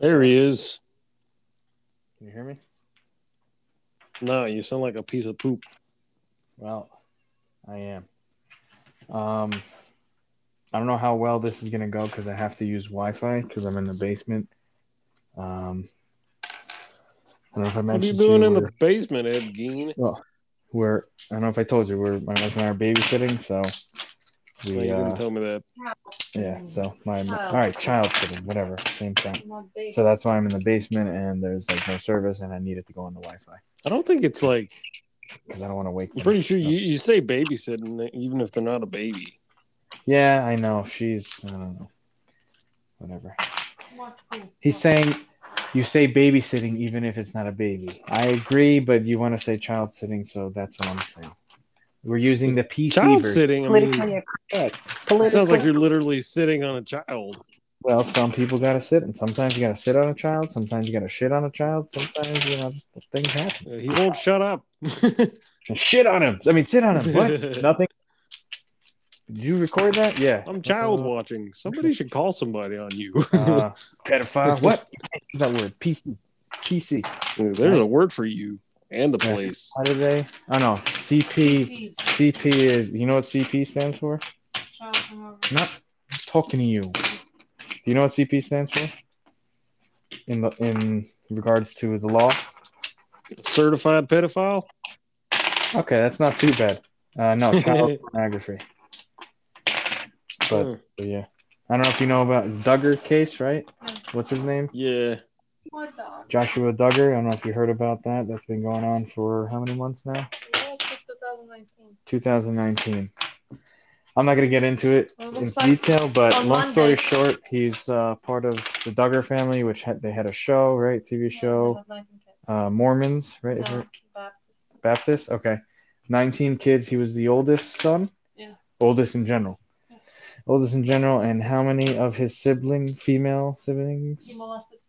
There he is. Can you hear me? No, you sound like a piece of poop. Well, I am. Um, I don't know how well this is gonna go because I have to use Wi-Fi because I'm in the basement. Um, I don't know if I mentioned. What are you to doing in the basement, Ed Gein? well, we're I don't know if I told you we're my wife and I are babysitting, so No, you didn't uh, tell me that. Yeah, so my Child all right, child sitting, whatever, same thing. So that's why I'm in the basement and there's like no service and I needed to go on the Wi-Fi I don't think it's like. because I don't want to wake. I'm them. pretty sure you, you say babysitting even if they're not a baby. Yeah, I know. She's I don't know. Whatever. He's saying you say babysitting even if it's not a baby. I agree, but you want to say child sitting, so that's what I'm saying. We're using the PC Child version. sitting. I mean, politically correct. it sounds like you're literally sitting on a child. Well, some people gotta sit, and sometimes you gotta sit on a child. Sometimes you gotta shit on a child. Sometimes you know things happen. Uh, He won't shut up. Shit on him. I mean, sit on him. What? Nothing. Did you record that? Yeah. I'm child watching. Somebody should call somebody on you. Uh, pedophile. What? What's that word? PC. PC. There's a word for you and the police. How do they? Oh no. CP. CP is. You know what CP stands for? Child pornography. Not talking to you. Do you know what CP stands for? In the in regards to the law. Certified pedophile. Okay, that's not too bad. Uh, no, child pornography. But Hmm. but yeah, I don't know if you know about Duggar case, right? What's his name? Yeah. Joshua Duggar. I don't know if you heard about that. That's been going on for how many months now? It's 2019. 2019. I'm not gonna get into it Well, it in like detail, but on long story short, he's uh, part of the Duggar family, which had they had a show, right? TV show, Yeah, 19 kids. uh, Mormons, right? No, Baptist. Baptist? Okay, 19 kids. He was the oldest son. Yeah. Oldest in general. Oldest in general, and how many of his sibling, female siblings? He molested.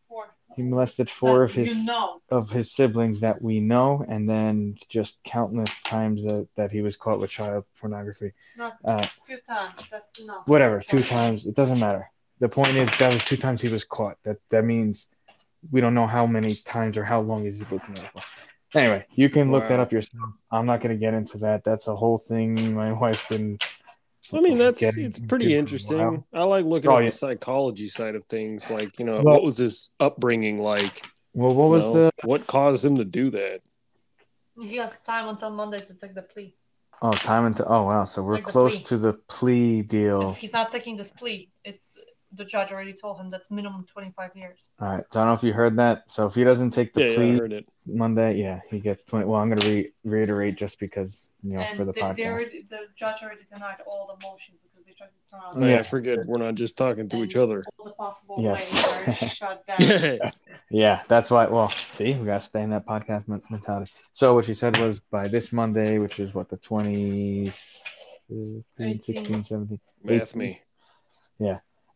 He molested four of his You know. of his siblings that we know, and then just countless times that, that he was caught with child pornography. Not Uh, a few times. That's enough. whatever, two times. It doesn't matter. The point is that was two times he was caught. That that means we don't know how many times or how long is he looking at it for. Anyway, you can look that up yourself. I'm not gonna get into that. That's a whole thing. My wife's been. I mean, that's getting it's pretty into for a interesting. I like looking Oh, at yeah. the psychology side of things. Like, you know, Well- what was his upbringing like? Well, what was you know? the? what caused him to do that? He has time until Monday to take the plea. Oh, time into. Oh wow, so we're Take the close to the plea deal. If he's not taking this plea, it's the judge already told him that's minimum 25 years. All right. So I don't know if you heard that. So if he doesn't take the Yeah, yeah, plea heard it. Monday, yeah, he gets 20. Well, I'm gonna re- reiterate just because you know and for the they, podcast. they already, the judge already denied all the motions because they tried to turn out Oh, yeah, Yeah. Forget we're not just talking to each other. all the possible Yes. ways are shut down. Yeah, that's why. Well, see, we gotta stay in that podcast men- mentality. So what she said was by this Monday, which is what the 20, 15, 16, 17, Math me.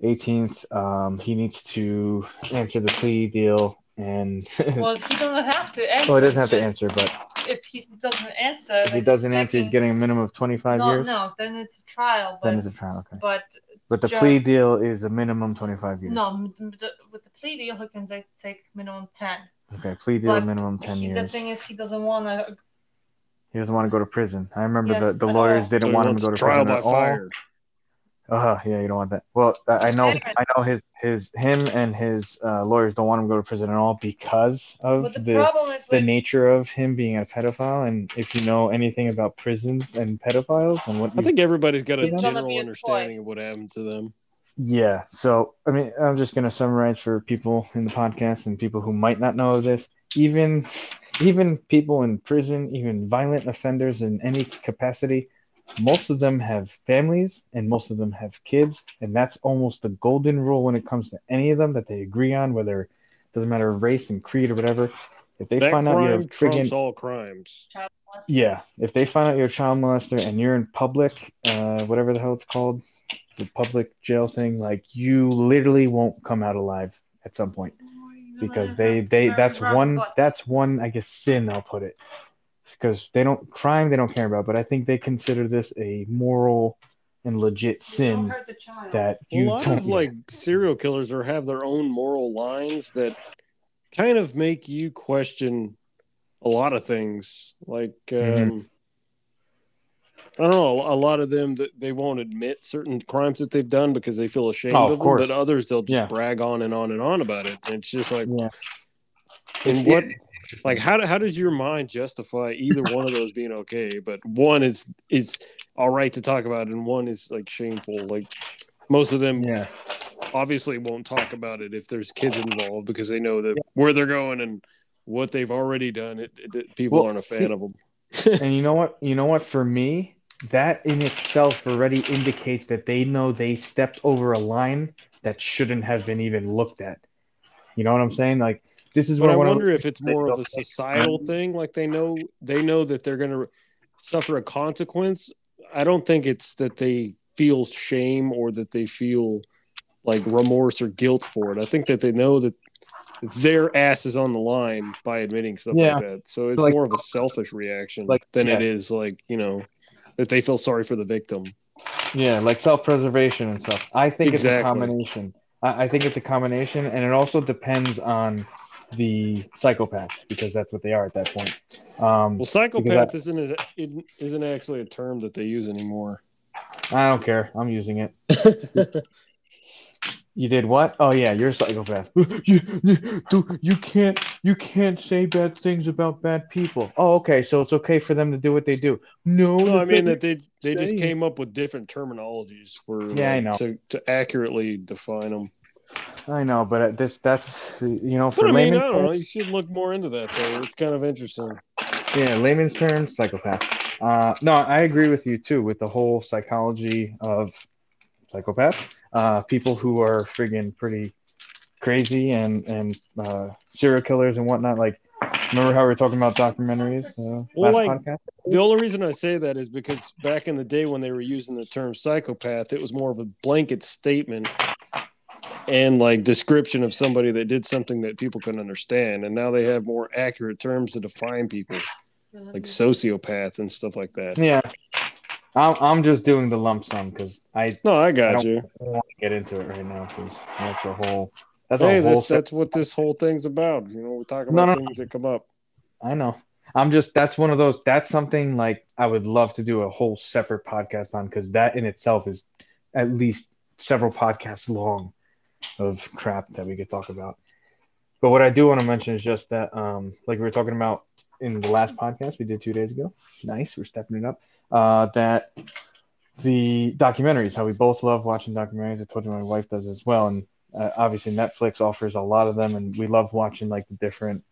18th, um, he needs to answer the plea deal, and well, he doesn't have to answer. well, he doesn't have to answer, but If he doesn't answer, if he doesn't answer, he's getting a minimum of 25 no, years. no, then it's a trial. Then it's a trial, okay. but But the ju- plea deal is a minimum 25 years. no, m- m- the- with the plea deal, he can take- take minimum 10. Okay, plea deal But minimum 10 He, the thing is, he doesn't want to. He doesn't want to go to prison. I remember Yes, the, the lawyers all. didn't he want him to go to trial prison by at all. Fire. Uh, yeah, you don't want that. Well, I I know, I know his his him and his uh, lawyers don't want him to go to prison at all because of But the, the is, the like, nature of him being a pedophile. And if you know anything about prisons and pedophiles and what I think everybody's got a general a understanding of what happened to them. Yeah. So, I mean, I'm just going to summarize for people in the podcast and people who might not know of this. Even, even people in prison, even violent offenders in any capacity, most of them have families and most of them have kids, and that's almost the golden rule when it comes to any of them that they agree on, whether it doesn't matter race and creed or whatever. If they that find out you're a friggin' all crimes. child molester. yeah, if they find out you're a child molester and you're in public, uh, whatever the hell it's called, the public jail thing, like you literally won't come out alive at some point because they they that's one that's one I guess sin I'll put it because they don't crime they don't care about, but I think they consider this a moral and legit sin Don't hurt the child. that a you lot don't of like serial killers or have their own moral lines that kind of make you question a lot of things. Like um, Mhm. I don't know, a lot of them that they won't admit certain crimes that they've done because they feel ashamed Oh, of, of them, but others they'll just Yeah. brag on and on and on about it. And it's just like, yeah and It's- what, yeah, like, how how does your mind justify either one of those being okay? But one is is all right to talk about, and one is like shameful. Like most of them yeah obviously won't talk about it if there's kids involved because they know that where they're going and what they've already done. It, it- it- people Well, aren't a fan see- of them. and you know what you know what for me that in itself already indicates that they know they stepped over a line that shouldn't have been even looked at you know what i'm saying like this is But what I wanna- wonder if it's more of a societal thing. Like they know they know that they're going to suffer a consequence. I don't think it's that they feel shame or that they feel like remorse or guilt for it. I think that they know that their ass is on the line by admitting stuff Yeah. like that. So it's Like- more of a selfish reaction Like, than it yes. is like you know that they feel sorry for the victim. Yeah, like self-preservation and stuff. I think it's a combination. I, I think it's a combination, and it also depends on the psychopath because that's what they are at that point. Um, Well, psychopath isn't a, it isn't actually a term that they use anymore. I don't care. I'm using it. You did what? Oh yeah, you're a psychopath. you, you, you can't you can't say bad things about bad people. Oh, okay, so it's okay for them to do what they do. No, No, I mean that they they just came up with different terminologies for Yeah, I know. to to accurately define them. I know, but this that's you know for But I mean, I don't terms- know. You should look more into that though. It's kind of interesting. Yeah, layman's terms, psychopath. Uh, no, I agree with you too with the whole psychology of psychopaths. Uh, people who are friggin' pretty crazy and and uh, serial killers and whatnot. Like, remember how we were talking about documentaries uh, Well, like- podcast? The only reason I say that is because back in the day when they were using the term psychopath, it was more of a blanket statement and like description of somebody that did something that people can understand. And now they have more accurate terms to define people, like mm-hmm. sociopath and stuff like that. Yeah, I'm I'm just doing the lump sum because I No, I I got don't you. want to get into it right now because that's a whole that's Hey, a whole. that's se- that's what this whole thing's about. You know, we talk No, about no. things that come up. I know. I'm just that's one of those that's something like I would love to do a whole separate podcast on because that in itself is at least several podcasts long of crap that we could talk about. But what I do want to mention is just that um like we were talking about in the last podcast we did two days ago. Nice, we're stepping it up. Uh that the documentaries, how we both love watching documentaries. I told you my wife does as well, and uh, obviously Netflix offers a lot of them, and we love watching like the different.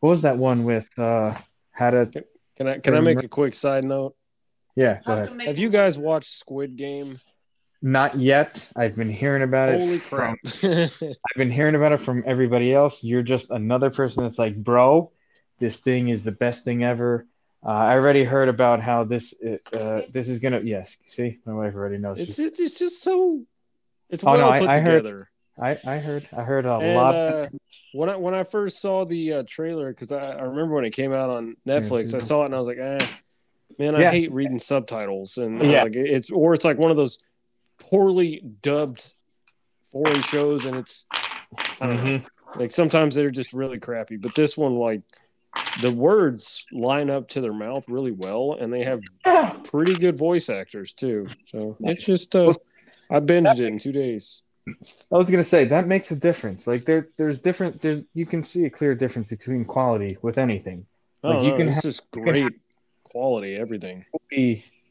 What was that one with? uh How to? Can I can I make a quick side note? Yeah, go ahead. Have you guys watched Squid Game? Not yet. I've been hearing about it. Holy from- crap! I've been hearing about it from everybody else. You're just another person that's like, bro, this thing is the best thing ever. Uh, I already heard about how this uh, this is gonna. Yes, see, my wife already knows. it's She's- it's it's just so it's Oh, well no, put I heard- together. I I heard I heard a And lot. uh, when I when I first saw the uh, trailer, because I, I remember when it came out on Netflix, I Mhm. saw it and I was like, eh, man, I Yeah. hate reading subtitles, and uh, Yeah. like it's or it's like one of those poorly dubbed foreign shows, and it's I don't know, Mhm. like sometimes they're just really crappy. But this one, like the words line up to their mouth really well, and they have pretty good voice actors too. So it's just uh, I binged it in two days. I was gonna say that makes a difference. Like there, there's different. There's you can see a clear difference between quality with anything. Like, Oh, you no, can it's have- can great quality, everything.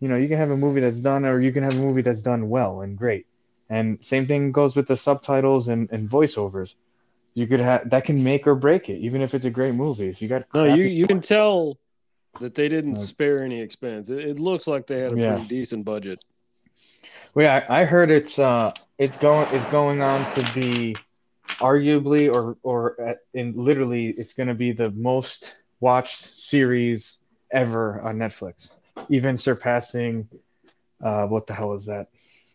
You know, you can have a movie that's done, or you can have a movie that's done well and great. And same thing goes with the subtitles and, and voiceovers. You could have that can make or break it, even if it's a great movie. If you got No, you you can tell that they didn't Like- spare any expense. It, it looks like they had a Yeah. pretty decent budget. Well, yeah, I, I heard it's uh it's going it's going on to be arguably or or in literally it's going to be the most watched series ever on Netflix, even surpassing uh what the hell is that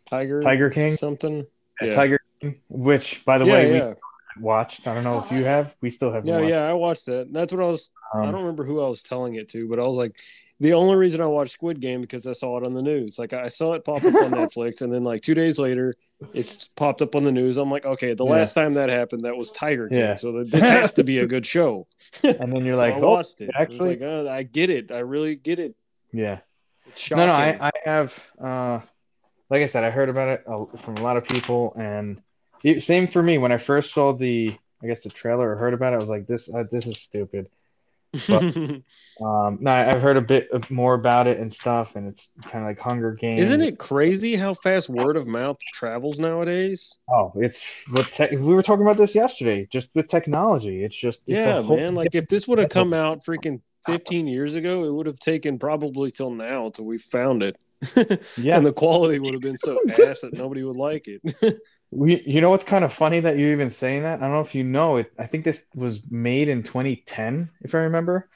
Tiger, Tiger King? something. Yeah. Tiger King, which by the yeah, way yeah, we watched. I don't know if you have. We still haven't yeah, yeah. I watched that. That's what I was. I Um, don't remember who I was telling it to, but I was like, the only reason I watched Squid Game because I saw it on the news. Like I saw it pop up on Netflix, and then like two days later, it's popped up on the news. I'm like, okay, the Yeah. last time that happened, that was Tiger King, Yeah. so th- this has to be a good show. And then you're So like, I oh, watched it. actually- It's like, uh, I get it. I really get it. Yeah. No, no, I, I have, uh, like I said, I heard about it uh, from a lot of people, and it, same for me. When I first saw the, I guess the trailer or heard about it, I was like, this, uh, this is stupid. Um, no, I've heard a bit more about it and stuff, and it's kind of like Hunger Games. Isn't it crazy how fast word of mouth travels nowadays? Oh, it's what tech we were talking about this yesterday. Just with technology, it's just it's yeah, man. Like if this would have come out freaking 15 years ago, it would have taken probably till now till we found it. Yeah. and the quality would have been so ass that nobody would like it. We, you know what's kind of funny that you're even saying that? I don't know if you know it. I think this was made in 2010, if I remember.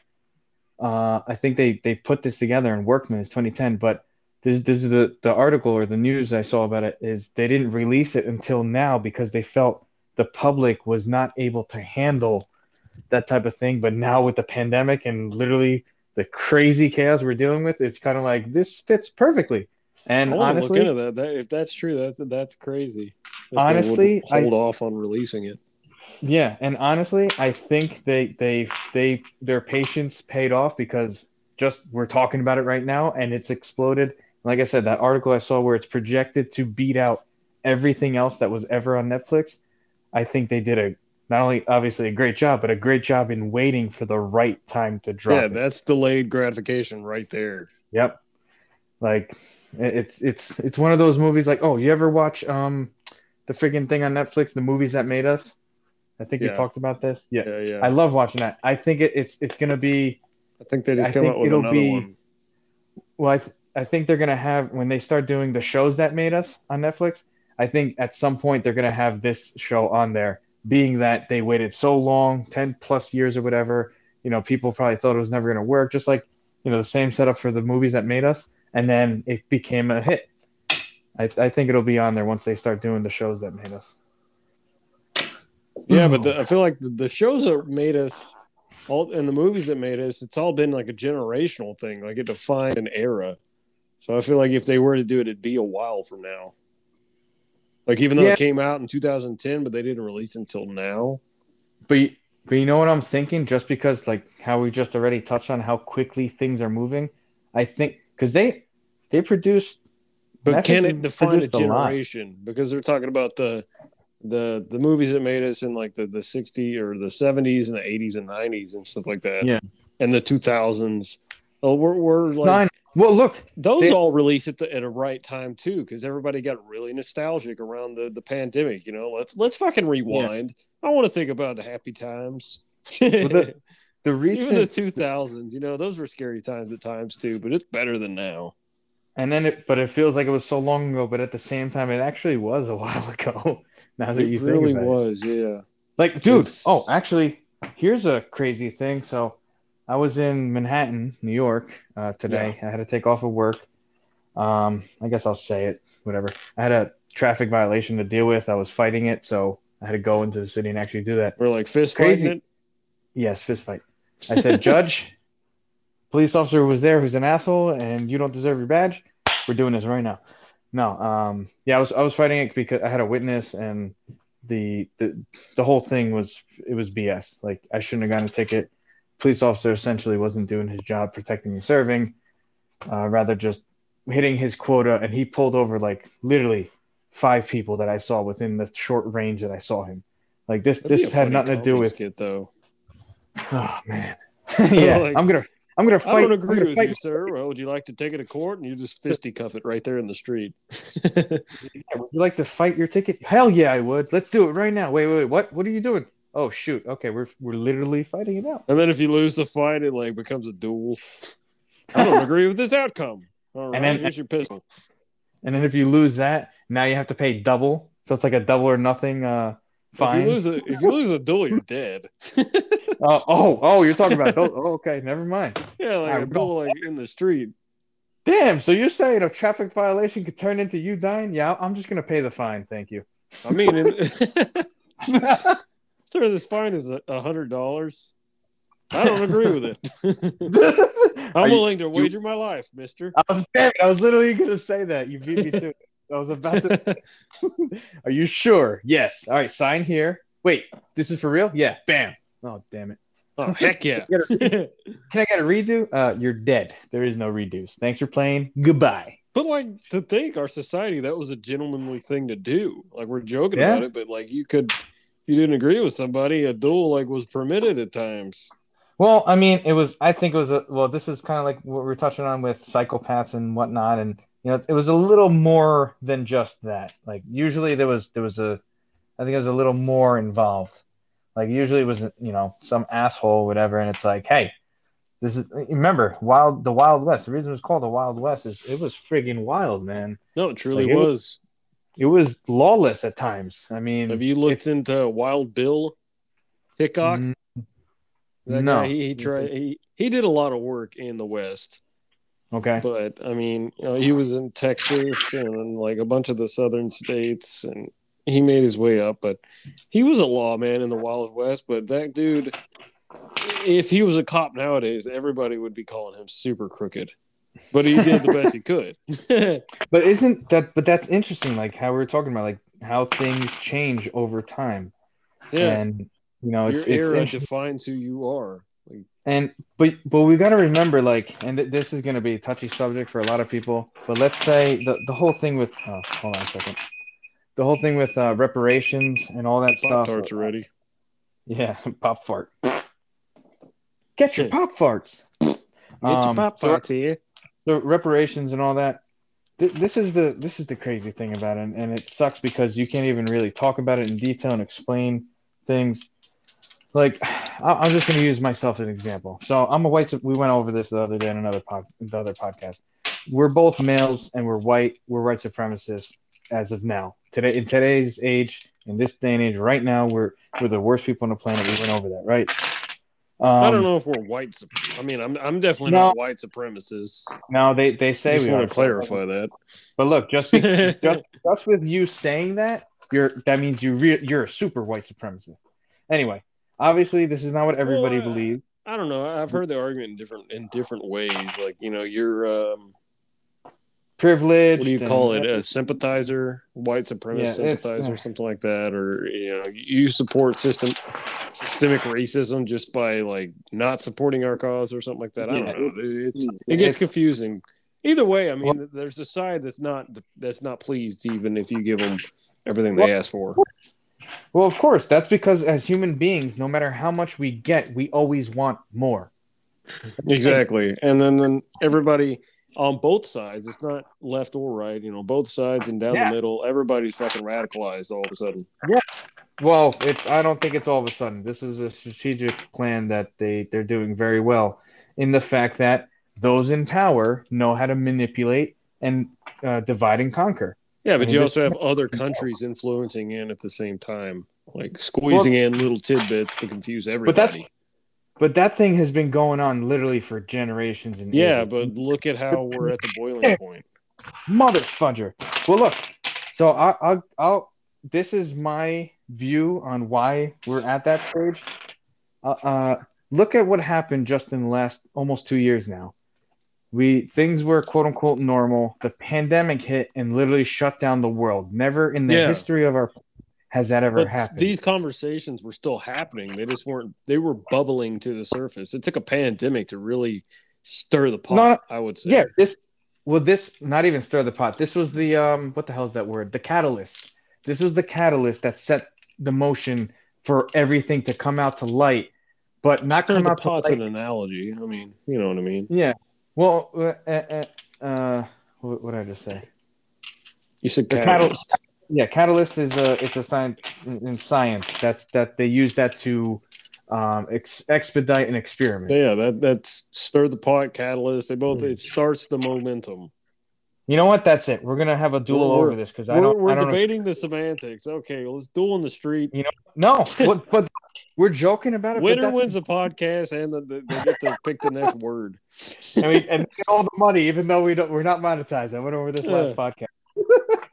Uh, I think they they put this together in Workman. It's 2010, but this this is the the article or the news I saw about it is they didn't release it until now because they felt the public was not able to handle that type of thing. But now with the pandemic and literally the crazy chaos we're dealing with, it's kind of like this fits perfectly. And I want to look honestly, into that. that. If that's true, that's that's crazy. Honestly, hold I- off on releasing it. Yeah, and honestly, I think they they they their patience paid off because just we're talking about it right now and it's exploded. Like I said, that article I saw where it's projected to beat out everything else that was ever on Netflix. I think they did a not only obviously a great job, but a great job in waiting for the right time to drop Yeah, it. that's delayed gratification right there. Yep. Like it's it's it's one of those movies like, oh, you ever watch um the friggin' thing on Netflix, the movies that made us? I think Yeah. we talked about this. Yeah. Yeah, yeah. I love watching that. I think it, it's it's gonna be I think they just I come think out with it'll another be- one. well. I, th- I think they're gonna have when they start doing the shows that made us on Netflix. I think at some point they're gonna have this show on there, being that they waited so long, ten plus years or whatever. You know, people probably thought it was never gonna work. Just like you know the same setup for the movies that made us, and then it became a hit. I, I think it'll be on there once they start doing the shows that made us. Yeah, but the, I feel like the, the shows that made us, all and the movies that made us, it's all been like a generational thing. Like it defined an era. So I feel like if they were to do it, it'd be a while from now. Like even though Yeah. it came out in 2010, but they didn't release until now. But you- but you know what I'm thinking? Just because like how we just already touched on how quickly things are moving, I think because they they produced But Netflix can it define a produced a generation? Because they're talking about the the the movies that made us in like the the 60s or the 70s and the 80s and 90s and stuff like that. Yeah. And the 2000s. Oh, we're we're like nine. Well, look, those They- all released at the at a right time too, because everybody got really nostalgic around the the pandemic. You know, let's let's fucking rewind. I want to think about the happy times. the the Even the two thousands, you know, those were scary times at times too, but it's better than now. and then it but it feels like it was so long ago, but at the same time, it actually was a while ago. Now that you It think really about it. was, yeah. Like, dude, It's- oh, actually, here's a crazy thing. So, I was in Manhattan, New York, uh, today. I had to take off of work. Um, I guess I'll say it, whatever. I had a traffic violation to deal with. I was fighting it, so I had to go into the city and actually do that. We're like fist Crazy. fighting Yes, fist fight. I said, Judge, police officer was there who's an asshole, and you don't deserve your badge. We're doing this right now. No, um, yeah, I was I was fighting it because I had a witness, and the the the whole thing was it was BS. Like I shouldn't have gotten a ticket. Police officer essentially wasn't doing his job protecting and serving, uh, rather just hitting his quota, and he pulled over like literally five people that I saw within the short range that I saw him. Like this. That'd this had nothing to do with skit, though. Oh man. yeah, Like, I'm gonna I'm gonna fight. I don't agree with fight- you, sir. Well, would you like to take it to court and you just fisticuff it right there in the street? Would you like to fight your ticket? Hell yeah, I would. Let's do it right now. Wait, wait, wait. What? What are you doing? Oh shoot. Okay, we're we're literally fighting it out. and then if you lose the fight, it like becomes a duel. I don't agree with this outcome. All right, And then- here's your pistol. And then if you lose that, now you have to pay double. So it's like a double or nothing uh fine. If you lose a if you lose a duel, you're dead. Uh, oh, oh, you're talking about those. Oh, okay, never mind. yeah, like Alright, a duel like in the street. Damn. So you're saying a traffic violation could turn into you dying? Yeah, I'm just gonna pay the fine. Thank you. I mean, in, sir, this fine is a hundred dollars. I don't agree with it. I'm you- willing to wager my life, Mister. I was I was literally gonna say that. You beat me to it. I was about to. Are you sure? Yes. All right. Sign here. Wait, this is for real? Yeah. Bam. Oh damn it. oh heck yeah! Can I get a redo? Uh, you're dead. There is no redos. Thanks for playing. Goodbye. but like to think our society that was a gentlemanly thing to do. Like we're joking Yeah. about it, but like you could, you didn't agree with somebody, a duel like was permitted at times. Well, I mean, it was. I think it was a. Well, this is kind of like what we're touching on with psychopaths and whatnot, and you know, it was a little more than just that. Like usually there was there was a, I think it was a little more involved. Like usually it was you know some asshole whatever, and it's like, hey, this is remember wild the Wild West. The reason it was called the Wild West is it was friggin' wild, man. No, it truly Like, was. It was lawless at times. I mean, Have you looked into Wild Bill Hickok? Mm, That no. guy, he, he tried. He he did a lot of work in the West, okay. but I mean, you know, he was in Texas and like a bunch of the southern states, and he made his way up. But he was a lawman in the Wild West. But that dude, if he was a cop nowadays, everybody would be calling him super crooked. But he did the best he could. But isn't that? But that's interesting. Like how we were talking about, like how things change over time, yeah, and you know, it's, your it's era interesting. defines who you are. Like, and but but we got to remember, like, and th- this is going to be a touchy subject for a lot of people. But let's say the the whole thing with oh, hold on a second, the whole thing with uh, reparations and all that Pop stuff. tarts already. Yeah, pop fart. Get your pop farts. Get your Um, pop so- tarts here. So reparations and all that. Th- This is the this is the crazy thing about it, and it sucks because you can't even really talk about it in detail and explain things. Like, I'm just going to use myself as an example. So I'm a white. We went over this the other day in another pod, the other podcast. We're both males and we're white. We're white supremacists as of now. Today, in today's age, in this day and age, right now, we're we're the worst people on the planet. We went over that, right? Um, I don't know if we're white. I mean, I'm I'm definitely No. not white supremacists. No, they they say just we want to clarify that. But look, just be, just just with you saying that, you're that means you re- you're a super white supremacist. Anyway, obviously this is not what everybody Well, believes. I don't know. I've heard the argument in different in different ways. Like you know, you're um, Privileged. what do you call it? A sympathizer, white supremacist Yeah, sympathizer, yeah. something like that, or you know, you support system systemic racism just by like not supporting our cause or something like that. I don't know. It's mm. it gets confusing. Either way, I mean, there's a side that's not that's not pleased even if you give them everything they Well, ask for. Well, of course, that's because as human beings, no matter how much we get, we always want more. Exactly. And then then everybody on both sides, it's not left or right, you know, both sides and down Yeah. the middle, everybody's fucking radicalized all of a sudden. Yeah. Well, it's I don't think it's all of a sudden. This is a strategic plan that they they're doing very well in the fact that those in power know how to manipulate and uh, divide and conquer. Yeah, I but mean, you also have other countries influencing in at the same time, like squeezing in little tidbits to confuse everybody. But that's But that thing has been going on literally for generations and yeah, ages. but look at how we're at the boiling point. mother fudger. Well, look. So I, I'll, I'll. This is my view on why we're at that stage. Uh, uh, look at what happened just in the last almost two years now. We things were quote unquote normal. The pandemic hit and literally shut down the world. Never in the Yeah. history of our has that ever But happened. these conversations were still happening. They just weren't. They were bubbling to the surface. It took a pandemic to really stir the pot. No, I would say. Yeah, this well, this not even stir the pot. This was the um, what the hell is that word? The catalyst. This was the catalyst that set the motion for everything to come out to light, but not Stir come the out to pot's light. an analogy. I mean, you know what I mean. Yeah. Well, uh, uh, uh, what, what did I just say? You said The catalyst. Yeah, catalyst is a it's a science in science. That's that they use that to um, ex- expedite an experiment. Yeah, that that's stir the pot catalyst. They both Hmm. it starts the momentum. You know what? That's it. We're gonna have a duel We're- over this because I We're, don't. we're I don't know- debating the semantics. Okay, let's duel in the street. You know, No, but, but we're joking about it. Winner wins the podcast, and the, the, they get to pick the next word. and we and get all the money, even though we don't, we're not monetized. I went over this last podcast.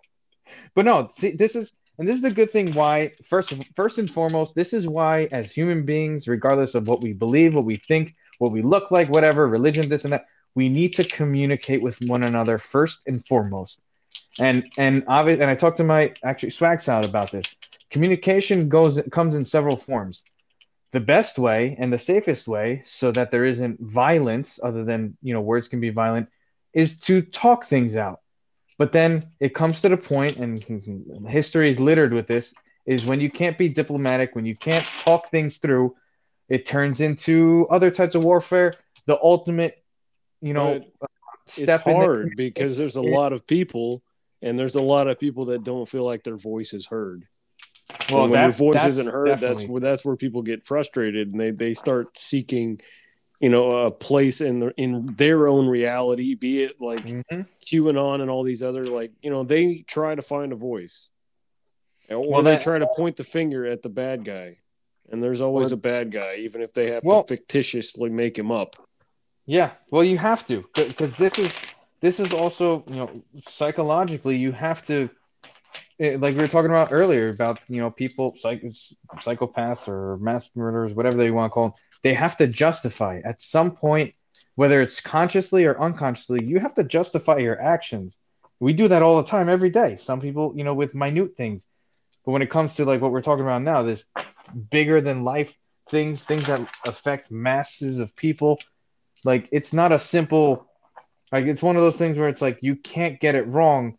but no, see, this is and this is the good thing. Why first, first and foremost, this is why, as human beings, regardless of what we believe, what we think, what we look like, whatever, religion, this and that. We need to communicate with one another first and foremost. And and obviously, and I talked to my actually swag out about this. Communication goes comes in several forms. The best way and the safest way, so that there isn't violence, other than you know words can be violent, is to talk things out. But then it comes to the point, and history is littered with this, is when you can't be diplomatic, when you can't talk things through, it turns into other types of warfare. The ultimate, you know, uh, it's hard because there's a lot of people, and there's a lot of people that don't feel like their voice is heard. Well, when your voice isn't heard, definitely. that's where that's where people get frustrated, and they they start seeking, you know, a place in the, in their own reality, be it like mm-hmm. QAnon and all these other like you know they try to find a voice, or well, they try to point the finger at the bad guy, and there's always or, a bad guy, even if they have well, to fictitiously make him up. Yeah, well, you have to because this is this is also you know psychologically you have to eh, like we were talking about earlier about you know people psych, psychopaths or mass murderers whatever they want to call them they have to justify at some point whether it's consciously or unconsciously you have to justify your actions. We do that all the time every day. Some people you know with minute things. But when it comes to like what we're talking about now this bigger than life things things that affect masses of people like it's not a simple like it's one of those things where it's like you can't get it wrong,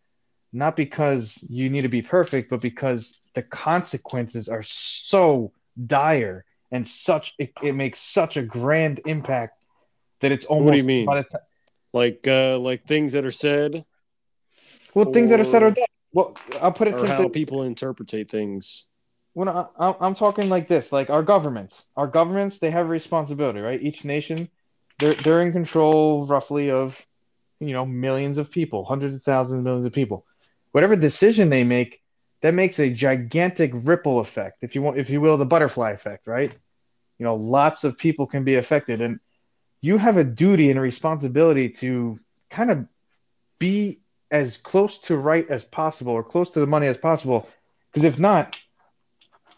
not because you need to be perfect, but because the consequences are so dire and such it, it makes such a grand impact that it's almost. What do you mean? T- like uh, like things that are said. Well, or, things that are said or done. Well, I'll put it or how people interpret things. When I, I'm talking like this, like our governments, our governments, they have a responsibility, right? Each nation, they're they're in control roughly of you know millions of people, hundreds of thousands, millions of people. Whatever decision they make, that makes a gigantic ripple effect. If you want, if you will, the butterfly effect, right? You know, lots of people can be affected, and you have a duty and a responsibility to kind of be as close to right as possible or close to the money as possible. Because if not,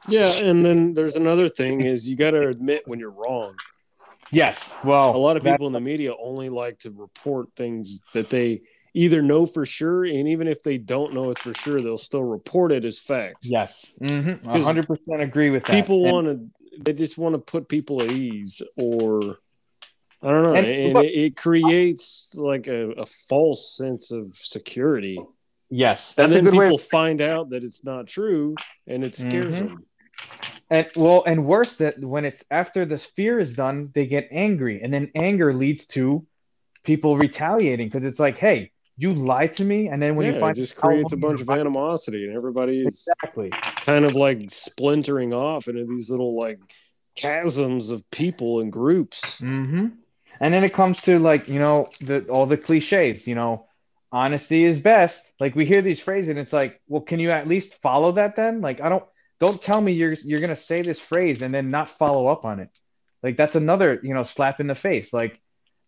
yeah, and then there's another thing is you got to admit when you're wrong. Yes. Well, a lot of people in the media only like to report things that they either know for sure, and even if they don't know it's for sure, they'll still report it as fact. Yes. Mm-hmm. 100% agree with that. People want to, they just want to put people at ease or. I don't know, and, and it, it, creates like a, a, false sense of security. Yes, and then people of... find out that it's not true, and it scares mm-hmm. them. And well, and worse that when it's after the fear is done, they get angry, and then anger leads to people retaliating because it's like, hey, you lied to me, and then when yeah, you find it just creates a bunch of animosity, and everybody's exactly kind of like splintering off into these little like chasms of people and groups. Mm-hmm. And then it comes to like you know the all the cliches, you know, honesty is best. Like we hear these phrases, and it's like, well, can you at least follow that then? Like I don't don't tell me you're you're gonna say this phrase and then not follow up on it. Like that's another, you know, slap in the face. Like,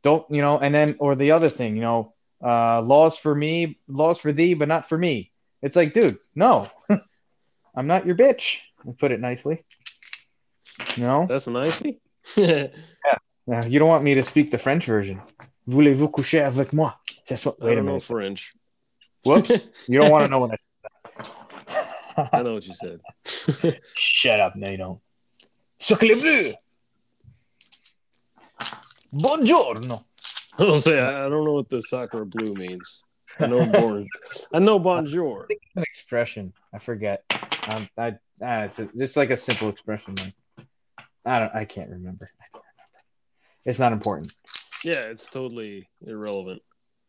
don't, you know, and then or the other thing, you know, uh, laws for me, laws for thee, but not for me. It's like, dude, no, I'm not your bitch. I'll put it nicely. No, that's nicely. yeah. yeah, you don't want me to speak the French version. Voulez-vous coucher avec moi? That's what. Wait a minute. French. Whoops. you don't want to know what I I know what you said. Shut up. No, you don't. Sacre bleu. Buongiorno. I don't say I don't know what the sacre bleu means. I know bon, I know bonjour. I an expression. I forget. Um, I, ah, it's, a, it's like a simple expression. Man. I don't. I can't remember. I can't remember. It's not important. Yeah, it's totally irrelevant.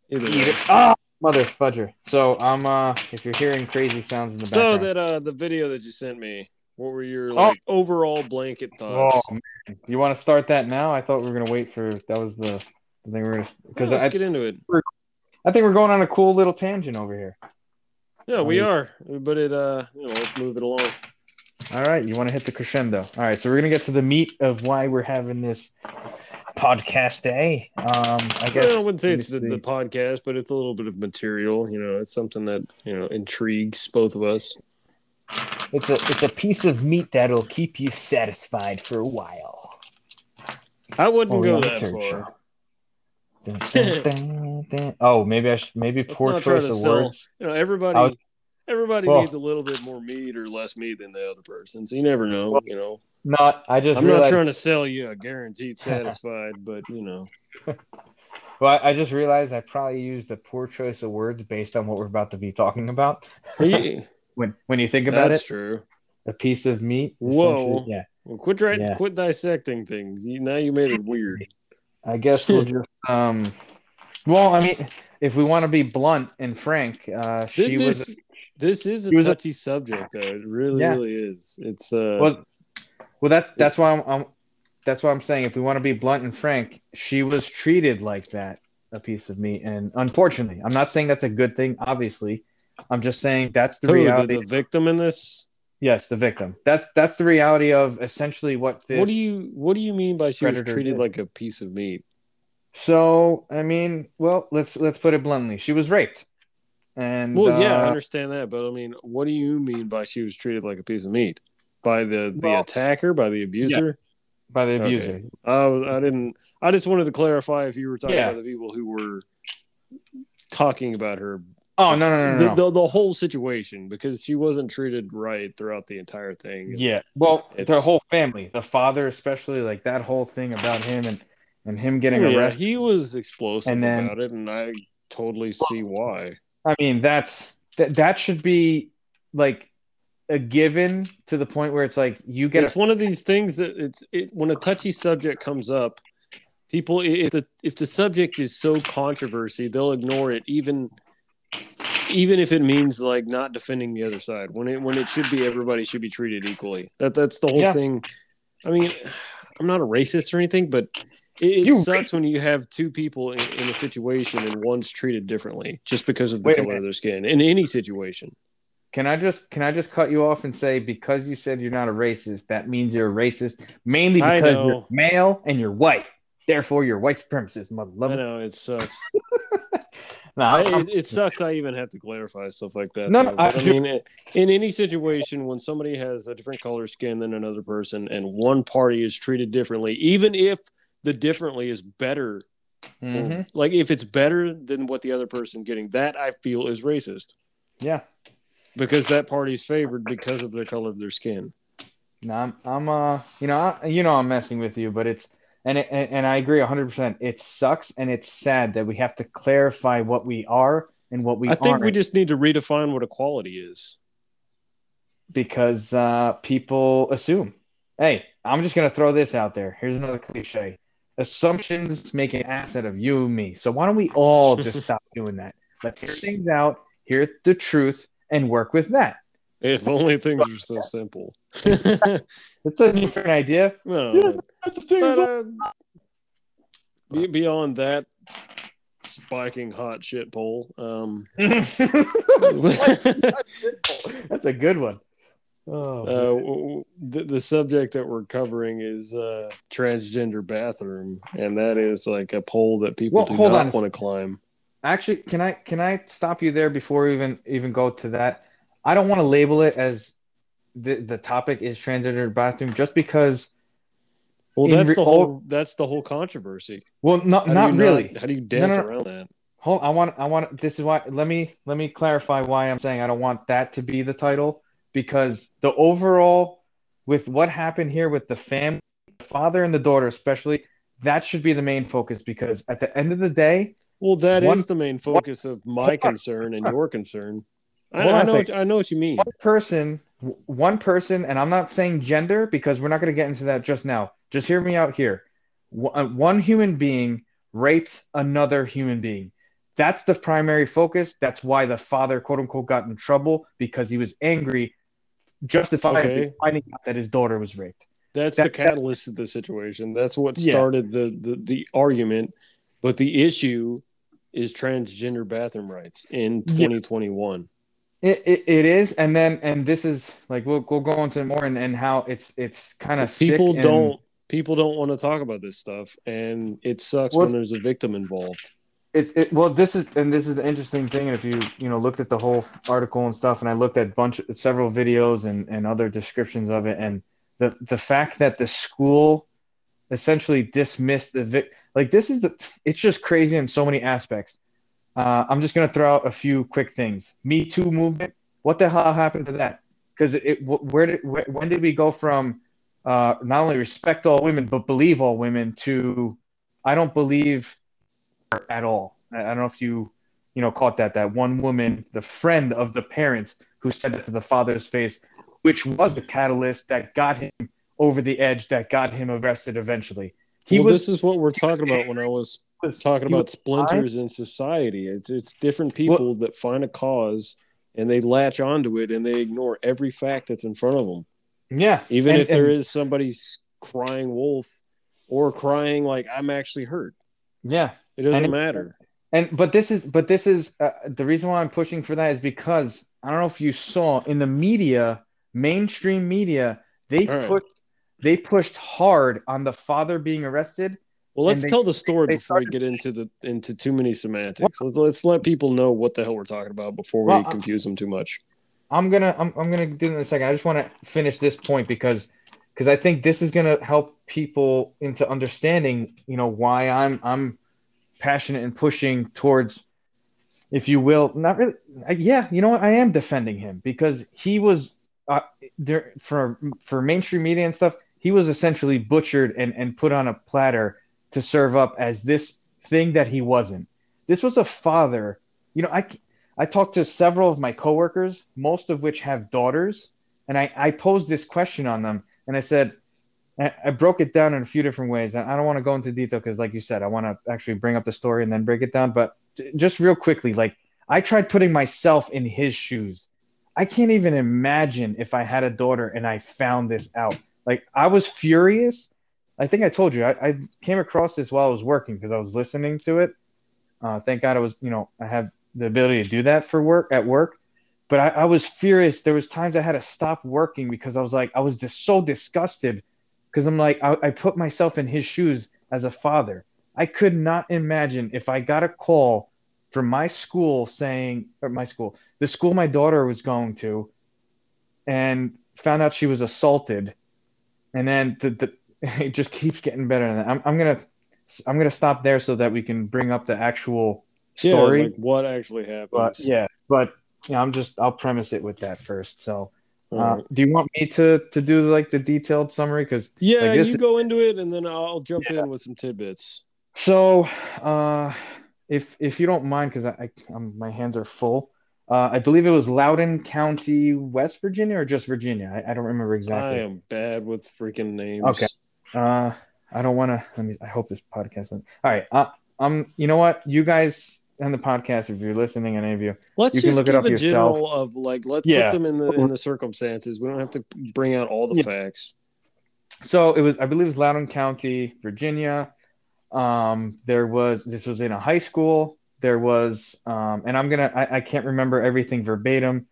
Either Ah, Mother fudger. So I'm uh if you're hearing crazy sounds in the background. So that uh the video that you sent me, what were your oh. like oh. overall blanket thoughts? Oh, you want to start that now? I thought we were gonna wait for that was the, the thing we are gonna because let's I, get into it. I think we're going on a cool little tangent over here. Yeah, we are. But it uh you know, let's move it along. All right, you want to hit the crescendo. All right, so we're gonna get to the meat of why we're having this podcast day. Um, I guess well, I wouldn't say it's the, the, podcast, but it's a little bit of material. You know, it's something that you know intrigues both of us. It's a it's a piece of meat that'll keep you satisfied for a while. I wouldn't Oh, go that far. Dun, dun, dun. Oh, maybe I should, maybe Let's poor choice of sell- words. You know, everybody was- everybody Well- needs a little bit more meat or less meat than the other person. So you never know. you know, Not. I just I'm realized. not trying to sell you a guaranteed satisfied, but you know, Well, I just realized I probably used a poor choice of words based on what we're about to be talking about. When when you think about that's it, true. a piece of meat. Whoa. Yeah. Well, quit trying, Yeah. quit dissecting things. You, now you made it weird. I guess we'll just um. Well, I mean, if we want to be blunt and frank, uh, she This, was this, is a was a- touchy subject, though. It really, Yeah. really is. It's uh, well. Well, that's that's why I'm, I'm that's why I'm saying if we want to be blunt and frank, she was treated like that, a piece of meat, and unfortunately, I'm not saying that's a good thing. Obviously, I'm just saying that's the who the, reality. the victim in this. Yes, the victim. That's that's the reality of essentially what this. What do you What do you mean by she was treated did. like a piece of meat? So I mean, well, let's let's put it bluntly. She was raped, and Well, yeah, I uh, understand that, but I mean, what do you mean by she was treated like a piece of meat? By the the Well- attacker, by the abuser? by the Okay. abuser. I was, I didn't. I just wanted to clarify if you were talking Yeah. about the people who were talking about her, Oh no no no the, no. the the whole situation, because she wasn't treated right throughout the entire thing. Yeah. Well, the whole family, the father especially, like that whole thing about him and and him getting Oh, yeah, arrested. he was explosive And then- about it, and I totally see why. I mean, that's that that should be like a given to the point where it's like you get it's a, one of these things that it's it, when a touchy subject comes up people if the if the subject is so controversy they'll ignore it even even if it means like not defending the other side when it when it should be everybody should be treated equally. That that's the whole Yeah. thing. I mean i'm not a racist or anything but it, it sucks when you have two people in, in a situation and one's treated differently just because of the Wait color of their skin in any situation. Can I just can I just cut you off and say because you said you're not a racist, that means you're a racist mainly because you're male and you're white. Therefore, you're white supremacist, mother i know it sucks No, I, it, it sucks. I even have to clarify stuff like that. No, I But I, mean, it- in any situation, when somebody has a different color skin than another person, and one party is treated differently, even if the differently is better, or- Mhm. like if it's better than what the other person getting, that I feel is racist yeah. because that party's favored because of the color of their skin. No, I'm, I'm, uh, you know, I, you know, I'm messing with you, but it's, and it, and, I agree 100. percent It sucks and it's sad that we have to clarify what we are and what we I think aren't we just need to redefine what equality is. because uh, people assume. Hey, I'm just gonna throw this out there. Here's another cliche: assumptions make an asset of you and me. So why don't we all just stop doing that? Let's hear things out, hear the truth, and work with that. If only things were so simple. It's a different idea. no, But uh, beyond that spiking hot shit pole, um, That's a good one. Oh, uh, man. w- w- the, the subject that we're covering is uh, transgender bathroom, and that is like a pole that people Well, do hold not on. want to climb. actually, can I can I stop you there before we even even go to that? I don't want to label it as the the topic is transgender bathroom just because. Well, that's re- the whole that's the whole controversy. Well, not How not really. how do you dance no, no. around that? Hold, I want, I want. This is why. Let me, let me clarify why I'm saying I don't want that to be the title because the overall, with what happened here with the family, the father and the daughter especially, that should be the main focus because at the end of the day, Well, that is One- the main focus of my concern and your concern. I, Hold on I a know. What, I know what you mean. one person, one person, and I'm not saying gender because we're not going to get into that just now. Just hear me out here. One uh, human being rapes another human being. That's the primary focus. That's why the father, quote unquote, got in trouble because he was angry, justifiably Okay. finding out that his daughter was raped. That's That- the catalyst of the situation. That's what Yeah. started the, the the argument. But the issue is transgender bathroom rights in Yeah. 2021. It, it, it is, and then and this is like we'll we'll go into more and, and how it's it's kind of People don't people don't want to talk about this stuff, and it sucks Well- when there's a victim involved. It, it well this is and this is the interesting thing and if you you know looked at the whole article and stuff and I looked at bunch several videos and and other descriptions of it and the the fact that the school essentially dismissed the vic. Like this is the. It's just crazy in so many aspects. Uh, I'm just gonna throw out a few quick things. Me Too movement. What the hell happened to that? Because it, where did, when did we go from uh, not only respect all women but believe all women to I don't believe at all. I, I don't know if you you know caught that that one woman, the friend of the parents, who said that to the father's face, which was the catalyst that got him over the edge, that got him arrested eventually. He well, was, this is what we're talking about when I was talking about splinters in society. It's it's different people well, that find a cause and they latch onto it and they ignore every fact that's in front of them. Yeah. Even and, if there and, is somebody's crying wolf or crying like I'm actually hurt. Yeah. It doesn't and matter. And but this is but this is uh, the reason why I'm pushing for that is because I don't know if you saw in the media, mainstream media, they right. put they pushed hard on the father being arrested. Well, let's they, tell the story before started, we get into the into too many semantics. Let's, let's, let people know what the hell we're talking about before we well, confuse them too much. I'm gonna I'm, I'm gonna do it in a second. I just want to finish this point because because I think this is gonna help people into understanding, you know, why I'm I'm passionate and pushing towards, if you will, not really. Yeah, you know what? I am defending him because he was uh, there for for mainstream media and stuff. He was essentially butchered and and put on a platter to serve up as this thing that he wasn't. This was a father. You know, I I talked to several of my coworkers, most of which have daughters, and I, I posed this question on them, and I said, I broke it down in a few different ways. And I don't want to go into detail because, like you said, I want to actually bring up the story and then break it down. But just real quickly, like I tried putting myself in his shoes. I can't even imagine if I had a daughter and I found this out. Like I was furious. I think I told you I, I came across this while I was working because I was listening to it. Uh, thank God I was, you know, I have the ability to do that for work at work. But I, I was furious. There was times I had to stop working because I was like, I was just so disgusted because I'm like, I, I put myself in his shoes as a father. I could not imagine if I got a call from my school saying, or my school, the school my daughter was going to, and found out she was assaulted, and then the, the it just keeps getting better. And I'm I'm gonna I'm gonna stop there so that we can bring up the actual story. Yeah, like what actually happened. But yeah, but yeah, I'm just I'll premise it with that first. So, uh, do you want me to to do like the detailed summary? Because yeah, like, you go into it, and then I'll jump yeah. in with some tidbits. So, uh, if if you don't mind, because I, I my hands are full. Uh, I believe it was Loudoun County, West Virginia, or just Virginia. I, I don't remember exactly. I am bad with freaking names. Okay. Uh, I don't want to. Let me. I hope this podcast. All right. Uh, um. You know what? You guys on the podcast, if you're listening, any of you, let's you can look it up a yourself. general of like let's yeah. put them in the in the circumstances. We don't have to bring out all the yeah. facts. So it was, I believe, it was Loudoun County, Virginia. Um, there was this was in a high school. There was, um, and I'm gonna, I, I can't remember everything verbatim.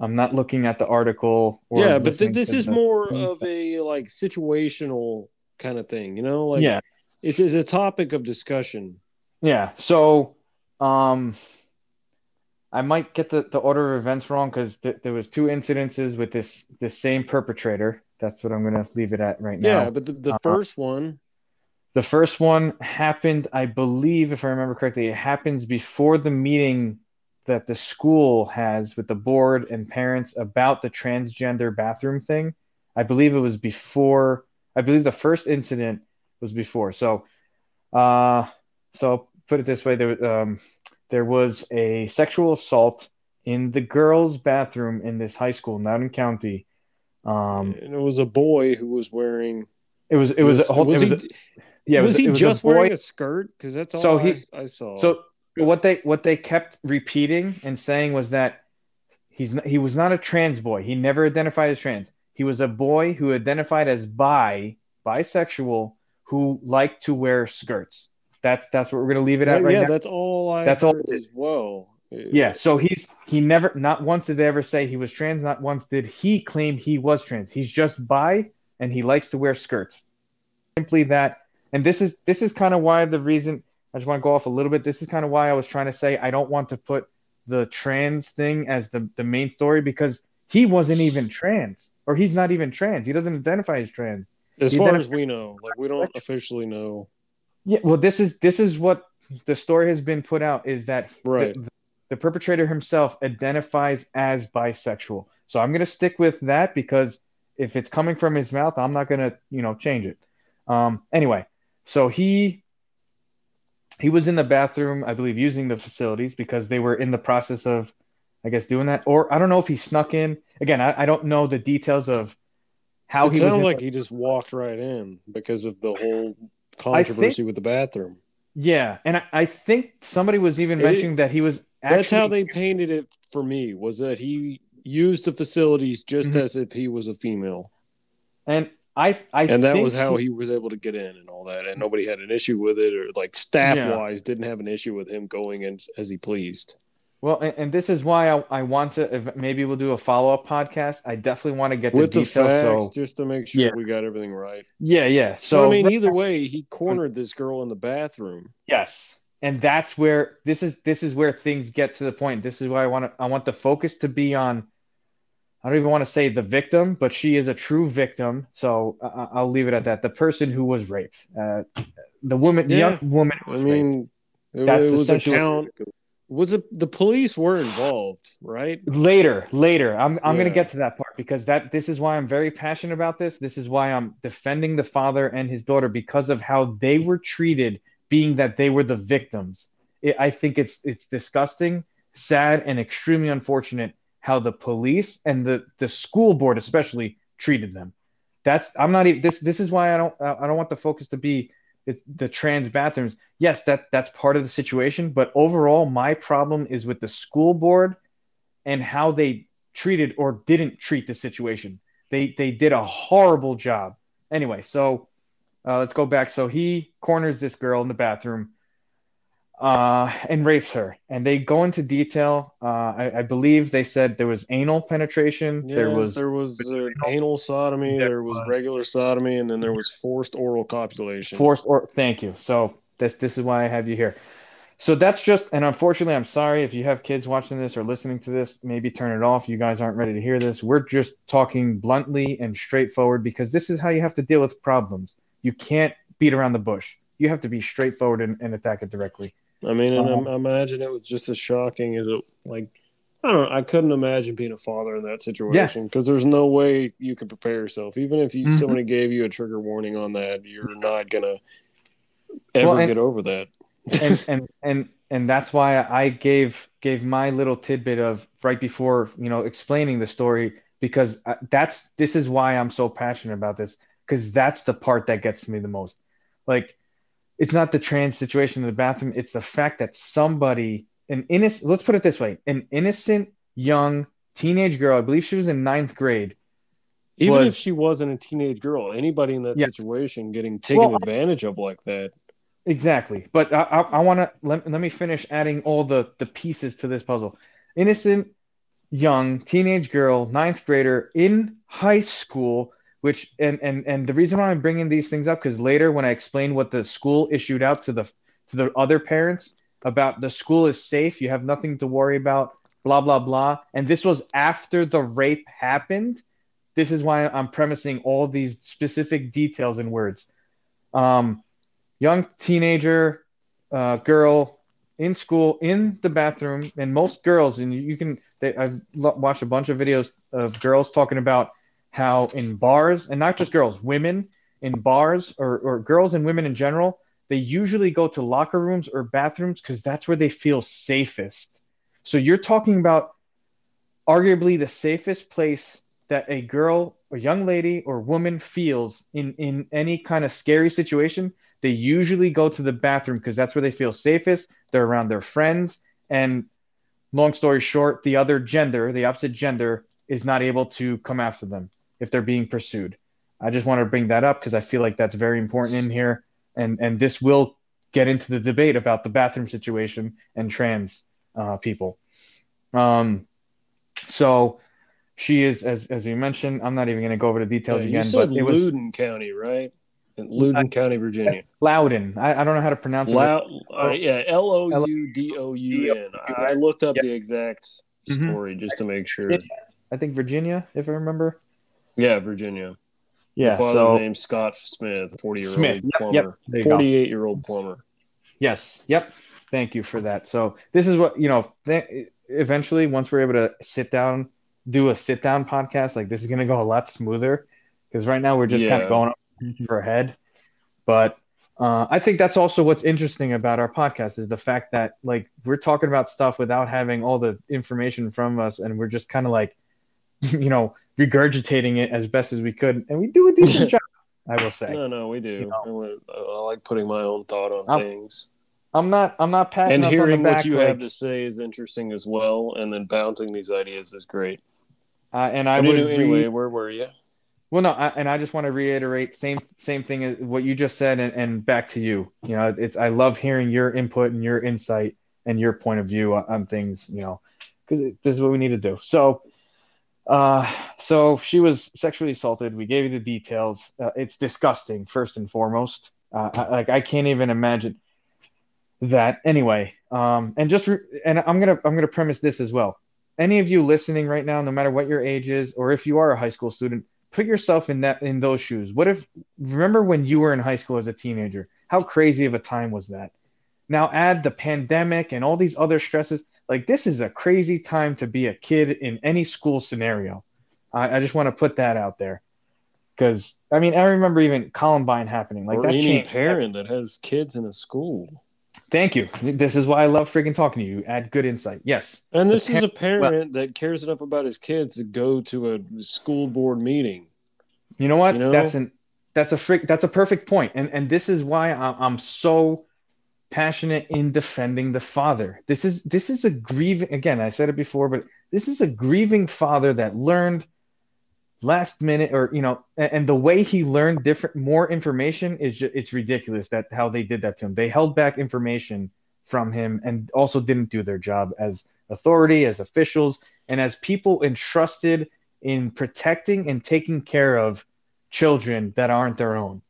I'm not looking at the article. yeah, but th- this is the, more of a like situational kind of thing, you know? Like, yeah, it's, it's a topic of discussion. Yeah. So um, I might get the, the order of events wrong because th- there was two incidences with this the same perpetrator. That's what I'm gonna leave it at right now. Yeah, but the, the uh, first one, the first one happened, I believe, if I remember correctly, it happens before the meeting that the school has with the board and parents about the transgender bathroom thing. I believe it was before. I believe the first incident was before. So, uh, so put it this way: there, um, there was a sexual assault in the girls' bathroom in this high school, Loudoun County. Um, and it was a boy who was wearing. It was. It was. was, a whole, was it was he, a, yeah. Was, was he just a wearing a skirt? Because that's all so he, I, I saw. So what they what they kept repeating and saying was that he's not, he was not a trans boy. He never identified as trans. He was a boy who identified as bi, bisexual, who liked to wear skirts. That's that's what we're gonna leave it at right yeah, now. that's all I that's all as well. Yeah, so he's he never not once did they ever say he was trans, not once did he claim he was trans. He's just bi and he likes to wear skirts. Simply that and this is this is kind of why the reason I just want to go off a little bit. This is kind of why I was trying to say I don't want to put the trans thing as the, the main story because he wasn't even trans or he's not even trans. He doesn't identify as trans. As He far as we know, like we don't officially know. Yeah, well, this is this is what the story has been put out is that Right. the, the perpetrator himself identifies as bisexual. So I'm gonna stick with that because if it's coming from his mouth, I'm not gonna you know change it. Um, anyway, so he he was in the bathroom, I believe, using the facilities because they were in the process of, I guess, doing that. Or I don't know if he snuck in. Again, I, I don't know the details of how it he sounded like he just walked right in because of the whole controversy with the bathroom. yeah, and I, I think somebody was even It- mentioning that he was. Actually, That's how they painted it for me. Was that he used the facilities just Mhm. as if he was a female, And I, I and that was how he was able to get in and all that, and nobody had an issue with it, or like staff Yeah. wise didn't have an issue with him going in as he pleased. Well, and, and this is why I, I want to. If maybe we'll do a follow up podcast. I definitely want to get the with the details. facts, so just to make sure Yeah. we got everything right. yeah, yeah. So So I mean, either way, he cornered this girl in the bathroom. yes, and that's where this is. This is where things get to the point. This is why I want to. I want the focus to be on. I don't even want to say the victim, but she is a true victim. So I, I- I'll leave it at that. The person who was raped, uh, the woman, Yeah. young woman who I was raped. mean, it, That's it was a count. Was it the police were involved, right? later later i'm, I'm gonna get to that part because that this is why i'm very passionate about this this is why i'm defending the father and his daughter because of how they were treated being that they were the victims it, i think it's it's disgusting sad and extremely unfortunate how the police and the the school board especially treated them that's i'm not even this this is why i don't i don't want the focus to be the, the trans bathrooms yes that that's part of the situation but overall my problem is with the school board and how they treated or didn't treat the situation. They they did a horrible job. Anyway, so uh, let's go back. So he corners this girl in the bathroom uh, and rapes her, and they go into detail. Uh, I, I believe they said there was anal penetration. Yes, there was there was uh, anal sodomy, There there was was- regular sodomy, and then there was forced oral copulation. forced or thank you. So this this is why I have you here. So that's just and unfortunately I'm sorry if you have kids watching this or listening to this, maybe turn it off. You guys aren't ready to hear this. We're just talking bluntly and straightforward because this is how you have to deal with problems. You can't beat around the bush. You have to be straightforward and, and attack it directly. I mean, and Um, I imagine it was just as shocking as it like. I don't. I couldn't imagine being a father in that situation because there's no way you could prepare yourself. Even if you Mhm. somebody gave you a trigger warning on that, you're not gonna ever Well, and- get over that. and and and and that's why I gave gave my little tidbit of right before you know explaining the story because that's this is why I'm so passionate about this because that's the part that gets to me the most. Like, it's not the trans situation in the bathroom; it's the fact that somebody, an innocent, let's put it this way, an innocent young teenage girl, I believe she was in ninth grade, Even was- if she wasn't a teenage girl, anybody in that Yeah. situation getting taken Well, advantage of like that. Exactly. But I, I, I want to let, let me finish adding all the, the pieces to this puzzle. Innocent, young, teenage girl, ninth grader in high school, which, and, and, and the reason why I'm bringing these things up, because later when I explain what the school issued out to the, to the other parents about the school is safe, you have nothing to worry about, blah, blah, blah. And this was after the rape happened. This is why I'm premising all these specific details in words. Um, young teenager uh, girl in school in the bathroom and most girls and you can they, i've watched a bunch of videos of girls talking about how in bars and not just girls women in bars or, or girls and women in general they usually go to locker rooms or bathrooms because that's where they feel safest so you're talking about arguably the safest place that a girl a young lady or woman feels in in any kind of scary situation they usually go to the bathroom because that's where they feel safest. They're around their friends. And long story short, the other gender, the opposite gender, is not able to come after them if they're being pursued. I just want to bring that up because I feel like that's very important in here. And, and this will get into the debate about the bathroom situation and trans uh, people. Um, so she is, as, as you mentioned, I'm not even going to go over the details Yeah, you again, said but it was Loudoun County, right? In Loudoun County, Virginia. Loudon. I, I don't know how to pronounce it. Loud, uh, yeah, L O U D O U N. I looked up Yeah. the exact Mhm. story just to make sure. I think Virginia, if I remember. Yeah, Virginia. Yeah. the father's so name's Scott Smith, forty year old plumber, yep. There you go. forty eight year old plumber. Yes. Yep. Thank you for that. So this is what you know. Th- eventually, once we're able to sit down, do a sit down podcast, like this is going to go a lot smoother because right now we're just kind of going up for head. But uh, I think that's also what's interesting about our podcast is the fact that like we're talking about stuff without having all the information from us, and we're just kind of like, you know, regurgitating it as best as we could, and we do a decent job. I will say. No, no, we do. You know. I, I like putting my own thought on I'm- things. I'm not. I'm not patting And us on the hearing back, what you like, have to say is interesting as well, and then bouncing these ideas is great. uh, and I But would anyway, anyway, re- where were you? Well, no, I, and I just want to reiterate same same thing as what you just said, and, and back to you. You know, it's I love hearing your input and your insight and your point of view on, on things. You know, because this is what we need to do. So, uh, so she was sexually assaulted. We gave you the details. Uh, it's disgusting, first and foremost. Uh, I, like I can't even imagine that. Anyway, um, and just re- and I'm gonna I'm gonna premise this as well. Any of you listening right now, no matter what your age is, or if you are a high school student, put yourself in that in those shoes. What if remember when you were in high school as a teenager? How crazy of a time was that? Now add the pandemic and all these other stresses. Like this is a crazy time to be a kid in any school scenario. I, I just want to put that out there. Because I mean, I remember even Columbine happening. Like or that any changed. parent that has kids in a school. Thank you. This is why I love freaking talking to you. Add good insight. Yes. And this The is a parent that cares enough about his kids to go to a school board meeting. You know what? You know? That's an that's a frick that's a perfect point. And and this is why I'm, I'm so passionate in defending the father. This is this is a grieving again, I said it before, but this is a grieving father that learned last minute or you know and, and the way he learned different more information is just, it's ridiculous that how they did that to him. They held back information from him and also didn't do their job as authority, as officials, and as people entrusted in protecting and taking care of children that aren't their own.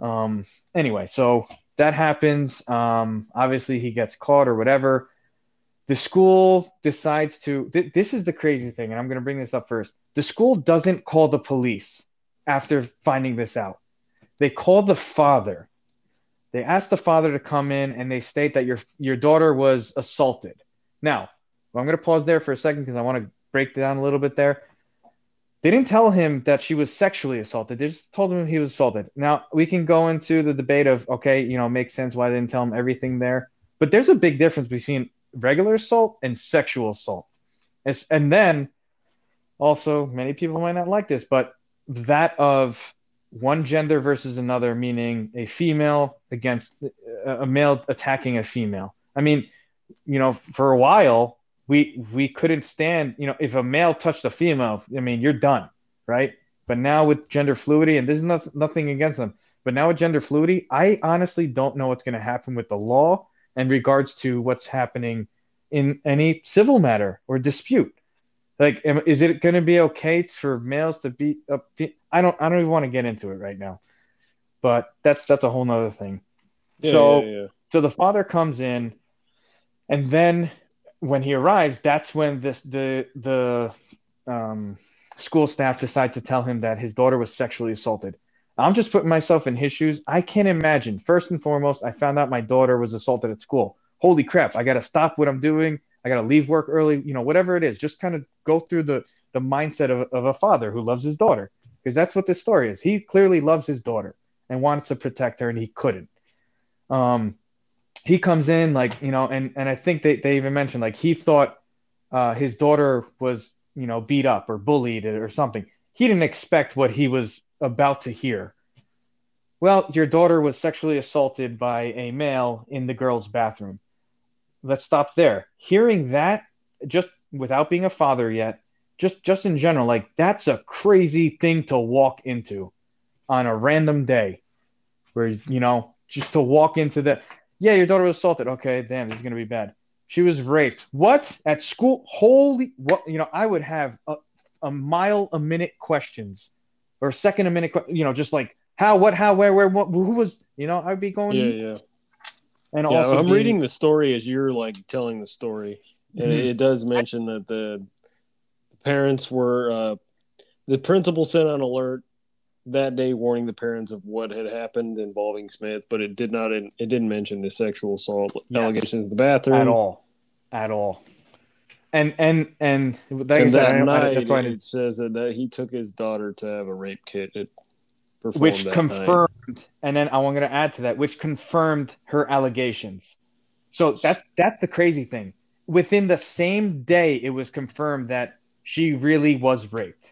Um, anyway, so that happens. Um, obviously, he gets caught or whatever. The school decides to. Th- this is the crazy thing, and I'm going to bring this up first. The school doesn't call the police after finding this out. They call the father. They ask the father to come in, and they state that your your daughter was assaulted. Now, I'm going to pause there for a second because I want to break down a little bit there. They didn't tell him that she was sexually assaulted. They just told him he was assaulted. Now we can go into the debate of okay, you know, makes sense why they didn't tell him everything there. But there's a big difference between regular assault and sexual assault. It's, and then also many people might not like this, but that of one gender versus another, meaning a female against uh, a male attacking a female. I mean, you know, for a while we we couldn't stand you know if a male touched a female i mean you're done right? But now with gender fluidity and this is not, nothing against them but now with gender fluidity i honestly don't know what's going to happen with the law in regards to what's happening in any civil matter or dispute. Like is it going to be okay for males to beat up i don't i don't even want to get into it right now. But that's that's a whole nother thing. Yeah, So- yeah, yeah. so the father comes in, and then when he arrives, that's when this the the um, school staff decides to tell him that his daughter was sexually assaulted. I'm just putting myself in his shoes. I can't imagine. First and foremost, I found out my daughter was assaulted at school. Holy crap! I got to stop what I'm doing. I got to leave work early. You know, whatever it is, just kind of go through the the mindset of, of a father who loves his daughter, because that's what this story is. He clearly loves his daughter and wants to protect her, and he couldn't. Um, he comes in like you know and and i think they, they even mentioned like he thought uh, his daughter was you know beat up or bullied or something. He didn't expect what he was about to hear. Well your daughter was sexually assaulted by a male in the girls bathroom. Let's stop there. Hearing that just without being a father yet just just in general like that's a crazy thing to walk into on a random day where you know just to walk into the yeah, your daughter was assaulted. Okay, damn, this is gonna be bad. She was raped. What at school? Holy, what? You know, I would have a, a mile a minute questions, or second a minute. You know, just like how, what, how, where, where, what, who was? You know, I'd be going. Yeah, yeah. And Yeah, also I'm being- reading the story as you're like telling the story, and Mhm. it, does mention that the parents were uh, the principal sent an alert that day warning the parents of what had happened involving Smith, but it did not. It didn't mention the sexual assault allegations in the bathroom at all, at all. And and and like And that don't- I- I it says that, that he took his daughter to have a rape kit. It performed which that confirmed, night. and then I'm going to add to that, which confirmed her allegations. So that's that's the crazy thing. Within the same day, it was confirmed that she really was raped.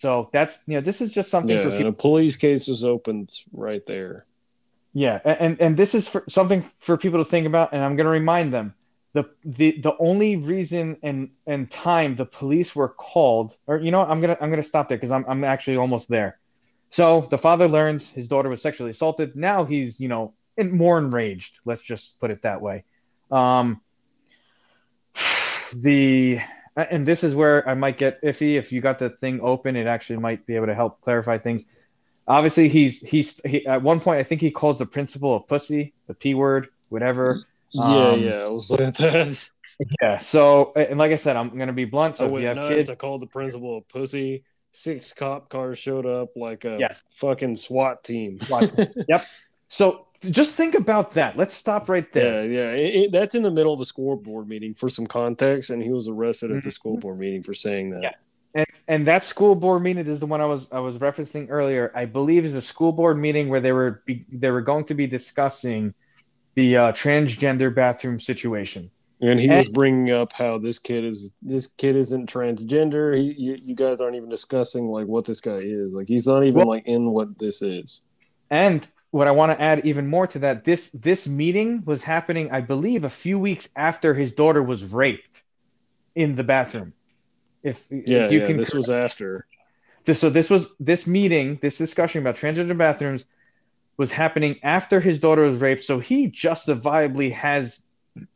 So that's you know this is just something Yeah, for people. a police case was opened right there. Yeah, and and this is for something for people to think about, and I'm going to remind them the the the only reason and and time the police were called, or you know, what, I'm gonna I'm gonna stop there because I'm I'm actually almost there. So the father learns his daughter was sexually assaulted. Now he's you know in, more enraged. Let's just put it that way. Um, the and this is where I might get iffy. If you got the thing open, it actually might be able to help clarify things obviously he's he's he, at one point I think he calls the principal a pussy, the p word, whatever. Yeah, Um, yeah, I was like that. Yeah. So and like I said, I'm gonna be blunt. I So if went you have nuts. kids, I called the principal a pussy. Six cop cars showed up like a Yes. fucking SWAT team. SWAT so just think about that. Let's stop right there. Yeah, yeah. It, it- that's in the middle of a school board meeting for some context, and he was arrested at the Mhm. school board meeting for saying that. Yeah. And and that school board meeting is the one I was I was referencing earlier. I believe is a school board meeting where they were be, they were going to be discussing the uh, transgender bathroom situation. And he And- was bringing up how this kid is this kid isn't transgender. He, you, you guys aren't even discussing like what this guy is. Like he's not even Well- like in what this is. And what I want to add even more to that, this this meeting was happening, I believe, a few weeks after his daughter was raped in the bathroom. If, if Yeah, you yeah. can, This was after. this, so this was this meeting, this discussion about transgender bathrooms was happening after his daughter was raped. So he justifiably has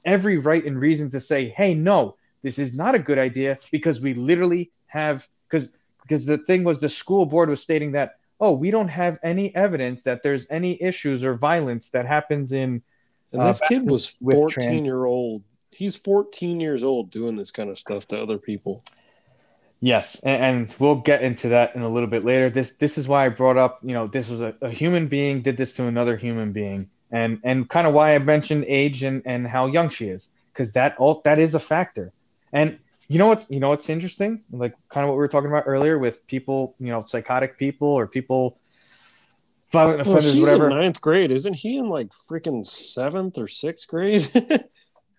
every right and reason to say, "Hey, no, this is not a good idea," because we literally have because because the thing was the school board was stating that, "Oh, we don't have any evidence that there's any issues or violence that happens in." And Uh, this kid was 14 trans- year old. He's 14 years old doing this kind of stuff to other people. Yes, and, and we'll get into that in a little bit later. This this is why I brought up, you know, this was a, a human being did this to another human being, and and kind of why I mentioned age and and how young she is, because that all that is a factor. And you know what, you know what's interesting, like kind of what we were talking about earlier with people, you know, psychotic people or people, violent Well, offenders, she's whatever. in ninth grade. Isn't he in like freaking seventh or sixth grade?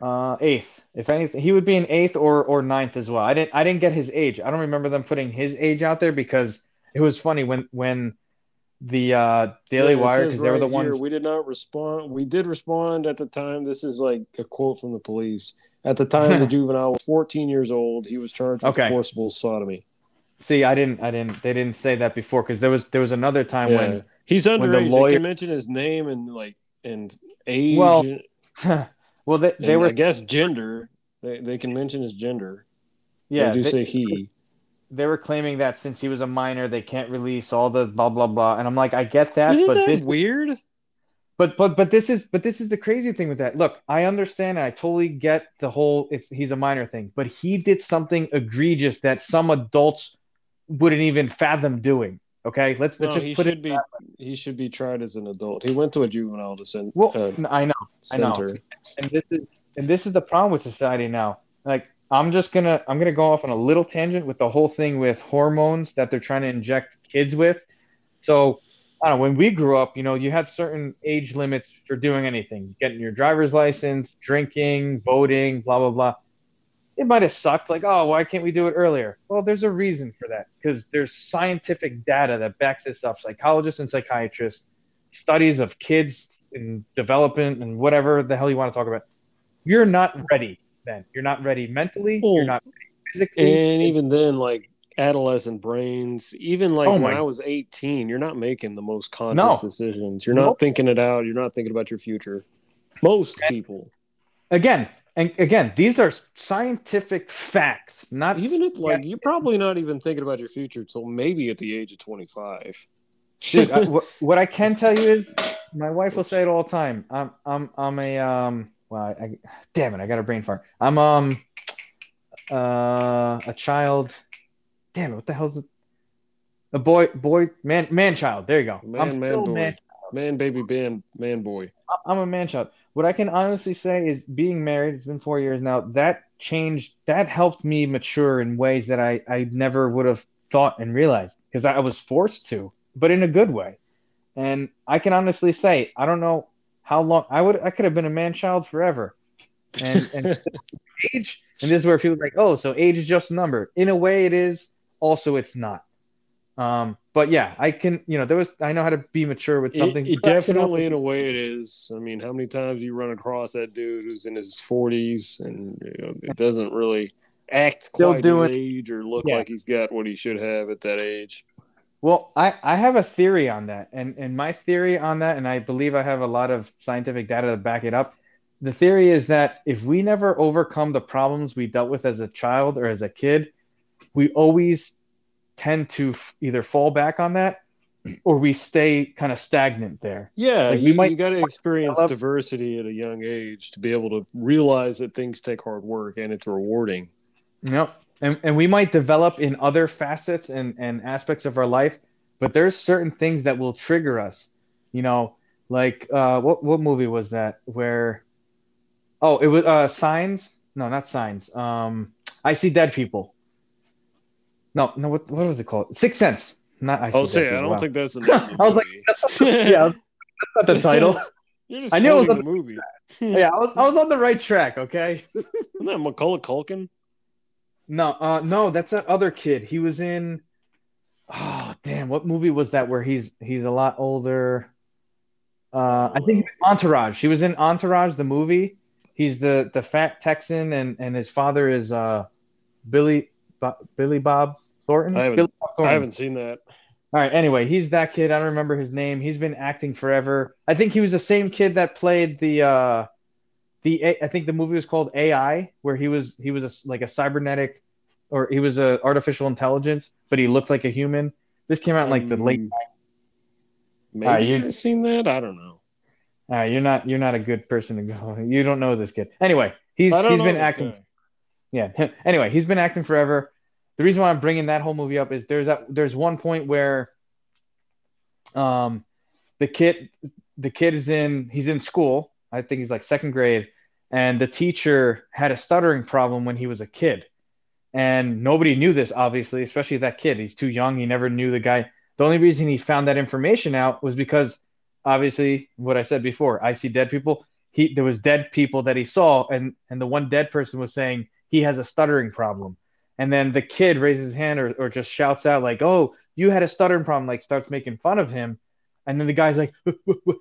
Uh, eighth, if anything, he would be in eighth or or ninth as well. I didn't I didn't get his age. I don't remember them putting his age out there because it was funny when when the uh, Daily Yeah, Wire because they were the right here, ones. We did not respond. We did respond at the time. This is like a quote from the police. At the time, the juvenile was 14 years old. He was charged with Okay. forcible sodomy. See, I didn't I didn't they didn't say that before because there was there was another time Yeah. He's underage. They lawyer- can mention his name and like and age. Well, well they they were I guess gender. They they can mention his gender. yeah they do they, say he. they were claiming that since he was a minor they can't release all the blah blah blah and I'm like I get that Isn't but that this, weird? But but but this is but this is the crazy thing with that. Look, I understand. I totally get the whole it's he's a minor thing, but he did something egregious that some adults wouldn't even fathom doing. Okay, let's, let's just he put should it. be. He should be tried as an adult. He went to a juvenile cent- Well, uh, I know, I know. and this is and this is the problem with society now. Like I'm just gonna I'm gonna go off on a little tangent with the whole thing with hormones that they're trying to inject kids with. So I don't know, when we grew up, you know, you had certain age limits for doing anything, getting your driver's license, drinking, voting, blah blah blah. It might have sucked, like, oh, why can't we do it earlier? Well, there's a reason for that because there's scientific data that backs this up. Psychologists and psychiatrists, studies of kids and development and whatever the hell you want to talk about. You're not ready then. You're not ready mentally. Well, you're not ready physically. And even then, like adolescent brains, even like Oh when I was 18, you're not making the most conscious No. decisions. You're not Nope. thinking it out. You're not thinking about your future. Most people, again, and again, these are scientific facts, not even if like you're probably not even thinking about your future till maybe at the age of 25. Dude, I, what, what I can tell you is, my wife will say it all the time. I'm, I'm, I'm a, um, well, I, I damn it, I got a brain fart. I'm, um, uh, a child. Damn it, what the hell's it? A boy, boy, man, man, child. There you go. Man, I'm man, boy. man. Man, baby, man, man, boy. I'm a man child. What I can honestly say is being married, it's been four years now, that changed, that helped me mature in ways that I, I never would have thought and realized because I was forced to, but in a good way. And I can honestly say, I don't know how long I would, I could have been a man child forever. And, and age, and this is where people are like, oh, so age is just a number. In a way, it is. Also, it's not. Um, but yeah, I can, you know, there was, I know how to be mature with something. it but I can definitely, in a way, it is. I mean, how many times you run across that dude who's in his forties and you know, it doesn't really act Still quite doing- his age or look Yeah. like he's got what he should have at that age? Well, I, I have a theory on that. And, and my theory on that, and I believe I have a lot of scientific data to back it up. The theory is that if we never overcome the problems we dealt with as a child or as a kid, we always tend to f- either fall back on that or we stay kind of stagnant there. Yeah, Like, we you, might you got to experience diversity at a young age to be able to realize that things take hard work and it's rewarding. Yep. And, and we might develop in other facets and, and aspects of our life, but there's certain things that will trigger us. You know, like uh, what what movie was that where? Oh, it was uh, Signs. No, not Signs. Um, I see dead people. No, no. What what was it called? Sixth Sense. Not I see say, I don't Wow. think that's the name I was like, yeah, that's not the title. You're just I knew it was a the- movie. yeah, I was I was on the right track. Okay. Isn't that Macaulay Culkin? No, uh, no, that's that other kid. He was in. Oh damn! What movie was that where he's he's a lot older? Uh, I think Entourage. He was in Entourage, the movie. He's the the fat Texan, and and his father is uh Billy Bo- Billy Bob Thornton. I haven't- Bob I haven't seen that. All right. Anyway, he's that kid. I don't remember his name. He's been acting forever. I think he was the same kid that played the uh, the I think the movie was called AI, where he was he was a, like a cybernetic, or he was a artificial intelligence, but he looked like a human. This came out in like the late. Um, Maybe Ah, you- I've seen that. I don't know. Uh, you're not you're not a good person to go. You don't know this kid. Anyway, he's he's been acting. guy. Yeah. Anyway, he's been acting forever. The reason why I'm bringing that whole movie up is there's that there's one point where um the kid the kid is in he's in school. I think he's like second grade and the teacher had a stuttering problem when he was a kid. And nobody knew this obviously, especially that kid. He's too young. He never knew the guy. The only reason he found that information out was because obviously what I said before, I see dead people. He there was dead people that he saw and and the one dead person was saying he has a stuttering problem. And then the kid raises his hand or, or just shouts out like, "Oh, you had a stuttering problem!" Like starts making fun of him. And then the guy's like,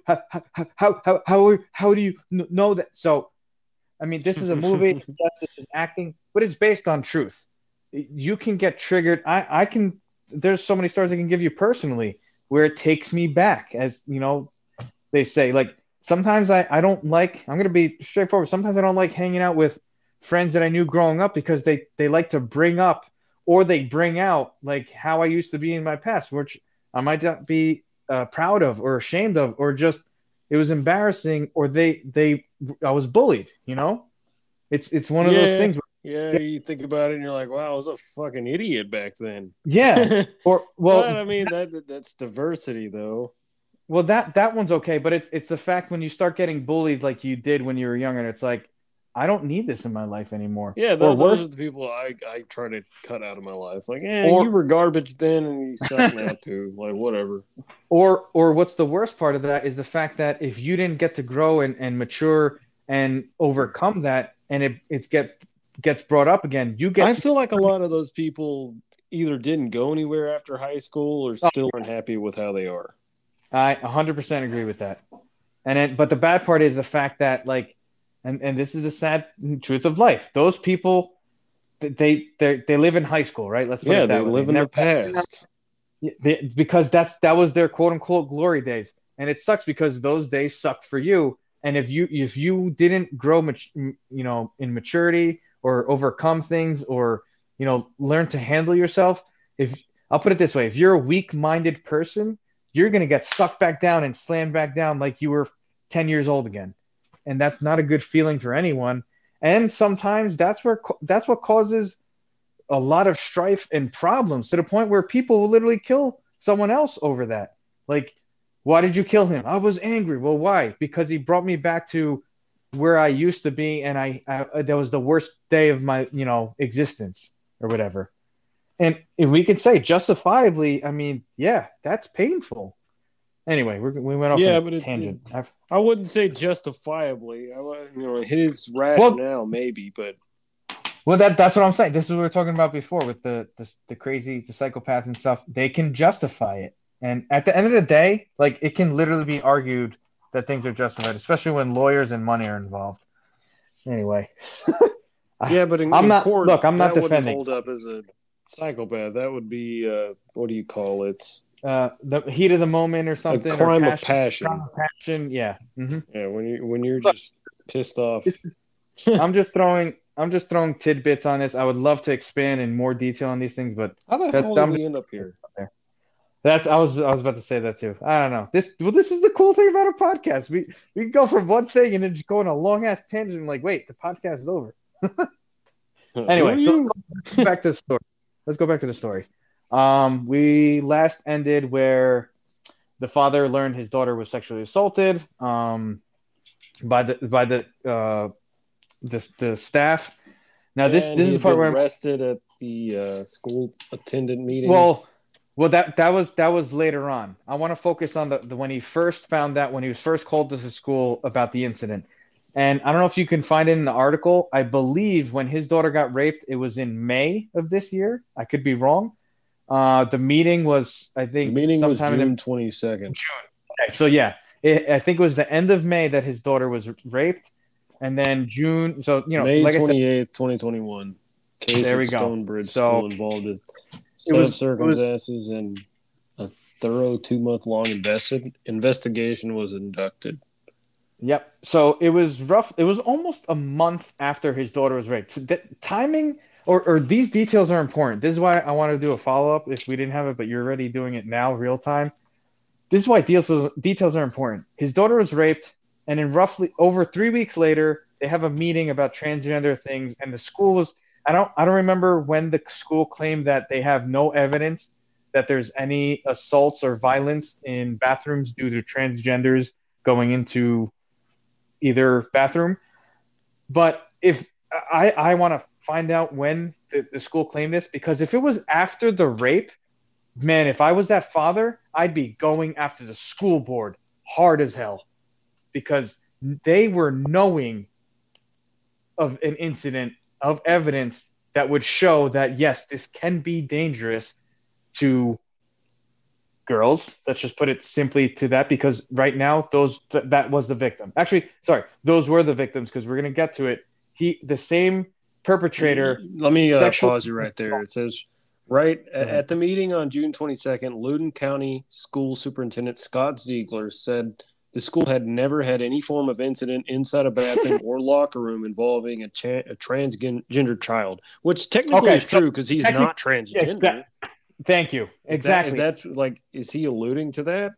"How how how how how, do you kn- know that?" So, I mean, this is a movie. yes, this is acting, but it's based on truth. You can get triggered. I I can. There's so many stories I can give you personally where it takes me back, as you know, they say. Like sometimes I I don't like. I'm gonna be straightforward. Sometimes I don't like hanging out with friends that I knew growing up because they they like to bring up or they bring out like how I used to be in my past, which I might not be uh, proud of or ashamed of, or just it was embarrassing, or they they I was bullied. You know, it's it's one of Yeah. those things. Where, Yeah, you think about it and you're like, wow, I was a fucking idiot back then. yeah. Or well, well, I mean that that- that's diversity though. well that that one's okay, but it's it's the fact when you start getting bullied like you did when you were younger, it's like I don't need this in my life anymore. Yeah, or those, those are the people I I try to cut out of my life. Like, eh, Or- you were garbage then, and you suck now too. Like, whatever. or or what's the worst part of that is the fact that if you didn't get to grow and, and mature and overcome that and it it's get gets brought up again you get I feel like a lot of those people either didn't go anywhere after high school or still aren't happy with how they are. i 100% agree with that and then but the bad part is the fact that like and and this is the sad truth of life those people they they they live in high school right let's put Yeah, it that they way. live in never- the past. They, because that's that was their quote unquote glory days, and it sucks because those days sucked for you. And if you if you didn't grow much, you know, in maturity or overcome things or you know learn to handle yourself, if I'll put it this way, if you're a weak-minded person, you're gonna get sucked back down and slammed back down like you were 10 years old again, and that's not a good feeling for anyone. And sometimes that's where that's what causes a lot of strife and problems to the point where people will literally kill someone else over that. Like, why did you kill him? I was angry. Well, why? Because he brought me back to where I used to be, and I, I uh, that was the worst day of my you know existence or whatever. And if we can say justifiably, I mean, yeah, that's painful. Anyway, we're, we went off Yeah, but it- tangent. I- I wouldn't say justifiably. I, you know, his rationale maybe, but Well, that that's what I'm saying. This is what we were talking about before with the, the the crazy, the psychopath and stuff. They can justify it, and at the end of the day, like it can literally be argued that things are justified, especially when lawyers and money are involved. Anyway, yeah, but in, I'm in not- court, look, I'm not defending. Hold up as a psychopath. That would be uh, what do you call it? Uh, the heat of the moment or A something, or crime of passion- passion. crime of passion. Yeah. hmm Yeah, when you when you're just pissed off. I'm just throwing. I'm just throwing tidbits on this. I would love to expand in more detail on these things, but How the hell that- did we end up here? That's I was I was about to say that too. I don't know. This well, this is the cool thing about a podcast. We we can go from one thing and then just go on a long ass tangent. and like, wait, the podcast is over. Anyway, so- you? Let's go back to the story. Let's go back to the story. Um, we last ended where the father learned his daughter was sexually assaulted. Um, by the by the uh, the the staff. Now this And this is the part where I'm- arrested at the uh, school attendant meeting. Well, well, that that was that was later on. I want to focus on the, the when he first found out when he was first called to the school about the incident. And I don't know if you can find it in the article. I believe when his daughter got raped, it was in May of this year. I could be wrong. Uh, the meeting was, I think, the meeting was sometime in June twenty second. Okay, so yeah, it, I think it was the end of May that his daughter was raped, and then June. So you know, May twenty eighth, twenty twenty one. Case There we go. Stonebridge So- School involved in set was- of circumstances and a thorough two month long investi- investigation was inducted. Yep. So it was rough. It was almost a month after his daughter was raped. So timing or, or these details are important. This is why I want to do a follow up if we didn't have it, but you're already doing it now, real time. This is why details details are important. His daughter was raped, and in roughly over three weeks later, they have a meeting about transgender things, and the school was. I don't. I don't remember when the school claimed that they have no evidence that there's any assaults or violence in bathrooms due to transgenders going into either bathroom. But if I, I want to find out when the, the school claimed this, because if it was after the rape, man, if I was that father, I'd be going after the school board hard as hell because they were knowing of an incident of evidence that would show that yes, this can be dangerous to girls. Let's just put it simply to that because right now those th- that was the victim. Actually, sorry, those were the victims because we're gonna get to it. He the same perpetrator. Let me uh, pause you right there. It says right at, ahead. at the meeting on June 22nd, Loudoun County School Superintendent Scott Ziegler said the school had never had any form of incident inside a bathroom or locker room involving a, cha- a transgender child, which technically Okay, is so true because he's not transgender. that- Thank you. Exactly. Is that like is he alluding to that?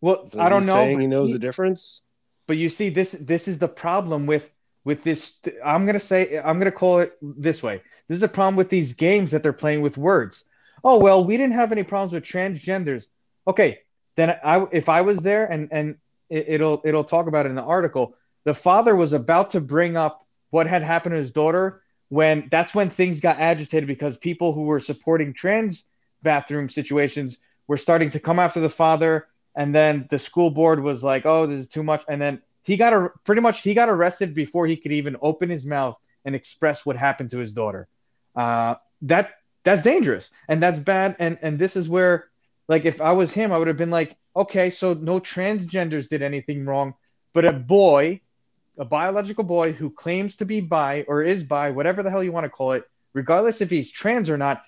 well, I don't know. Saying he knows he- the difference. but you see this this is the problem with with this i'm going to say i'm going to call it this way. This is a problem with these games that they're playing with words. Oh well we didn't have any problems with transgenders. Okay then i if i was there and and it, it'll it'll talk about it in the article the father was about to bring up what had happened to his daughter when that's when things got agitated because people who were supporting trans bathroom situations were starting to come after the father and then the school board was like oh this is too much and then he got a, pretty much he got arrested before he could even open his mouth and express what happened to his daughter. Uh, that that's dangerous. And that's bad. And and this is where like if i was him i would have been like okay so no transgenders did anything wrong but a boy a biological boy who claims to be bi or is bi whatever the hell you want to call it regardless if he's trans or not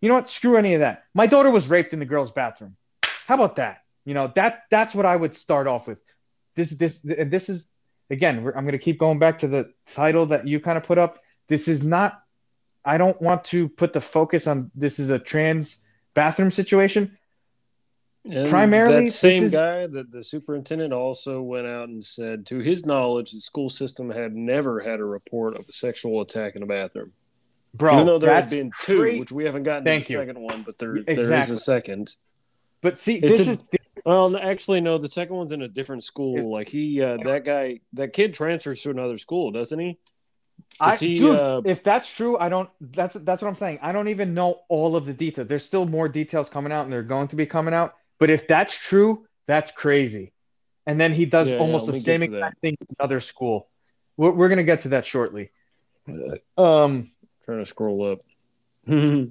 you know what? Screw any of that. My daughter was raped in the girls bathroom. How about that? You know that that's what i would start off with this this and this is again i'm going to keep going back to the title that you kind of put up this is not i don't want to put the focus on this is a trans bathroom situation And Primarily, that same is- guy, that the superintendent, also went out and said, to his knowledge, the school system had never had a report of a sexual attack in a bathroom. bro Even though there had been two, cra- which we haven't gotten Thank to the you. second one, but there there is a second. But see, It's this a- is Well, actually, no. The second one's in a different school. Like he, uh, that guy, that kid transfers to another school, doesn't he? I, he, dude, uh, if that's true, I don't. That's that's what I'm saying. I don't even know all of the details. There's still more details coming out, and they're going to be coming out. But if that's true, that's crazy. And then he does Yeah, yeah, almost let the same get to that. exact thing in another school. We're, we're gonna get to that shortly. Um, Trying to scroll up.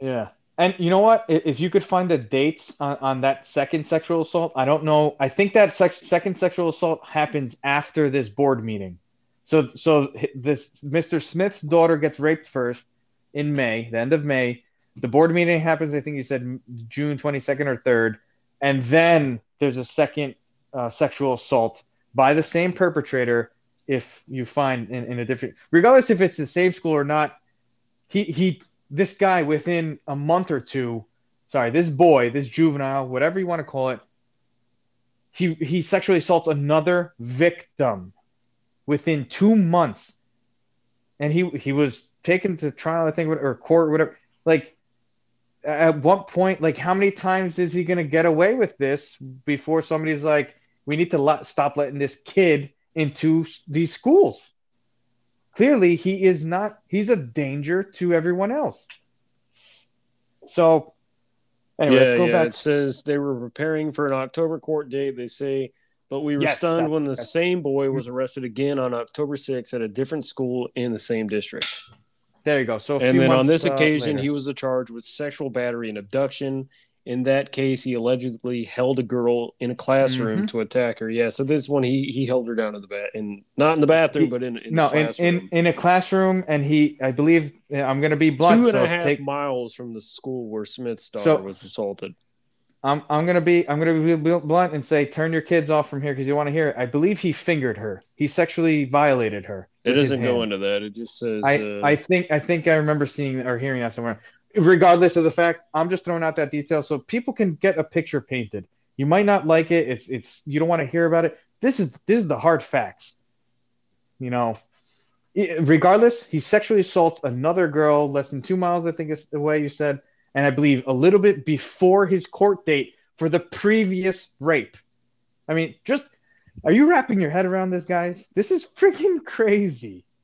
yeah. And you know what? If you could find the dates on, on that second sexual assault, I don't know. I think that sex, second sexual assault happens after this board meeting. So, so this Mr. Smith's daughter gets raped first in May, the end of May. The board meeting happens. I think you said June twenty second or third, and then there's a second uh, sexual assault by the same perpetrator. If you find in, in a different, regardless if it's the same school or not, he he this guy within a month or two, sorry, this boy, this juvenile, whatever you want to call it, he he sexually assaults another victim within two months, and he he was taken to trial, I think, or court, whatever. Like, at what point, like, how many times is he gonna get away with this before somebody's like, we need to let, stop letting this kid into these schools? Clearly, he is not. He's a danger to everyone else. So, anyway, yeah, let's go yeah. back. It says they were preparing for an October court date. They say, but we were Yes, stunned that- when the same boy was arrested again on October 6th at a different school in the same district. There you go. So, and then on this uh, occasion, later. he was charged with sexual battery and abduction. In that case, he allegedly held a girl in a classroom Mhm. to attack her. Yeah, so this one he he held her down in the bat, and not in the bathroom, He- but in, in no the in, classroom. in in a classroom, and he, I believe, I'm going to be blunt. Two and so a half take- miles from the school where Smith's daughter So- was assaulted. I'm I'm gonna be I'm gonna be blunt and say turn your kids off from here because you want to hear it. I believe he fingered her. He sexually violated her. It doesn't go into that. It just says I uh, I think I think I remember seeing or hearing that somewhere. Regardless of the fact, I'm just throwing out that detail so people can get a picture painted. You might not like it. It's it's you don't want to hear about it. This is this is the hard facts. You know, regardless, he sexually assaults another girl less than two miles, I think is the way you said, and I believe a little bit before his court date for the previous rape. I mean, just are you wrapping your head around this, guys? This is freaking crazy.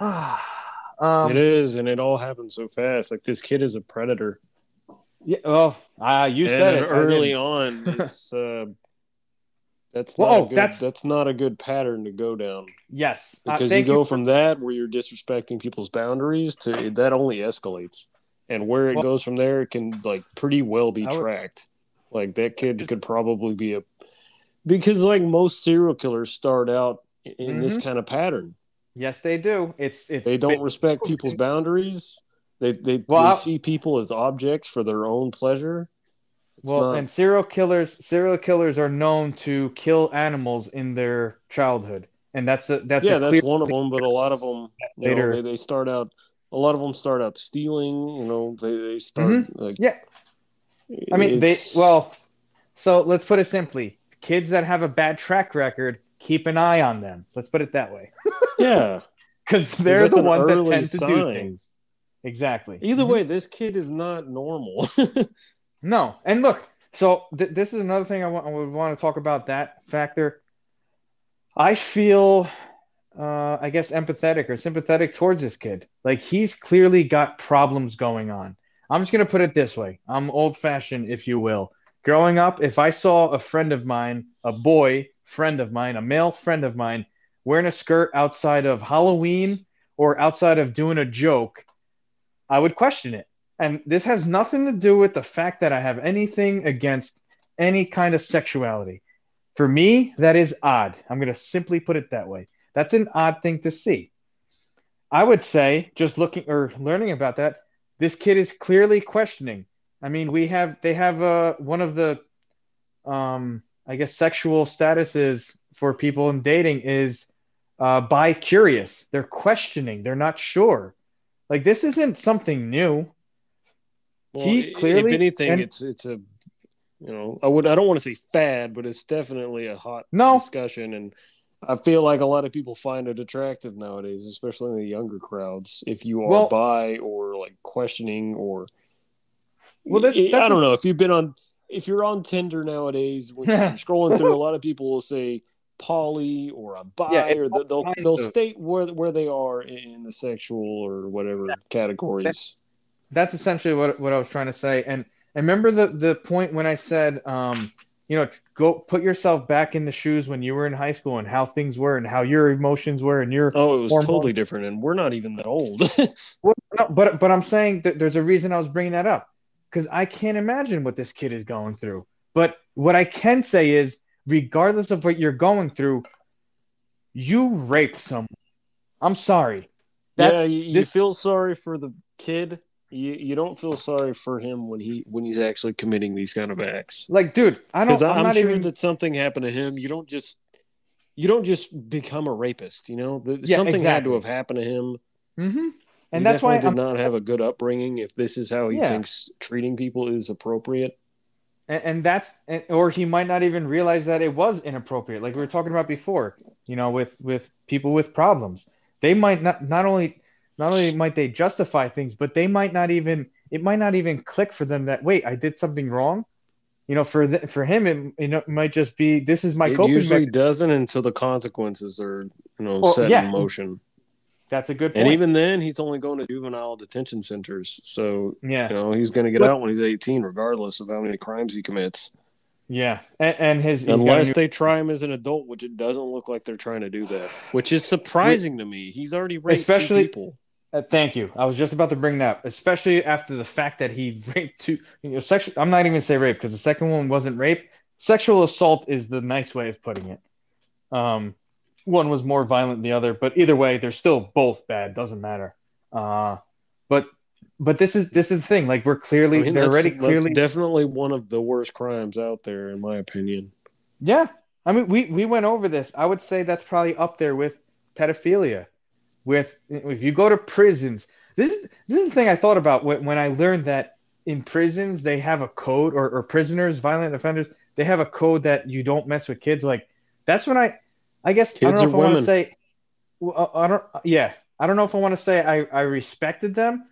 Ah. Um, it is, and it all happened so fast. Like this kid is a predator. Yeah, well, uh, you and said it early on. It's uh, that's not oh, a good, that's- that's not a good pattern to go down Yes, uh, because you go for- from that where you're disrespecting people's boundaries to that only escalates, and where it Well- goes from there it can like pretty well be would- tracked. Like that kid could probably be a because like most serial killers start out in this Mm-hmm. kind of pattern. Yes, they do. It's it's They don't respect people's boundaries. They they, Well, they see people as objects for their own pleasure. It's well, not- and serial killers serial killers are known to kill animals in their childhood, and that's a that's yeah, a that's one of them. But a lot of them, Later. know, they, they start out. A lot of them start out stealing. You know, they they start like. Mm-hmm. Yeah. I mean, they well, so let's put it simply: kids that have a bad track record, keep an eye on them. Let's put it that way, yeah. because they're that's the ones that early tend to do things. Exactly. Either Mhm. way, this kid is not normal. No, and look, so th- this is another thing I want. I would want to talk about that factor. I feel, uh, I guess, empathetic or sympathetic towards this kid. Like he's clearly got problems going on. I'm just gonna put it this way. I'm old-fashioned, if you will. Growing up, if I saw a friend of mine, a boy friend of mine, a male friend of mine, wearing a skirt outside of Halloween or outside of doing a joke, I would question it. And this has nothing to do with the fact that I have anything against any kind of sexuality. For me, that is odd. I'm going to simply put it that way. That's an odd thing to see. I would say, just looking or learning about that, this kid is clearly questioning. I mean, we have, they have uh, one of the, um, I guess, sexual statuses for people in dating is uh, bi curious. They're questioning, they're not sure. Like, this isn't something new. Well, He clearly- if anything, and- it's it's a you know I would I don't want to say fad, but it's definitely a hot No. discussion, and I feel like a lot of people find it attractive nowadays, especially in the younger crowds. If you are Well- bi or like questioning or Well, that's- I don't know if you've been on if you're on Tinder nowadays when you're scrolling through. A lot of people will say poly or a bi, Yeah, or they'll they'll, they'll state where where they are in the sexual or whatever categories. that's essentially what what I was trying to say. And I remember the the point when I said, um, you know, go put yourself back in the shoes when you were in high school and how things were and how your emotions were and your. Oh, it was Hormone- totally different, and we're not even that old. Well, no, but but I'm saying that there's a reason I was bringing that up because I can't imagine what this kid is going through. But what I can say is, regardless of what you're going through, you raped someone. I'm sorry. That's- yeah, you, you feel sorry for the kid. You you don't feel sorry for him when he when he's actually committing these kind of acts. Like, dude, I don't. I'm, I'm, not sure even. that something happened to him. You don't just you don't just become a rapist. You know, The- Yeah, something had to have happened to him. hmm And he that's why definitely I'm did not have a good upbringing. If this is how he Yeah. thinks treating people is appropriate, and, and that's and, or he might not even realize that it was inappropriate like we were talking about before you know with with people with problems they might not not only not only might they justify things but they might not even it might not even click for them that wait i did something wrong you know for the, for him it, you know, it might just be this is my it coping usually mechanism. doesn't until the consequences are you know Well, set yeah. in motion. That's a good point And even then, he's only going to juvenile detention centers. So yeah you know he's going to get out when he's 18, regardless of how many crimes he commits. yeah and, and his he's got a Unless new- they try him as an adult, which it doesn't look like they're trying to do that. Which is surprising to me. He's already raped Especially- people. Uh, thank you. I was just about to bring that up, especially after the fact that he raped two. You know, sexual. I'm not even gonna say rape because the second one wasn't rape. Sexual assault is the nice way of putting it. Um, one was more violent than the other, but either way, they're still both bad. Doesn't matter. Uh, but but this is this is the thing. Like we're clearly I mean, they're already clearly definitely one of the worst crimes out there, in my opinion. Yeah. I mean, we, we went over this. I would say that's probably up there with pedophilia. With if you go to prisons, this is this is the thing I thought about when, when I learned that in prisons they have a code or, or prisoners, violent offenders, they have a code that you don't mess with kids. Like that's when I, I guess I don't know if I want to say, I uh, I don't, yeah, I don't know if I want to say I I respected them,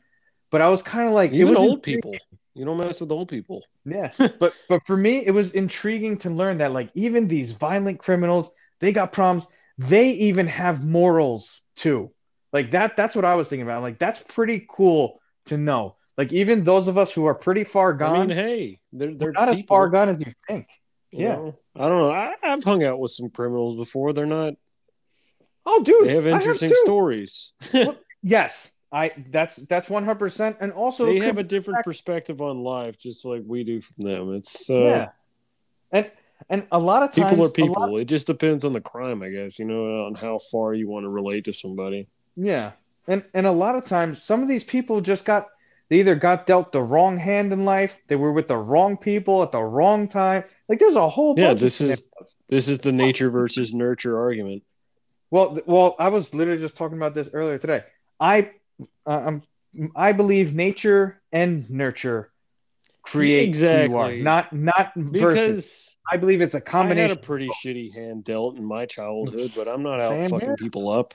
but I was kind of like Even old intriguing. people. You don't mess with old people. Yeah, but but for me, it was intriguing to learn that like even these violent criminals, they got problems. They even have morals too. Like that. That's what I was thinking about. Like that's pretty cool to know. Like even those of us who are pretty far I gone, mean, hey, they're they're not as far gone as you think. Yeah. know? I don't know. I, I've hung out with some criminals before. They're not. Oh, dude, They have interesting too. stories. Yes, I. That's that's one hundred percent. And also, they have a different fact- perspective on life, just like we do from them. It's uh, yeah. And and a lot of times, people are lot- people. It just depends on the crime, I guess. You know, on how far you want to relate to somebody. Yeah. And and a lot of times some of these people just got they either got dealt the wrong hand in life, they were with the wrong people at the wrong time. Like there's a whole Yeah, this of is- This is the nature versus nurture argument. well well I was literally just talking about this earlier today. I uh, um I believe nature and nurture create who you are, Exactly. not not versus. Because I believe it's a I had combination. a pretty shitty hand dealt in my childhood, but I'm not out Same fucking here. people up.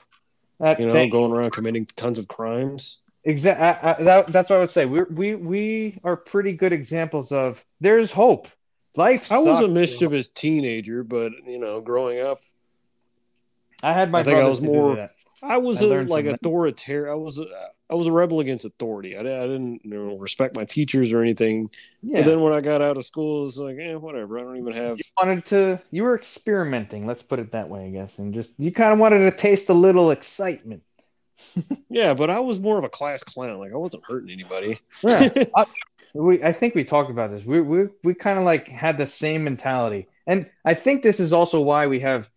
that You know, going around committing tons of crimes. Exactly. That, that's what I would say. We we we are pretty good examples of there's hope. Life. I was a mischievous teenager, but you know, growing up, I had my I think I was more- I was I a, like authoritarian. I was a, I was a rebel against authority. I, I didn't you know respect my teachers or anything. Yeah. But then when I got out of school, it's like, eh, whatever. I don't even have. you wanted to. You were experimenting. Let's put it that way, I guess, and just you kind of wanted to taste a little excitement. Yeah, but I was more of a class clown. Like I wasn't hurting anybody. Yeah. I, we I think we talked about this. We we we kind of like had the same mentality, and I think this is also why we have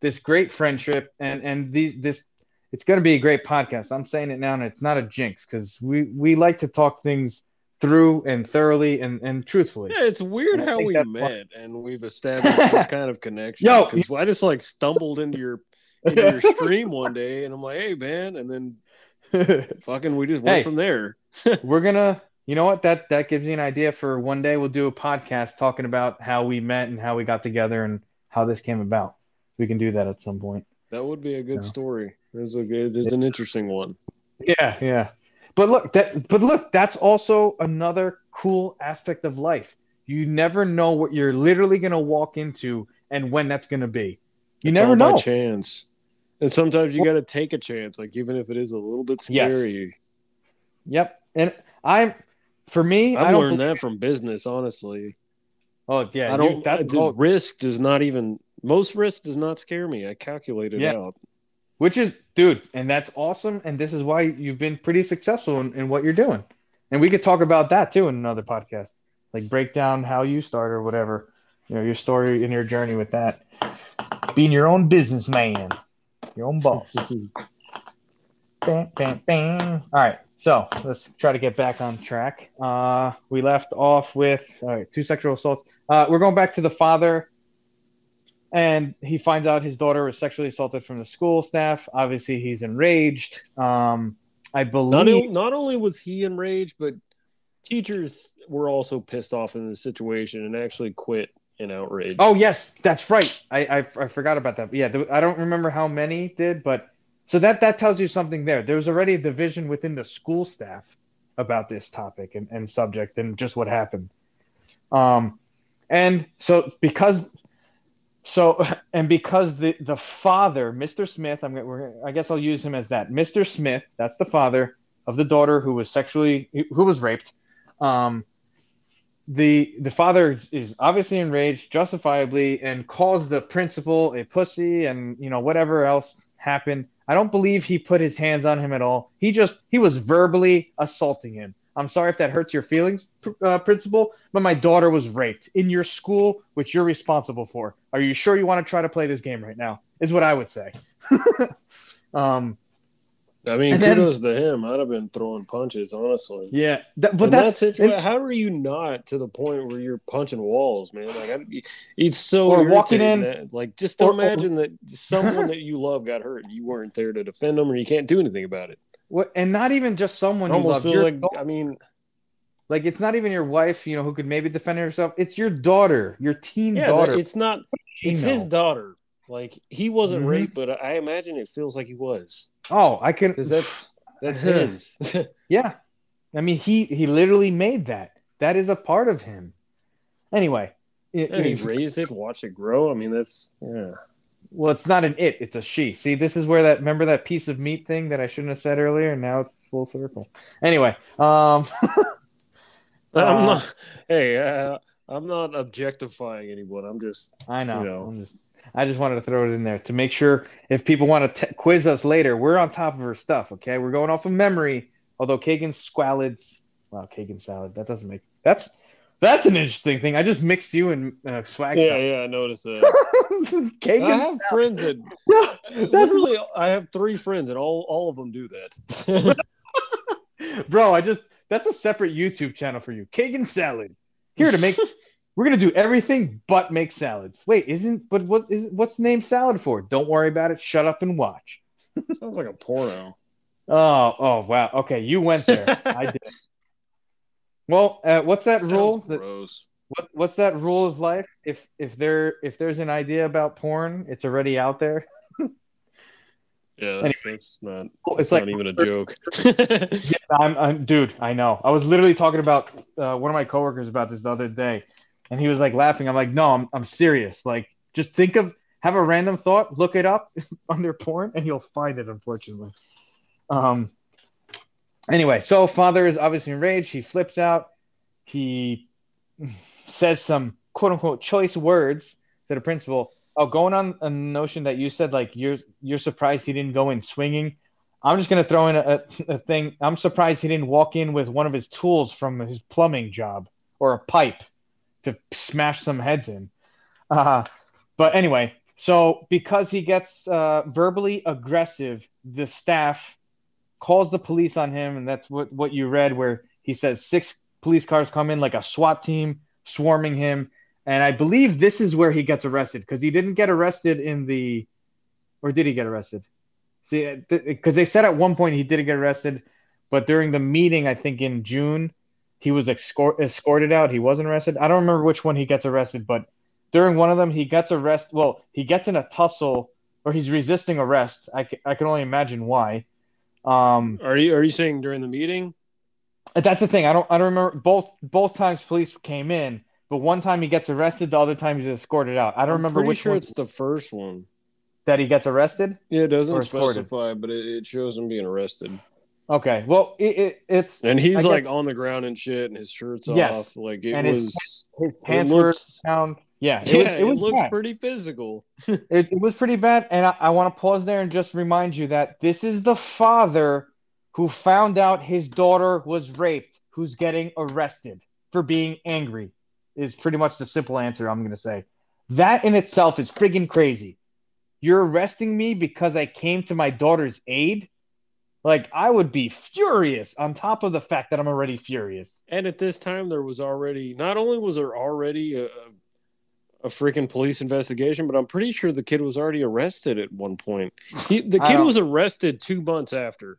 this great friendship and and these this. It's going to be a great podcast. I'm saying it now, and it's not a jinx because we we like to talk things through and thoroughly and and truthfully. Yeah, it's weird how we met and we've established this kind of connection. Yo, because I just like stumbled into your into your stream one day, and I'm like, hey man, and then fucking we just went Hey. from there. We're gonna, you know what? That that gives you an idea for one day. We'll do a podcast talking about how we met and how we got together and how this came about. We can do that at some point. That would be a good Yeah. story. It's a good, it's an interesting one. Yeah, yeah. But look, that but look, that's also another cool aspect of life. You never know what you're literally going to walk into and when that's going to be. You It's never know. chance. And sometimes you got to take a chance, like even if it is a little bit Yes. scary. Yep. And I'm, for me, I I've don't learned believe- that from business, honestly. Oh yeah, I don't. that- the risk does not even. Most risk does not scare me. I calculate it Yeah. out. which is, dude, and that's awesome. And this is why you've been pretty successful in, in what you're doing. And we could talk about that too in another podcast, like break down how you start or whatever, you know, your story and your journey with that. Being your own businessman, your own boss. Bam, bam, bam. All right, so let's try to get back on track. Uh, we left off with all right, two sexual assaults. Uh, we're going back to the father, and he finds out his daughter was sexually assaulted from the school staff. Obviously, he's enraged. Um, I believe. o- not only was he enraged, but teachers were also pissed off in the situation and actually quit in outrage. Oh yes, that's right. I I, I forgot about that. Yeah, there, I don't remember how many did, but so that that tells you something there. There was already a division within the school staff about this topic and, and subject and just what happened. Um, and so because so and because the the father, Mr. Smith, I'm I guess I'll use him as that. Mr. Smith, that's the father of the daughter who was sexually who was raped. Um, the the father is, obviously enraged justifiably and calls the principal a pussy and you know whatever else happened. I don't believe he put his hands on him at all. He just he was verbally assaulting him. I'm sorry if that hurts your feelings uh, principal but my daughter was raped in your school which you're responsible for. Are you sure you want to try to play this game right now? Is what i would say. Um I mean, and then- kudos to him. I'd have been throwing punches, honestly. yeah that, but that's that situa- how are you not to the point where you're punching walls, man? Like, I, it's so Or walking in- that- like, just or- imagine that someone that you love got hurt and you weren't there to defend them, or you can't do anything about it. what and not even just someone It you almost love feels like, daughter- I mean, Like it's not even your wife, you know, who could maybe defend herself. It's your daughter, your teen yeah, daughter. it's not. It's his daughter. Like he wasn't Mhm. raped, but I imagine it feels like he was oh, I can. because that's that's his. Yeah, I mean, he he literally made that. That is a part of him. Anyway, it- and he it- raised it, watch it grow. I mean, that's yeah. well, it's not an it; it's a she. See, this is where that remember that piece of meat thing that I shouldn't have said earlier, and now it's full circle. Anyway, um, I'm Uh, not. Hey, uh, I'm not objectifying anyone. I'm just. I know. You know. I'm just, I just wanted to throw it in there to make sure if people want to t- quiz us later, we're on top of our stuff. Okay, we're going off of memory. Although Kagan squalids, wow, Kagan salad. That doesn't make that's that's an interesting thing. I just mixed you and uh, swag. Yeah, yeah. I noticed that. salad. Kagan. I have friends that Yeah, that's literally. I have three friends, and all all of them do that. bro. I just that's a separate YouTube channel for you. Kagan salad. Here to make. We're gonna do everything but make salads. Wait, isn't but what is what's named salad for? Don't worry about it. Shut up and watch. Sounds like a porno. Oh, oh, wow. Okay, you went there. I did. Well, uh, what's that Sounds rule? That, what, what's that rule of life? If if there if there's an idea about porn, it's already out there. Yeah, that's, that's not. It's It's like not even a joke. I'm, I'm, dude. I know. I was literally talking about uh, one of my coworkers about this the other day, and he was like laughing. I'm like, no, I'm I'm serious. Like, just think of have a random thought, look it up under porn, and you'll find it. Unfortunately. Um. Anyway, so father is obviously enraged. He flips out. He says some quote unquote choice words to the principal. Oh, going on a notion that you said like you're you're surprised he didn't go in swinging. I'm just gonna throw in a, a thing. I'm surprised he didn't walk in with one of his tools from his plumbing job or a pipe to smash some heads in. Uh, but anyway, so because he gets uh, verbally aggressive, the staff calls the police on him, and that's what what you read, where he says six police cars come in like a SWAT team swarming him, and I believe this is where he gets arrested because he didn't get arrested in the, or did he get arrested? See, because they said at one point he didn't get arrested, but during the meeting, I think in June, he was escort, escorted out. He wasn't arrested. I don't remember which one he gets arrested, but during one of them, he gets arrested. Well, he gets in a tussle, or he's resisting arrest. I, I can only imagine why. Um, Are you are you saying during the meeting? That's the thing. I don't. I don't remember both. Both times police came in, but one time he gets arrested. The other time he's escorted out. I don't I'm remember which sure one it's the first one. that he gets arrested. Yeah, it doesn't specify, but it, it shows him being arrested. Okay. Well, it, it, it's And he's I guess- like on the ground and shit, and his shirt's Yes. off. Like it And was. his it pants were down. Yeah. It yeah, was. it, It, was bad. pretty physical. It, it was pretty bad. And I, I want to pause there and just remind you that this is the father who found out his daughter was raped, who's getting arrested for being angry, is pretty much the simple answer I'm going to say. That in itself is friggin' crazy. You're arresting me because I came to my daughter's aid? Like, I would be furious on top of the fact that I'm already furious. And at this time, there was already not only was there already a, a freaking police investigation, but I'm pretty sure the kid was already arrested at one point. He, the kid was arrested two months after,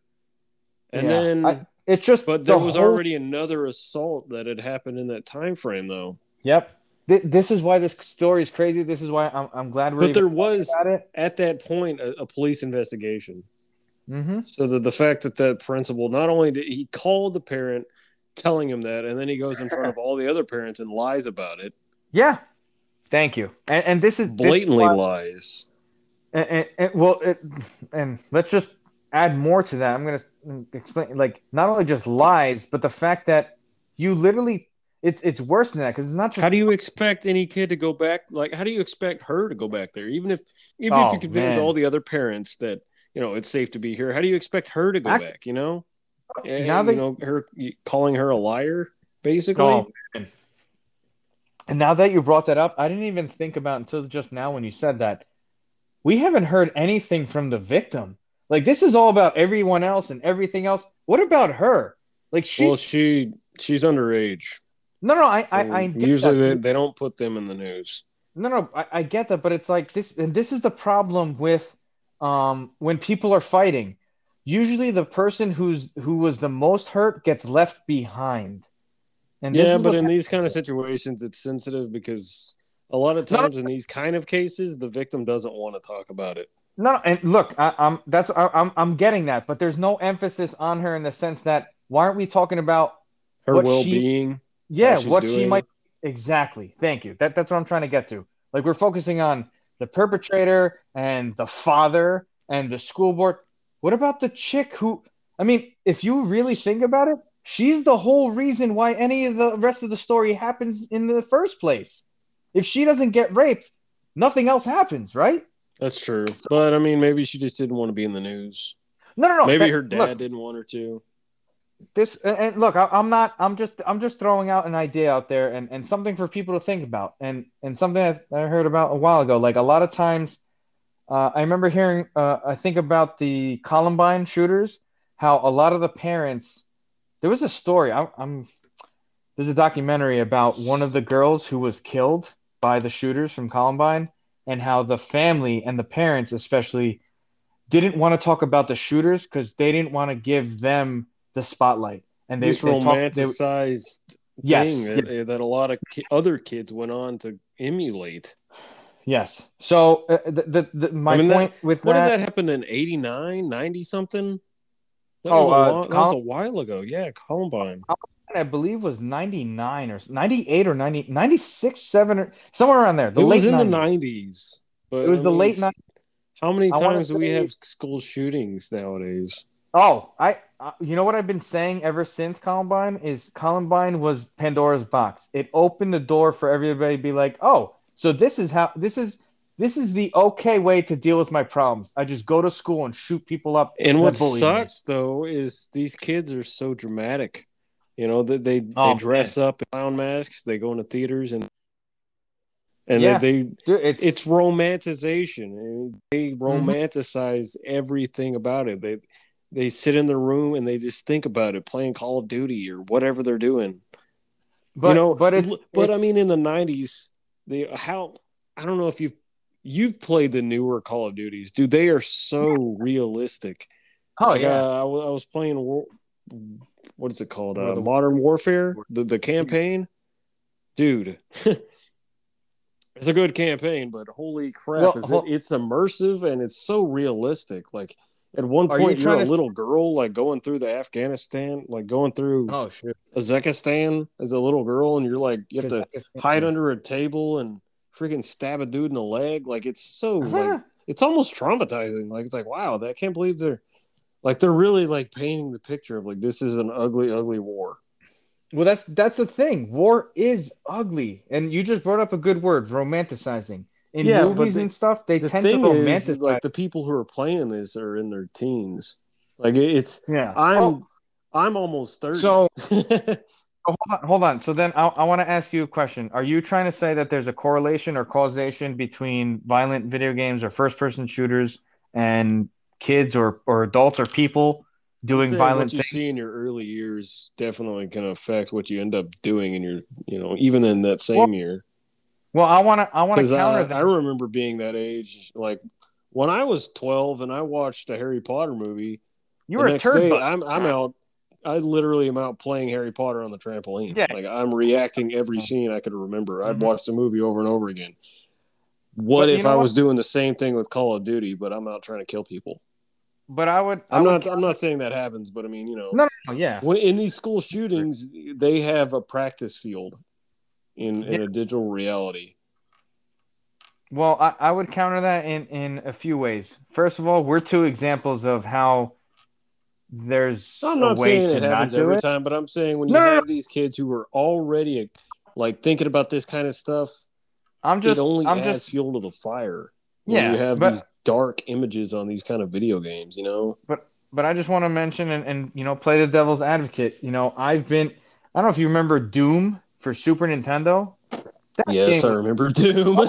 and Yeah. then I- It's just. but the there was whole- already another assault that had happened in that time frame, though. Yep. Th- This is why this story is crazy. This is why I'm, I'm glad we're But there was it. at that point a, a police investigation. Mm-hmm. So the the fact that that principal not only did he called the parent telling him that, and then he goes in front of all the other parents and lies about it, Yeah. Thank you. And, and this is this is blatantly why- lies. and, and, and- well, it, and let's just add more to that. I'm gonna explain, like, not only just lies, but the fact that you literally, it's it's worse than that because it's not just. How do you expect any kid to go back? Like, how do you expect her to go back there? Even if, even Oh, if you convince man. all the other parents that you know it's safe to be here, how do you expect her to go I- back? You know, oh, and, Now that- you know her calling her a liar, basically. Oh. And now that you brought that up, I didn't even think about until just now when you said that. We haven't heard anything from the victim. Like this is all about everyone else and everything else. What about her? Like she well, she she's underage. No, no, I, I, I usually they, they don't put them in the news. No, no, I, I get that, but it's like this, and this is the problem with um when people are fighting. Usually, the person who's who was the most hurt gets left behind. And yeah, but in these kind of situations, it's sensitive because a lot of No. times in these kind of cases, the victim doesn't want to talk about it. No, and look, I, I'm that's I, I'm I'm getting that, but there's no emphasis on her in the sense that why aren't we talking about Her well-being. yeah what she might exactly. Thank you. That that's what I'm trying to get to. Like we're focusing on the perpetrator and the father and the school board. What about the chick who? I mean, if you really think about it, she's the whole reason why any of the rest of the story happens in the first place. If she doesn't get raped, nothing else happens, right? That's true, but I mean, maybe she just didn't want to be in the news. No, no, no. maybe that- her dad look, didn't want her to. This and look I, i'm not i'm just i'm just throwing out an idea out there and, and something for people to think about. And and something that i heard about a while ago. Like a lot of times uh, i remember hearing uh, i think about the columbine shooters how a lot of the parents there was a story I, i'm there's a documentary about one of the girls who was killed by the shooters from columbine and how the family and the parents especially didn't want to talk about the shooters because they didn't want to give them the spotlight and they, This they talked they, romanticized yes thing that, that a lot of ki- other kids went on to emulate. yes so uh, the, the, the my I mean, that- point with What that, did that happen in 89, 90 something? That, Oh, was, a uh, long, that was a while ago. Yeah, Columbine. i believe was 99 or 98 or 90 96 7 or somewhere around there the it late was in 90s. the 90s. But It was I the mean, late s- How many times do we have school shootings nowadays? Oh, I uh, you know what I've been saying ever since Columbine is Columbine was Pandora's box. It opened the door for everybody to be like, "Oh, so this is how this is this is the okay way to deal with my problems. I just go to school and shoot people up." And what bully me." sucks though is these kids are so dramatic. You know, that they, they, Oh, dress up in clown masks, they go into theaters and and Yeah. they, they Dude, it's, it's romanticization. They Mm-hmm. romanticize everything about it. They they sit in their room and they just think about it, playing Call of Duty or whatever they're doing. but you know, but it's but I mean, in the '90s, the how I don't know if you've you've played the newer Call of Duties, dude. They are so realistic. oh Like, yeah, uh, I, was playing war, what is it called? Uh, the- Modern Warfare, the the campaign, dude. it's a good campaign, but holy crap, Well, is it? It's immersive and it's so realistic. Like At one Are point, you are a to- little girl, like going through the Afghanistan, like going through Oh shit! Uzbekistan as a little girl, and you're like, you have to hide under a table and freaking stab a dude in the leg. Like it's so, like, uh-huh. it's almost traumatizing. Like it's like, wow, I can't believe they're, like, they're really like painting the picture of like this is an ugly, ugly war. Well, that's that's the thing. War is ugly, and you just brought up a good word: romanticizing. In Yeah, movies the- and stuff, they the tend to romanticize. is, like the people who are playing this are in their teens. Like it's, yeah. I'm, Oh, I'm almost thirty. so hold on, hold on. So then, I, I want to ask you a question. Are you trying to say that there's a correlation or causation between violent video games or first-person shooters and kids or or adults or people doing violent what you things? see in your early years definitely can affect what you end up doing in your, you know, even in that same Well, year. Well, I want to I want to counter I, that. I remember being that age, like when I was twelve and I watched a Harry Potter movie. you were a turd day. I'm I'm out. I literally am out playing Harry Potter on the trampoline. Yeah. Like I'm reacting every scene I could remember. I'd Mhm. watch the movie over and over again. What if I what? was doing the same thing with Call of Duty, but I'm out trying to kill people? But I would. I I'm would not. I'm not saying that happens, but I mean, you know, No, no, no, yeah. when in these school shootings, they have a practice field in in Yeah. a digital reality. Well, I, I would counter that in, in a few ways. First of all, we're two examples of how there's I'm a not way saying to it not happens every it. time, but I'm saying when you No, have these kids who are already like thinking about this kind of stuff, I'm just, it only I'm adds just, fuel to the fire. when yeah. you have but, these dark images on these kind of video games, you know. But but I just want to mention and, and you know play the devil's advocate. You know, I've been. I don't know if you remember Doom for Super Nintendo. That yes, I remember Doom.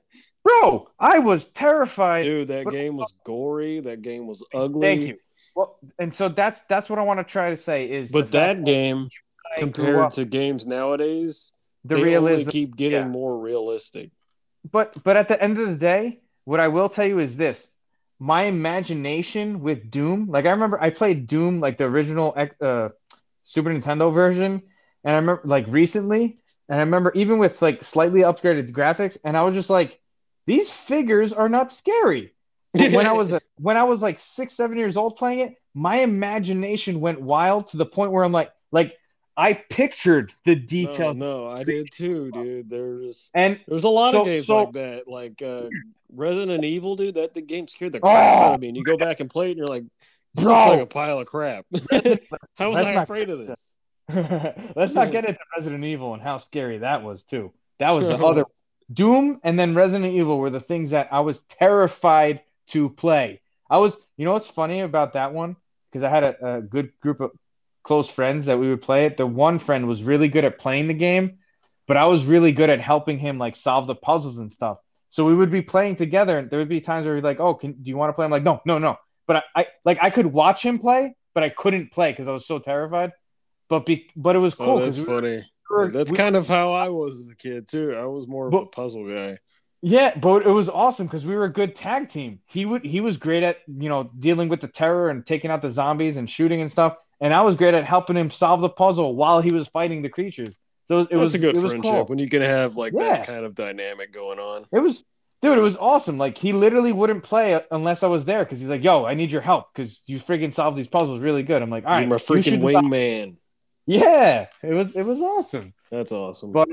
bro, I was terrified. Dude, that But- game was gory. That game was ugly. Thank you. Well, and so that's that's what I want to try to say is. the But that game, I compared up, to games nowadays, the they only realism. keep getting yeah. more realistic. But but at the end of the day, what I will tell you is this: my imagination with Doom. Like I remember, I played Doom, like the original uh, Super Nintendo version, and I remember like recently, and I remember even with like slightly upgraded graphics, and I was just like, these figures are not scary. When I was when I was like six, seven years old playing it, my imagination went wild to the point where I'm like, like I pictured the no, detail, no, I did too, dude. There's and there's a lot So- of games so- like that, like uh, Resident Evil, dude. That the game scared the crap Oh! out of me. And you go back and play it, and you're like, this Bro! looks like a pile of crap. How was I afraid of this? Let's not get into Resident Evil and how scary that was too. That was the other Doom and then Resident Evil were the things that I was terrified to play. I was, you know, what's funny about that one because I had a, a good group of close friends that we would play it. The one friend was really good at playing the game, but I was really good at helping him like solve the puzzles and stuff. So we would be playing together, and there would be times where he'd like, "Oh, can, do you want to play?" I'm like, "No, no, no." But I, I like I could watch him play, but I couldn't play because I was so terrified. But be, but it was oh, cool. Oh, that's we funny. we were- That's we- kind of how I was as a kid too. I was more of a puzzle guy. Yeah, but it was awesome because we were a good tag team. He would he was great at you know dealing with the terror and taking out the zombies and shooting and stuff, and I was great at helping him solve the puzzle while he was fighting the creatures. So it That's was a good friendship cool. when you can have like Yeah. that kind of dynamic going on. It was dude, it was awesome. Like he literally wouldn't play unless I was there because he's like, "Yo, I need your help because you freaking solve these puzzles really good." I'm like, "All right, You're my freaking the zo-" wingman. Yeah, it was it was awesome. That's awesome. But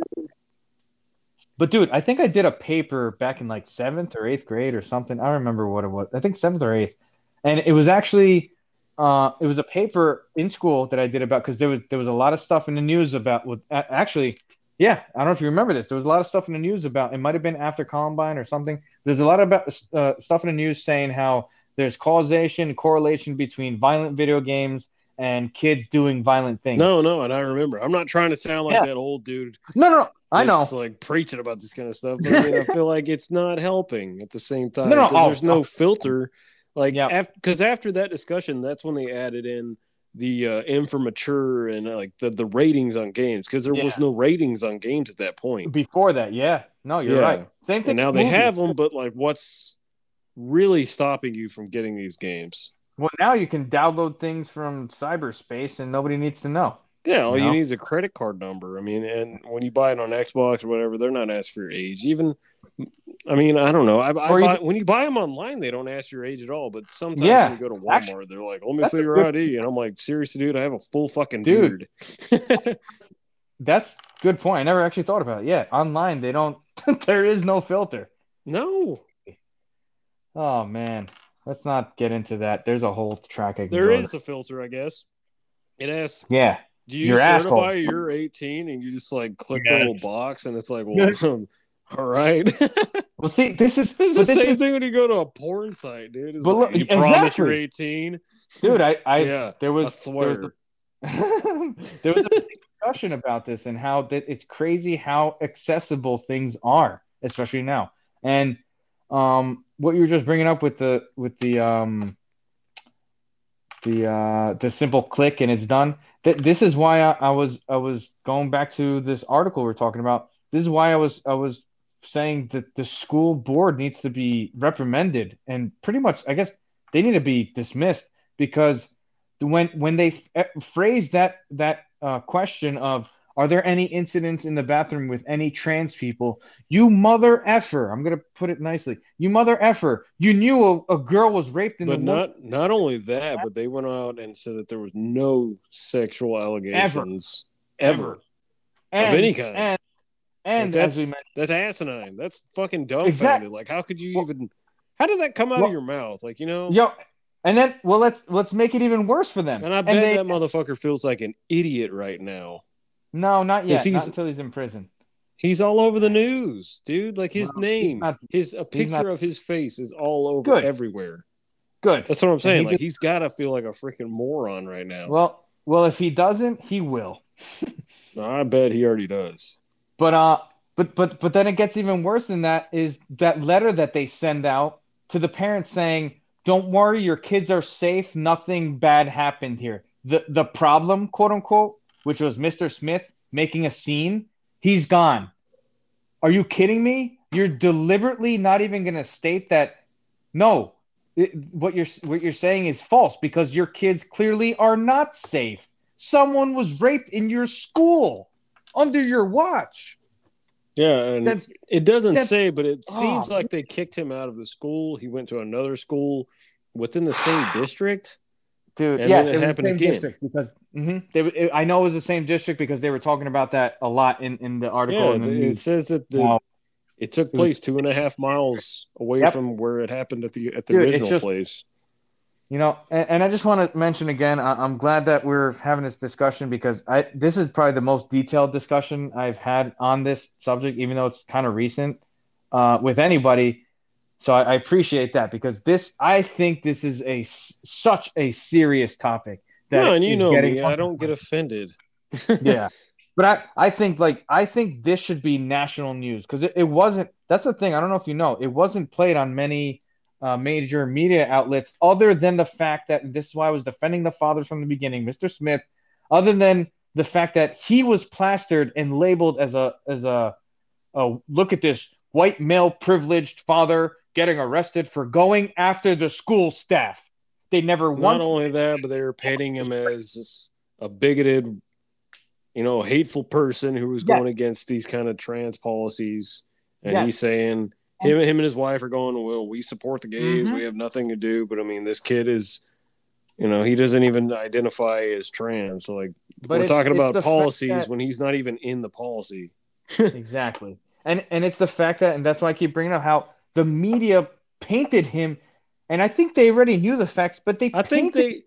But dude, I think I did a paper back in like seventh or eighth grade or something. I don't remember what it was. I think seventh or eighth, and it was actually uh, it was a paper in school that I did about because there was there was a lot of stuff in the news about with actually. Yeah, I don't know if you remember this. There was a lot of stuff in the news about it. Might have been after Columbine or something. There's a lot about uh, stuff in the news saying how there's causation, correlation between violent video games and kids doing violent things. no, no, and I remember. I'm not trying to sound like Yeah. that old dude. no, no, no. I know. like preaching about this kind of stuff. But I, mean, I feel like it's not helping at the same time No, no, oh, there's no oh. filter. Like, Yeah. because after that discussion, that's when they added in the uh, M for mature and uh, like the, the ratings on games because there was no ratings on games at that point. Before that, yeah. No, you're Yeah. right. Same thing. And now they movies. have them, but like, what's really stopping you from getting these games? Well, now you can download things from cyberspace and nobody needs to know. Yeah, all You you need is a credit card number. I mean, and when you buy it on Xbox or whatever, they're not asked for your age. Even I mean, I don't know. I, I Or you- when you buy them online, they don't ask your age at all. But sometimes Yeah, when you go to Walmart, actually, they're like, "Let me see your good- ID," and I'm like, "Seriously, dude, I have a full fucking Dude. beard." That's good point. I never actually thought about it. Yeah, online they don't. there is no filter. no, Oh man, let's not get into that. There's a whole track I can there go is to. a filter, I guess. It asks, Yeah, "Do you Your certify asshole. you're 18?" And you just like click the little box, and it's like, "Well, um, all right." Well, see, this is It's but the this same is- thing when you go to a porn site, dude. It's But like, look- you promise you're 18. dude. I, I yeah, there was I there was a, there was a discussion about this and how that it's crazy how accessible things are, especially now. And um, what you were just bringing up with the with the um the uh the simple click and it's done. That this is why I, I was I was going back to this article we're talking about. This is why I was I was saying that the school board needs to be reprimanded and pretty much I guess they need to be dismissed because when when they f- phrase that that uh, question of are there any incidents in the bathroom with any trans people you mother effer i'm gonna put it nicely you mother effer you knew a, a girl was raped in But the not not only that, but they went out and said that there was no sexual allegations ever, ever, and, any kind. and and Like, that's mentioned that's asinine. That's fucking dumbfounded. Exact- Like, how could you Well- even? How did that come out Well- of your mouth? Like, you know. yo and then well let's let's make it even worse for them And I bet they, that motherfucker feels like an idiot right now. No not yet he's- not until he's in prison He's all over the news, dude. Like his Well, name, not- his a picture not- of his face is all over Good. everywhere. good That's what I'm saying. he Like he's got to feel like a freaking moron right now. well well if he doesn't he will I bet he already does. But uh, but but but then it gets even worse than that. Is that letter that they send out to the parents saying, "Don't worry, your kids are safe. Nothing bad happened here." The the problem, quote unquote, which was Mr. Smith making a scene, he's gone. Are you kidding me? You're deliberately not even going to state that. No, it, what you're what you're saying is false because your kids clearly are not safe. Someone was raped in your school under your watch. Yeah, it doesn't say, but it Oh, seems like they kicked him out of the school. He went to another school within the same district. Dude. And yes, it the happened again. because mhm, they, it, I know it was the same district because they were talking about that a lot in, in the article. Yeah, in the it news. says that the Wow. it took place two and a half miles away Yep. from where it happened at the at the Dude, original just- place. You know, and, and I just want to mention again, I, I'm glad that we're having this discussion because I this is probably the most detailed discussion I've had on this subject, even though it's kind of recent uh, with anybody. So I, I appreciate that because this, I think this is a such a serious topic. That No, and you know me, I don't get offended. yeah. But I, I think like I think this should be national news because it, it wasn't. That's the thing. I don't know if you know, it wasn't played on many uh, major media outlets other than the fact that this is why I was defending the fathers from the beginning, Mr. Smith. Other than the fact that he was plastered and labeled as a as a, a look at this white male privileged father getting arrested for going after the school staff. They never Not once only that, but they were painting him as a bigoted, you know, hateful person who was Yeah. going against these kind of trans policies. And Yes. he's saying him, him and his wife are going, well, we support the gays. Mhm. We have nothing to do. But I mean, this kid is, you know, he doesn't even identify as trans. So like, but we're talking about policies that- when he's not even in the policy. exactly and and it's the fact that and that's why i keep bringing up how the media painted him and i think they already knew the facts but they I think they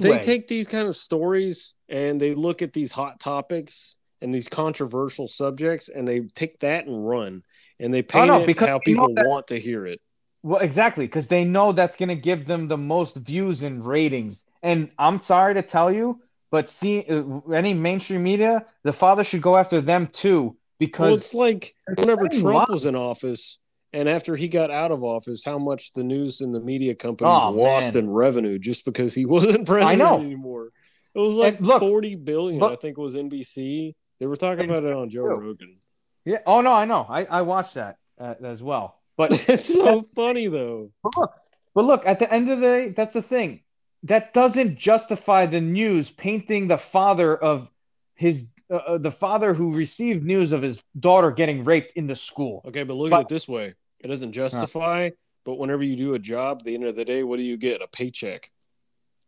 they way. take these kind of stories and they look at these hot topics and these controversial subjects and they take that and run and they paint no, it how people that- want to hear it. well exactly because they know that's going to give them the most views and ratings and i'm sorry to tell you but see uh, any mainstream media the father should go after them too Well, because it's like whenever Trump was in office and after he got out of office, how much the news and the media companies Oh, lost man. in revenue just because he wasn't president anymore. It was like look, forty billion, but- I think it was NBC. They were talking about it on Joe. Rogan. yeah oh no i know i, I watched that uh, as well but It's so funny though. But look, but look, at the end of the day, that's the thing. That doesn't justify the news painting the father of his uh, uh, the father who received news of his daughter getting raped in the school. Okay, but look But- at it this way: it doesn't justify, but whenever you do a job, at the end of the day, what do you get? A paycheck.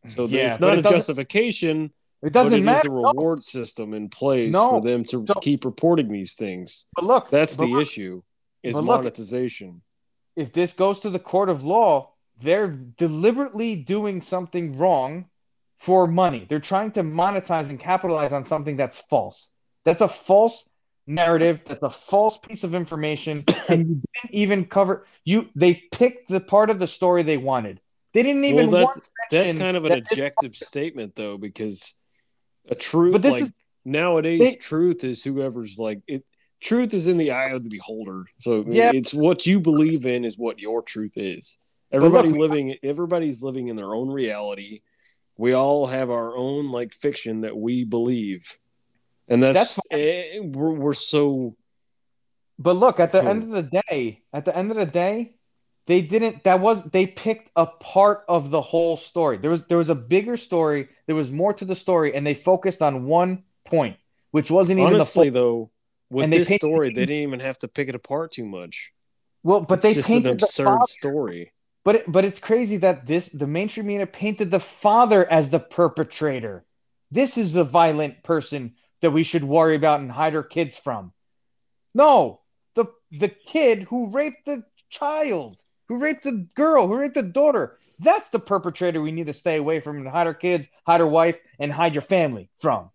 So Yeah, it's not it a justification, It doesn't it is matter. a no. reward system in place No. for them to So- keep reporting these things. But look, That's but the look, issue: is but look- monetization. if this goes to the court of law, they're deliberately doing something wrong for money. They're trying to monetize and capitalize on something that's false. That's a false narrative. That's a false piece of information, and you didn't even cover. You they picked the part of the story they wanted. They didn't even Well, want. That's kind of an objective statement, though, because a truth But this like is- nowadays, they- truth is whoever's like it. Truth is in the eye of the beholder. So Yeah. it's what you believe in is what your truth is. Everybody we- living, everybody's living in their own reality. We all have our own like fiction that we believe, and that's, That's eh, we're we're so But look, at the Cool. end of the day, at the end of the day, they didn't. That was they picked a part of the whole story. There was there was a bigger story. There was more to the story, and they focused on one point, which wasn't even the honestly full. though. With and they this painted- story, they didn't even have to pick it apart too much. Well, but they it's just an painted the absurd father. story. But it, but it's crazy that this the mainstream media painted the father as the perpetrator. This is the violent person that we should worry about and hide our kids from. No, the the kid who raped the child, who raped the girl, who raped the daughter. That's the perpetrator we need to stay away from and hide our kids, hide our wife, and hide your family from.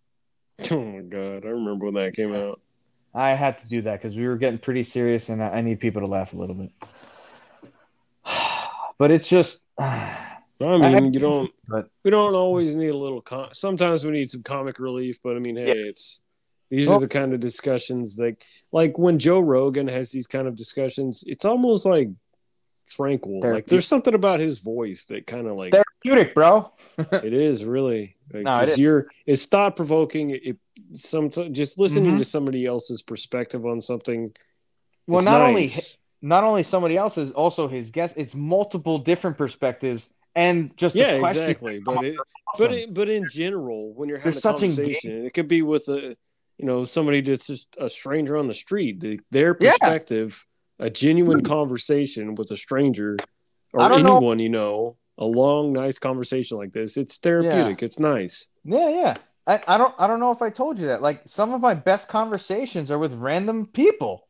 Oh my god, I remember when that came out. I had to do that because we were getting pretty serious, and I, I need people to laugh a little bit. But it's just. I mean, you don't. But We don't always need a little. Com- Sometimes we need some comic relief, but I mean, hey, Yeah. it's these Well- are the kind of discussions like like when Joe Rogan has these kind of discussions. It's almost like tranquil. Like there's something about his voice that kind of like therapeutic, bro. it is really. Like, No, it is. It's thought provoking. It some just listening Mhm. to somebody else's perspective on something. Well, not only nice. Not only somebody else's, also his guest. It's multiple different perspectives and just yeah, exactly. But it, but it, but in general, when you're having There's a conversation, it could be with a you know somebody that's just a stranger on the street. The, their Yeah. perspective, a genuine hmm. conversation with a stranger or don't know- anyone you know, a long, nice conversation like this. It's therapeutic. It's nice. yeah, yeah. I, I don't I don't know if I told you that. Like some of my best conversations are with random people.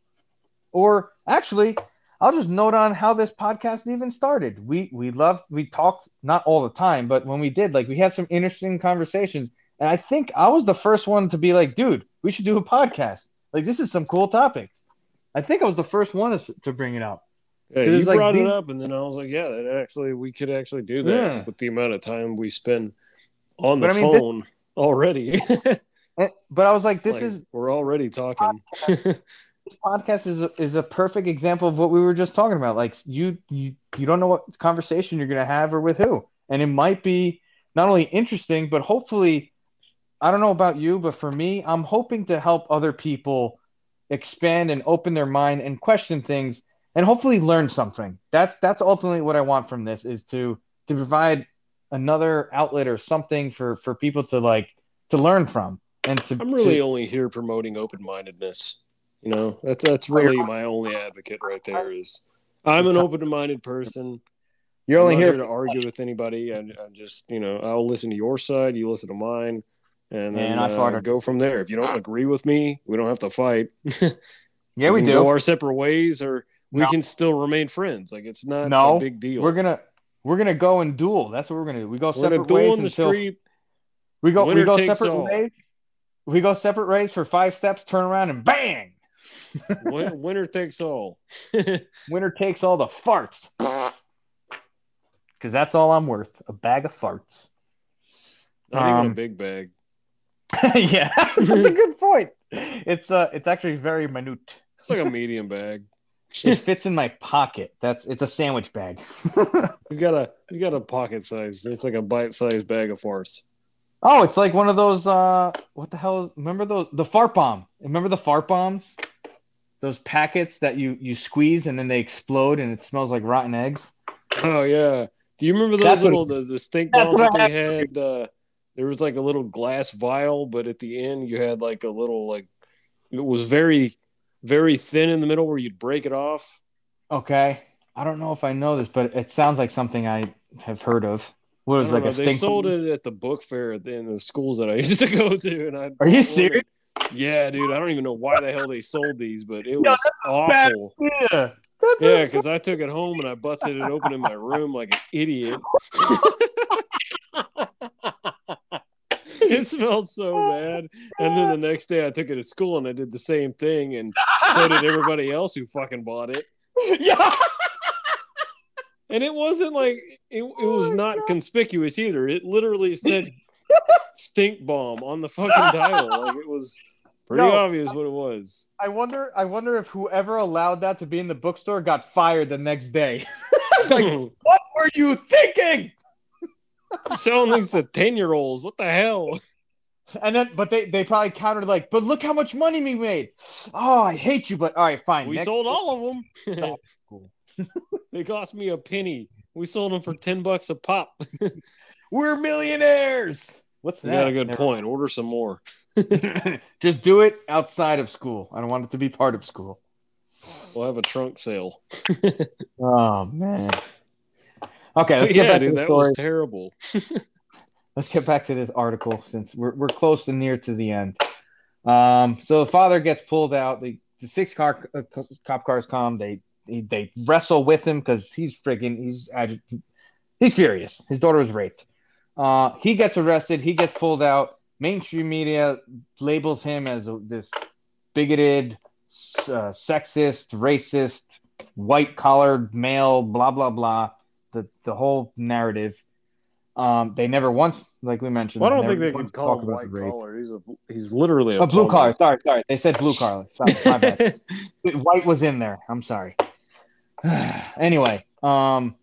Or actually, I'll just note on how this podcast even started. We we loved we talked not all the time, but when we did, like we had some interesting conversations. And I think I was the first one to be like, dude, we should do a podcast. Like this is some cool topics. I think I was the first one to, to bring it up. Yeah, It you like brought it up, and then I was like, "Yeah, that actually, we could actually do that Yeah. with the amount of time we spend on the I mean, this- phone already." Eh, But I was like, this Like, is we're already talking. This podcast is a, is a perfect example of what we were just talking about. Like you you you don't know what conversation you're gonna have or with who, and it might be not only interesting, but hopefully, I don't know about you, but for me, I'm hoping to help other people expand and open their mind and question things, and hopefully learn something. That's that's ultimately what I want from this is to to provide another outlet or something for for people to like to learn from and to I'm really to- only here promoting open mindedness. You know, that's that's really my only advocate right there. Is I'm an open minded person. you're I'm only here here to argue with anybody. I, I just you know I'll listen to your side, you listen to mine, and then And I uh, go from there. If you don't agree with me, we don't have to fight. yeah we can do go our separate ways, or we No. can still remain friends. Like it's not No, a big deal. We're gonna we're gonna go and duel. That's what we're gonna do. We go We're separate duel ways in the until street. we go we go separate all. ways. We go separate ways for five steps, turn around and bang. Win- Winner takes all. Winner takes all the farts. Cause that's all I'm worth. A bag of farts. Not even a Um, big bag. yeah, that's a good point. It's uh it's actually very minute. It's like a medium bag. It fits in my pocket. That's it's a sandwich bag. He's got a he's got a pocket size. It's like a bite sized bag of farts. oh, it's like one of those uh what the hell is remember those the fart bomb. Remember the fart bombs? Those packets that you you squeeze and then they explode and it smells like rotten eggs. Oh yeah. Do you remember those That's what- little the, the stink bombs that they had? Uh, there was like a little glass vial, but at the end you had like a little like it was very very thin in the middle where you'd break it off. Okay. I don't know if I know this, but it sounds like something I have heard of. What was don't like know, a they stink? sold it at the book fair at the, in the schools that I used to go to, and I Are you serious? Yeah, dude. I don't even know why the hell they sold these, but it was bad awful. Yeah. Yeah, because I took it home and I busted it open in my room like an idiot. it smelled so bad. And then the next day I took it to school and I did the same thing, and so did everybody else who fucking bought it. yeah. And it wasn't like it, it was Oh not God. conspicuous either. It literally said stink bomb on the fucking title. Like it was pretty No. obvious what it was. I wonder. I wonder if whoever allowed that to be in the bookstore got fired the next day. like, what were you thinking? I'm selling these to 10 year olds. What the hell? And then, but they they probably countered like, but look how much money we made. Oh, I hate you, but all right, fine. We sold all of them. Cool. they cost me a penny. We sold them for 10 bucks a pop. We're millionaires. What's You that? got a good Never point. Order some more. Just do it outside of school. I don't want it to be part of school. We'll have a trunk sale. Oh man. Okay, let's But get yeah, back to dude, the that story. was terrible. let's get back to this article since we're we're close to near to the end. Um, so the father gets pulled out. The, the six car uh, cop cars come. They they, wrestle with him because he's friggin' he's agi- he's furious. His daughter was raped. Uh, he gets arrested. He gets pulled out. Mainstream media labels him as a, this bigoted, uh, sexist, racist, white collared male. Blah blah blah. The the whole narrative. Um, they never once, like we mentioned. Well, I don't think they can call talk him about white collar. He's a he's literally a Oh, blue collar. Sorry, sorry. They said blue collar. Sorry, my bad. White was in there. I'm sorry. anyway, um,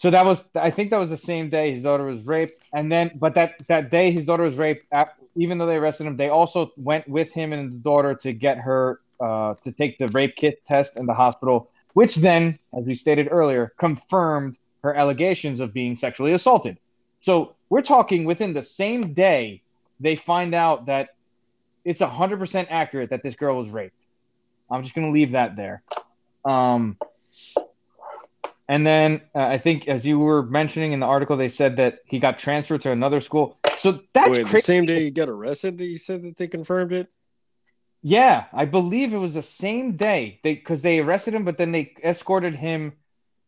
so that was I think that was the same day his daughter was raped, and then but that that day his daughter was raped. ap- Even though they arrested him, they also went with him and the daughter to get her uh, to take the rape kit test in the hospital, which then, as we stated earlier, confirmed her allegations of being sexually assaulted. So we're talking within the same day they find out that it's 100% accurate that this girl was raped. I'm just going to leave that there. Um, and then uh, I think, as you were mentioning in the article, they said that he got transferred to another school. So that's Wait, the same day you got arrested that you said that they confirmed it? Yeah, I believe it was the same day. They because they arrested him, but then they escorted him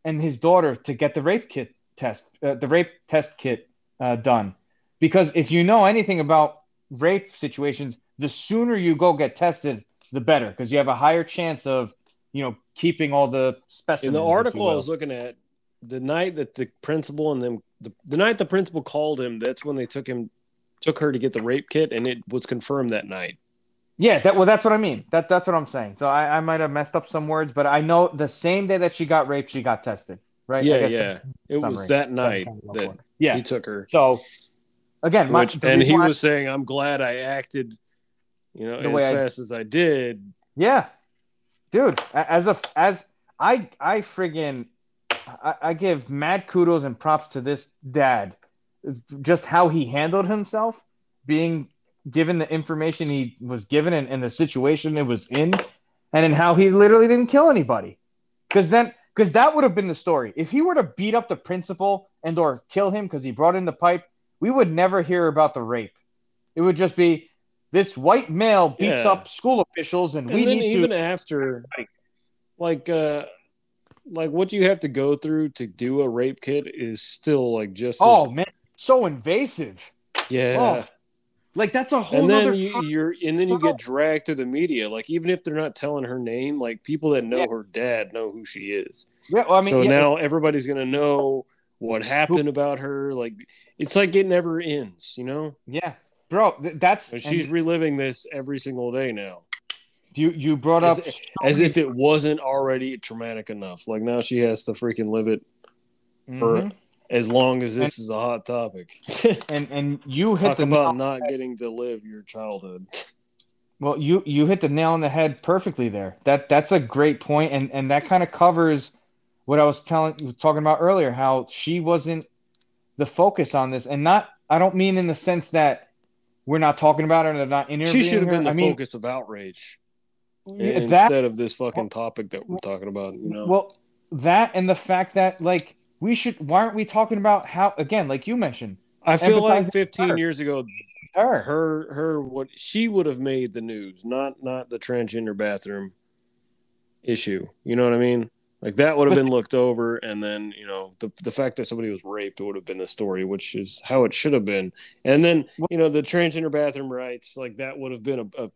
and his daughter to get the rape kit test, uh, the rape test kit uh, done. Because if you know anything about rape situations, the sooner you go get tested, the better, because you have a higher chance of, you know, keeping all the specimens. In the article I was looking at, the night that the principal and them, the, the night the principal called him, that's when they took him, took her to get the rape kit, and it was confirmed that night. Yeah, that well, that's what I mean. That that's what I'm saying. So I, I might have messed up some words, but I know the same day that she got raped, she got tested, right? I yeah, guess yeah. It was that night That's that yeah. he took her. So again, my, Which, and he why- was saying, "I'm glad I acted, you know, The as way I- fast as I did." yeah, dude. As a as I I friggin' I, I give mad kudos and props to this dad, just how he handled himself, being given the information he was given and, and the situation it was in, and in how he literally didn't kill anybody. Because then, because that would have been the story. If he were to beat up the principal and or kill him because he brought in the pipe, we would never hear about the rape. It would just be this white male beats Yeah. up school officials, and, And we then need even to. after, like, uh, like what you have to go through to do a rape kit is still like just Oh as, man, so invasive. yeah. oh, Like that's a whole and then you, you're and then you get dragged to the media. Like even if they're not telling her name, like people that know Yeah. her dad know who she is. yeah, well, I mean, so yeah, now everybody's gonna know what happened about her. Like it's like it never ends, you know. yeah, bro, th- that's But and she's reliving this every single day now, you. You brought as, up as if it wasn't already traumatic enough. Like now she has to freaking live it for Mhm. as long as this is a hot topic. and and you hit Talk the about nail, not getting to live your childhood. well you you hit the nail on the head perfectly there. That that's a great point, and and that kind of covers what I was telling talking about earlier. How she wasn't the focus on this, and not I don't mean in the sense that we're not talking about her and they're not interviewing her. She should have her. been the I mean, focus of outrage yeah, instead of this fucking topic that we're talking about. You know, well, that and the fact that like we should. Why aren't we talking about how again, like you mentioned, I feel like 15 her. years ago, her? her her what she would have made the news, not not the transgender bathroom issue. You know what I mean? Like that would have been looked over, and then you know the the fact that somebody was raped would have been the story, which is how it should have been. And then you know the transgender bathroom rights, like that would have been a, a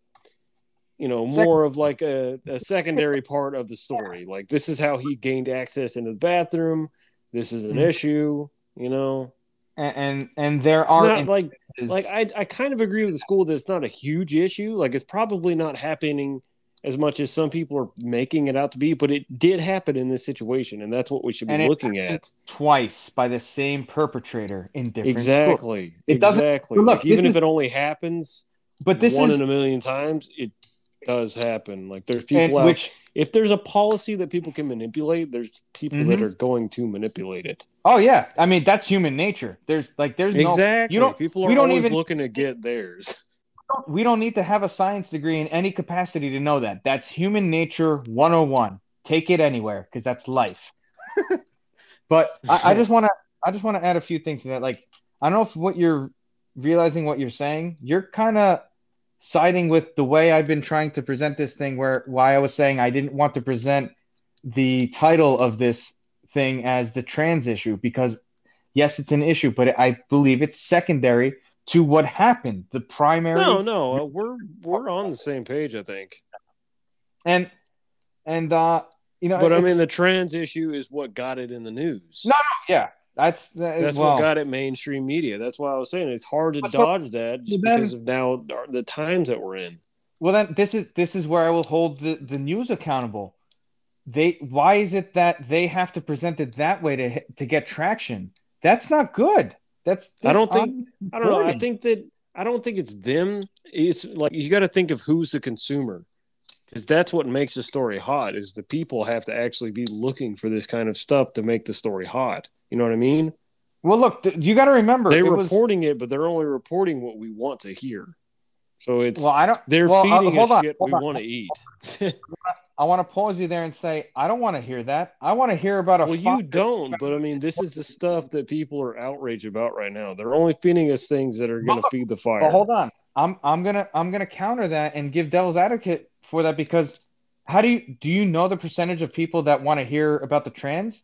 you know more of like a, a secondary part of the story. Like this is how he gained access into the bathroom. This is an Mhm. issue. You know, And, and and there it's are not like like I, I kind of agree with the school that it's not a huge issue like it's probably not happening as much as some people are making it out to be but it did happen in this situation and that's what we should be And looking at. twice by the same perpetrator in different schools. exactly. It doesn't- exactly. Look, Like, even this if it only happens But this one is in a million times it does happen. Like there's people out which if there's a policy that people can manipulate there's people that Mhm. are going to manipulate it. Oh yeah, I mean that's human nature. There's like there's no exactly. you don't people are we don't always even- looking to get theirs we don't need to have a science degree in any capacity to know that. That's human nature 101. Take it anywhere because that's life. but I, I just want to I just want to add a few things to that. Like I don't know if what you're realizing what you're saying. You're kind of siding with the way I've been trying to present this thing. Where why I was saying I didn't want to present the title of this thing as the trans issue because yes, it's an issue, but I believe it's secondary to what happened. The primary no no uh, we're we're on the same page i think and and uh you know But I mean, the trans issue is what got it in the news. No, yeah that's that, That's well, what got it mainstream media. That's why I was saying it's hard to But dodge that just then- because of now the times that we're in. well then this is this is where i will hold the the news accountable they why is it that they have to present it that way to to get traction that's not good that's, I don't think- I don't know. I think that I don't think it's them. It's like you got to think of who's the consumer, because that's what makes the story hot. Is the people have to actually be looking for this kind of stuff to make the story hot. You know what I mean? well look you got to remember They're it was, reporting it, but they're only reporting what we want to hear. So it's well i don't they're well, uh, feeding hold us on, shit we on. want to eat. i want to pause you there and say i don't want to hear that i want to hear about a Well, you don't, but I mean, this is the stuff that people are outraged about right now. They're only feeding us things that are going to feed the fire. Well, hold on. I'm I'm gonna I'm gonna counter that and give devil's advocate for that because how do you do you know the percentage of people that want to hear about the trans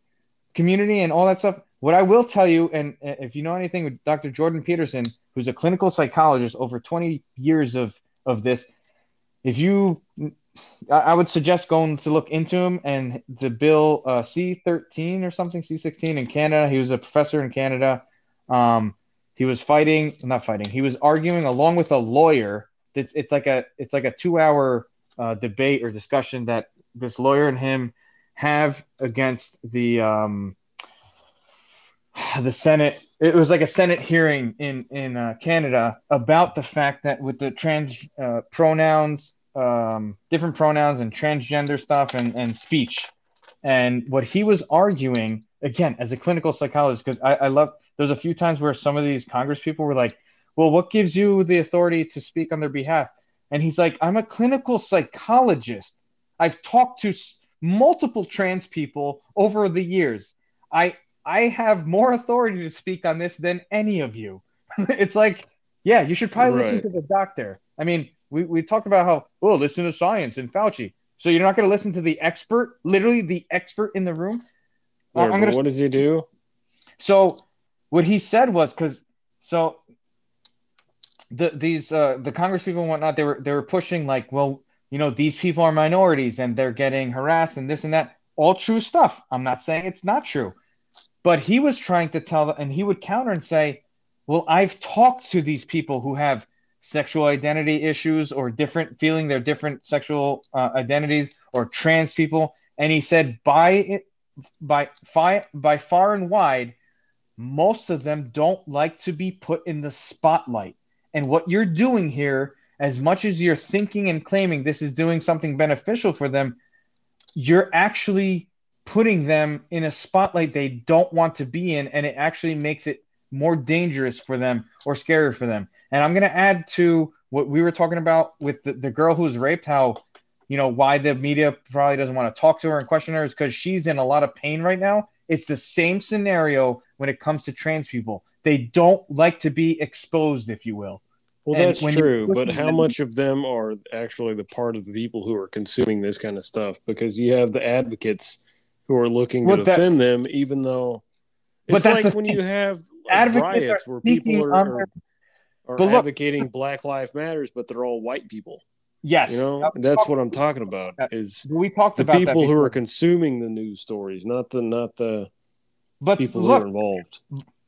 community and all that stuff? What I will tell you, and if you know anything with Dr. Jordan Peterson, who's a clinical psychologist over 20 years of of this, if you I I would suggest going to look into him and the bill uh, C13 or something, C16 in Canada. He was a professor in Canada. Um, he was fighting, not fighting. He was arguing along with a lawyer. It's it's like a it's like a two hour uh, debate or discussion that this lawyer and him have against the um, the Senate. It was like a Senate hearing in in uh, Canada about the fact that with the trans uh, pronouns, um, different pronouns and transgender stuff and and speech, and what he was arguing again as a clinical psychologist because I, I love there's a few times where some of these Congress people were like, well, what gives you the authority to speak on their behalf? And he's like, I'm a clinical psychologist. I've talked to s- multiple trans people over the years. I I have more authority to speak on this than any of you. it's like, yeah, you should probably listen to the doctor. I mean, we, we talked about how, oh, listen to science and Fauci. So you're not going to listen to the expert, literally the expert in the room? Wait, gonna what does he do? so what he said was because so the these uh the Congress people and whatnot they were they were pushing like well you know these people are minorities and they're getting harassed and this and that all true stuff. I'm not saying it's not true, but he was trying to tell them and he would counter and say, well I've talked to these people who have sexual identity issues or different feeling their different sexual uh, identities or trans people and he said by it by fi- by far and wide most of them don't like to be put in the spotlight. And what you're doing here, as much as you're thinking and claiming this is doing something beneficial for them, you're actually putting them in a spotlight they don't want to be in. And it actually makes it more dangerous for them or scarier for them. And I'm going to add to what we were talking about with the, the girl who was raped, how, you know, why the media probably doesn't want to talk to her and question her is because she's in a lot of pain right now. It's the same scenario when it comes to trans people. They don't like to be exposed, if you will. Well, And that's true, but how them- much of them are actually the part of the people who are consuming this kind of stuff? Because you have the advocates who are looking to Well, that- defend them, even though it's that's like when thing. you have like, riots where people are, are, are look- advocating Black Lives Matters, but they're all white people. Yes. You know, Now, that's what I'm talking about. Is we talked the about that people who are consuming the news stories, not the not the but people who are involved.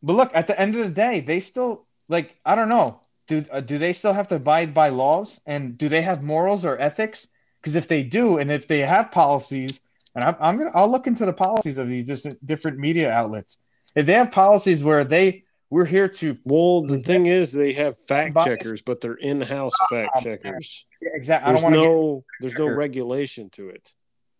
But look, at the end of the day, they still like I don't know. Do uh, do they still have to abide by laws and do they have morals or ethics? Because if they do, and if they have policies, and I'm, I'm gonna I'll look into the policies of these different media outlets. If they have policies where they we're here to Well, the thing is, they have fact checkers, but they're in-house fact Oh, checkers. exactly. I There's don't want no there's no regulation to it.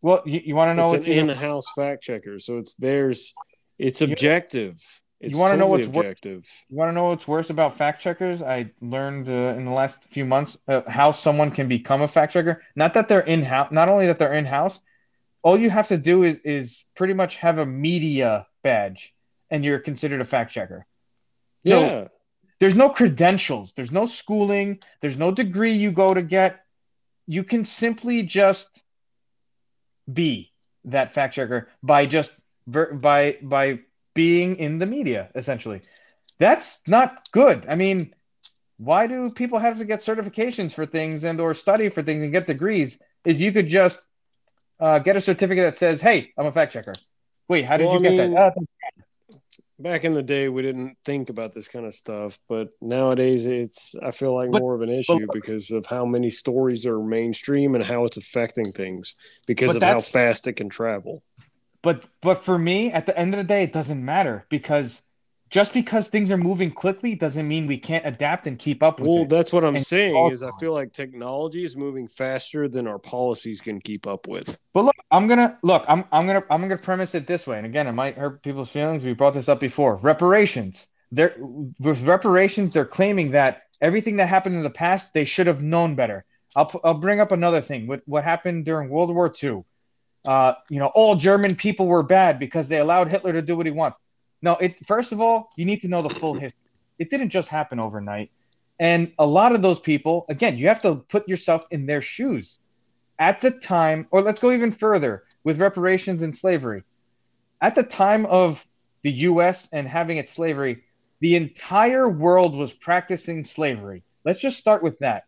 well, you, you want to know it's what's an in-house fact checker, so it's theirs. It's objective. It's you wanna know totally what's wor- objective. You want to know what's worse about fact checkers? I learned uh, in the last few months uh, how someone can become a fact checker. Not that they're in house, not only that they're in house, all you have to do is, is pretty much have a media badge and you're considered a fact checker. So yeah, there's no credentials, there's no schooling, there's no degree you go to get. You can simply just be that fact checker by just ver- by by being in the media essentially. That's not good. I mean, why do people have to get certifications for things and or study for things and get degrees if you could just uh, get a certificate that says, "Hey, I'm a fact checker." Wait, how did Well, you I get mean- that? Back in the day, we didn't think about this kind of stuff, but nowadays, it's I feel like But- more of an issue because of how many stories are mainstream and how it's affecting things because of how fast it can travel. But but for me, at the end of the day, it doesn't matter because just because things are moving quickly doesn't mean we can't adapt and keep up with Well, it. that's what I'm And saying is I feel like technology is moving faster than our policies can keep up with. But look, I'm gonna look. I'm I'm gonna I'm gonna premise it this way. And again, it might hurt people's feelings. We brought this up before. Reparations. They're with reparations. They're claiming that everything that happened in the past, they should have known better. I'll I'll bring up another thing. What what happened during World War II? Uh, you know, all German people were bad because they allowed Hitler to do what he wants. No, it first of all, you need to know the full history. It didn't just happen overnight. And a lot of those people, again, you have to put yourself in their shoes at the time, or let's go even further with reparations and slavery. At the time of the US and having its slavery, the entire world was practicing slavery. Let's just start with that.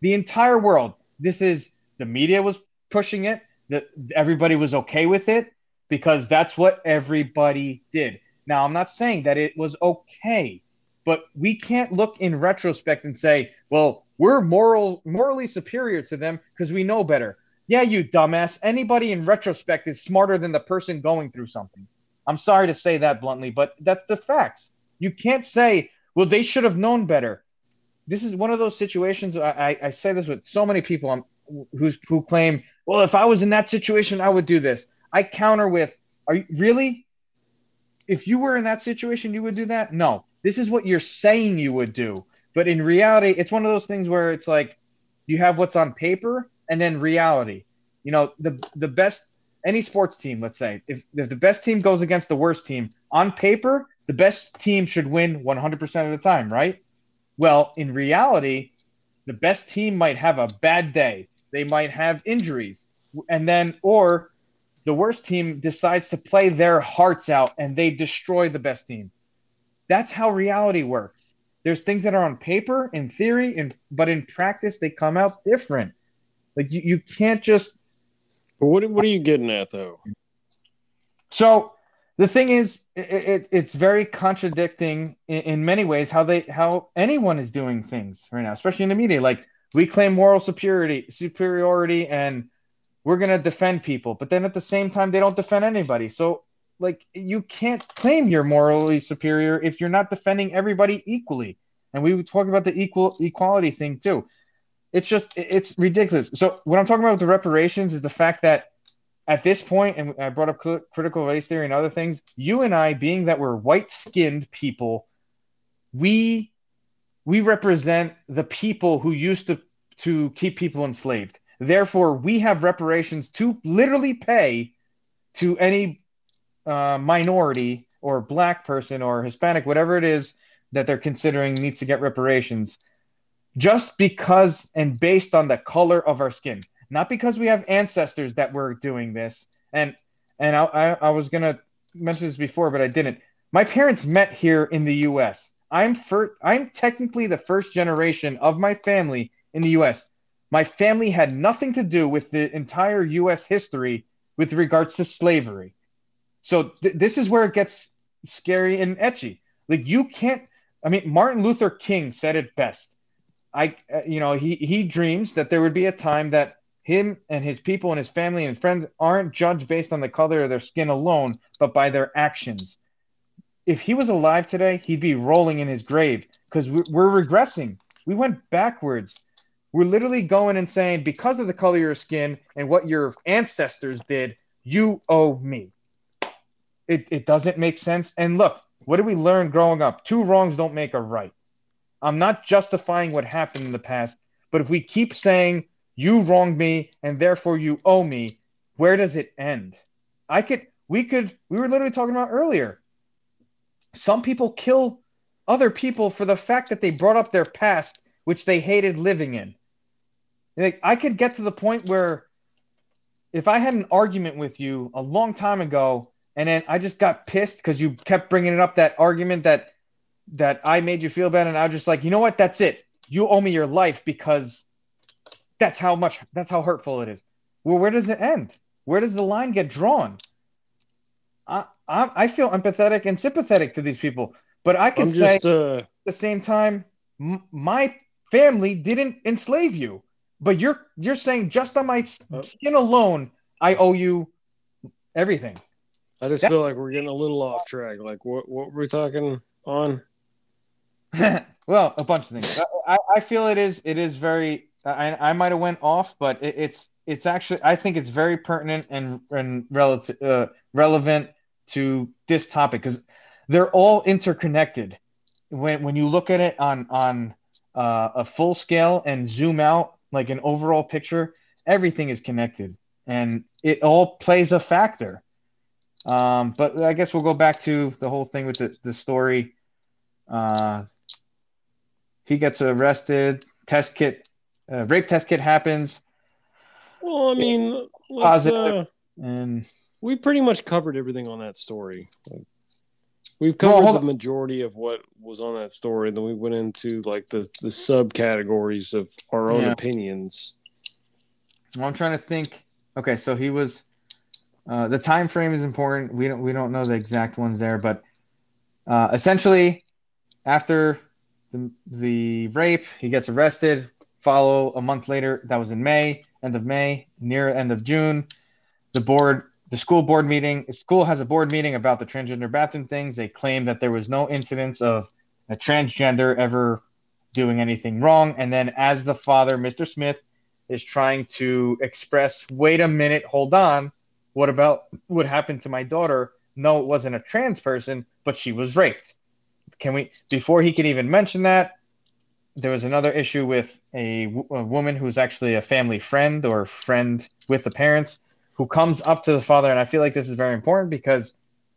The entire world. This is the media was pushing it, that everybody was okay with it because that's what everybody did. Now, I'm not saying that it was okay, but we can't look in retrospect and say, well, we're moral morally superior to them because we know better. Yeah, you dumbass. Anybody in retrospect is smarter than the person going through something. I'm sorry to say that bluntly, but that's the facts. You can't say, well, they should have known better. This is one of those situations. I, I, I say this with so many people um, who's, who claim, well, if I was in that situation, I would do this. I counter with, are you really? If you were in that situation, you would do that? No. This is what you're saying you would do. But in reality, it's one of those things where it's like you have what's on paper and then reality. You know, the the best any sports team, let's say, if, if the best team goes against the worst team, on paper, the best team should win 100% of the time, right? Well, in reality, the best team might have a bad day. They might have injuries. And then, or the worst team decides to play their hearts out and they destroy the best team. That's how reality works. There's things that are on paper, in theory, and but in practice they come out different. Like you, you can't just what what are you getting at though? So the thing is, it, it, it's very contradicting in, in many ways how they how anyone is doing things right now, especially in the media. Like we claim moral superiority, superiority, and we're gonna defend people, but then at the same time they don't defend anybody. So like you can't claim you're morally superior if you're not defending everybody equally. And we talk about the equal equality thing too. It's just it's ridiculous. So what I'm talking about with the reparations is the fact that at this point, and I brought up cl- critical race theory and other things, you and I, being that we're white skinned people, we we represent the people who used to to keep people enslaved. Therefore, we have reparations to literally pay to any uh, minority or black person or Hispanic, whatever it is that they're considering needs to get reparations, just because and based on the color of our skin, not because we have ancestors that were doing this. And and I, I, I was gonna mention this before, but I didn't. My parents met here in the U.S. I'm first. I'm technically the first generation of my family in the U.S. My family had nothing to do with the entire U.S. history with regards to slavery. So th- this is where it gets scary and etchy. Like you can't. I mean, Martin Luther King said it best. I, uh, you know, he he dreams that there would be a time that him and his people and his family and friends aren't judged based on the color of their skin alone, but by their actions. If he was alive today, he'd be rolling in his grave because we're, we're regressing. We went backwards. We're literally going and saying, because of the color of your skin and what your ancestors did, you owe me. It, it doesn't make sense. And look, what did we learn growing up? Two wrongs don't make a right. I'm not justifying what happened in the past, but if we keep saying you wronged me and therefore you owe me, where does it end? I could, we could, we were literally talking about earlier. Some people kill other people for the fact that they brought up their past, which they hated living in. Like I could get to the point where if I had an argument with you a long time ago and then I just got pissed because you kept bringing it up that argument that that I made you feel bad and I was just like, you know what, that's it. You owe me your life because that's how much that's how hurtful it is. Well, where does it end? Where does the line get drawn? I I, I feel empathetic and sympathetic to these people, but I can I'm say just uh, at the same time, m- my family didn't enslave you, but you're you're saying just on my Oh. skin alone, I owe you everything. I just feel like we're getting a little off track. Like what what were we talking on? well, a bunch of things. I, I, I feel it is it is very. I I might have went off, but it, it's it's actually I think it's very pertinent and and relative uh, relevant to this topic because they're all interconnected. When when you look at it on on uh, a full scale and zoom out like an overall picture, everything is connected and it all plays a factor. Um, but I guess we'll go back to the whole thing with the, the story. Uh, he gets arrested. Test kit, uh, rape test kit happens, Well, I mean, Positive. uh, and we pretty much covered everything on that story. Like, we've covered hold the majority of what was on that story, and then we went into like the the subcategories of our own Yeah. opinions. well, I'm trying to think. Okay, so he was. Uh, the time frame is important. We don't we don't know the exact ones there, but uh, essentially, after the the rape, he gets arrested. Follow a month later, that was in May, end of May, near end of June. The board, the school board meeting, school has a board meeting about the transgender bathroom things. They claim that there was no incidents of a transgender ever doing anything wrong. And then, as the father, Mr. Smith, is trying to express, wait a minute, hold on. What about what happened to my daughter? No, it wasn't a trans person, but she was raped. Can we, before he could even mention that, there was another issue with a, a woman who's actually a family friend or friend with the parents who comes up to the father. And I feel like this is very important because,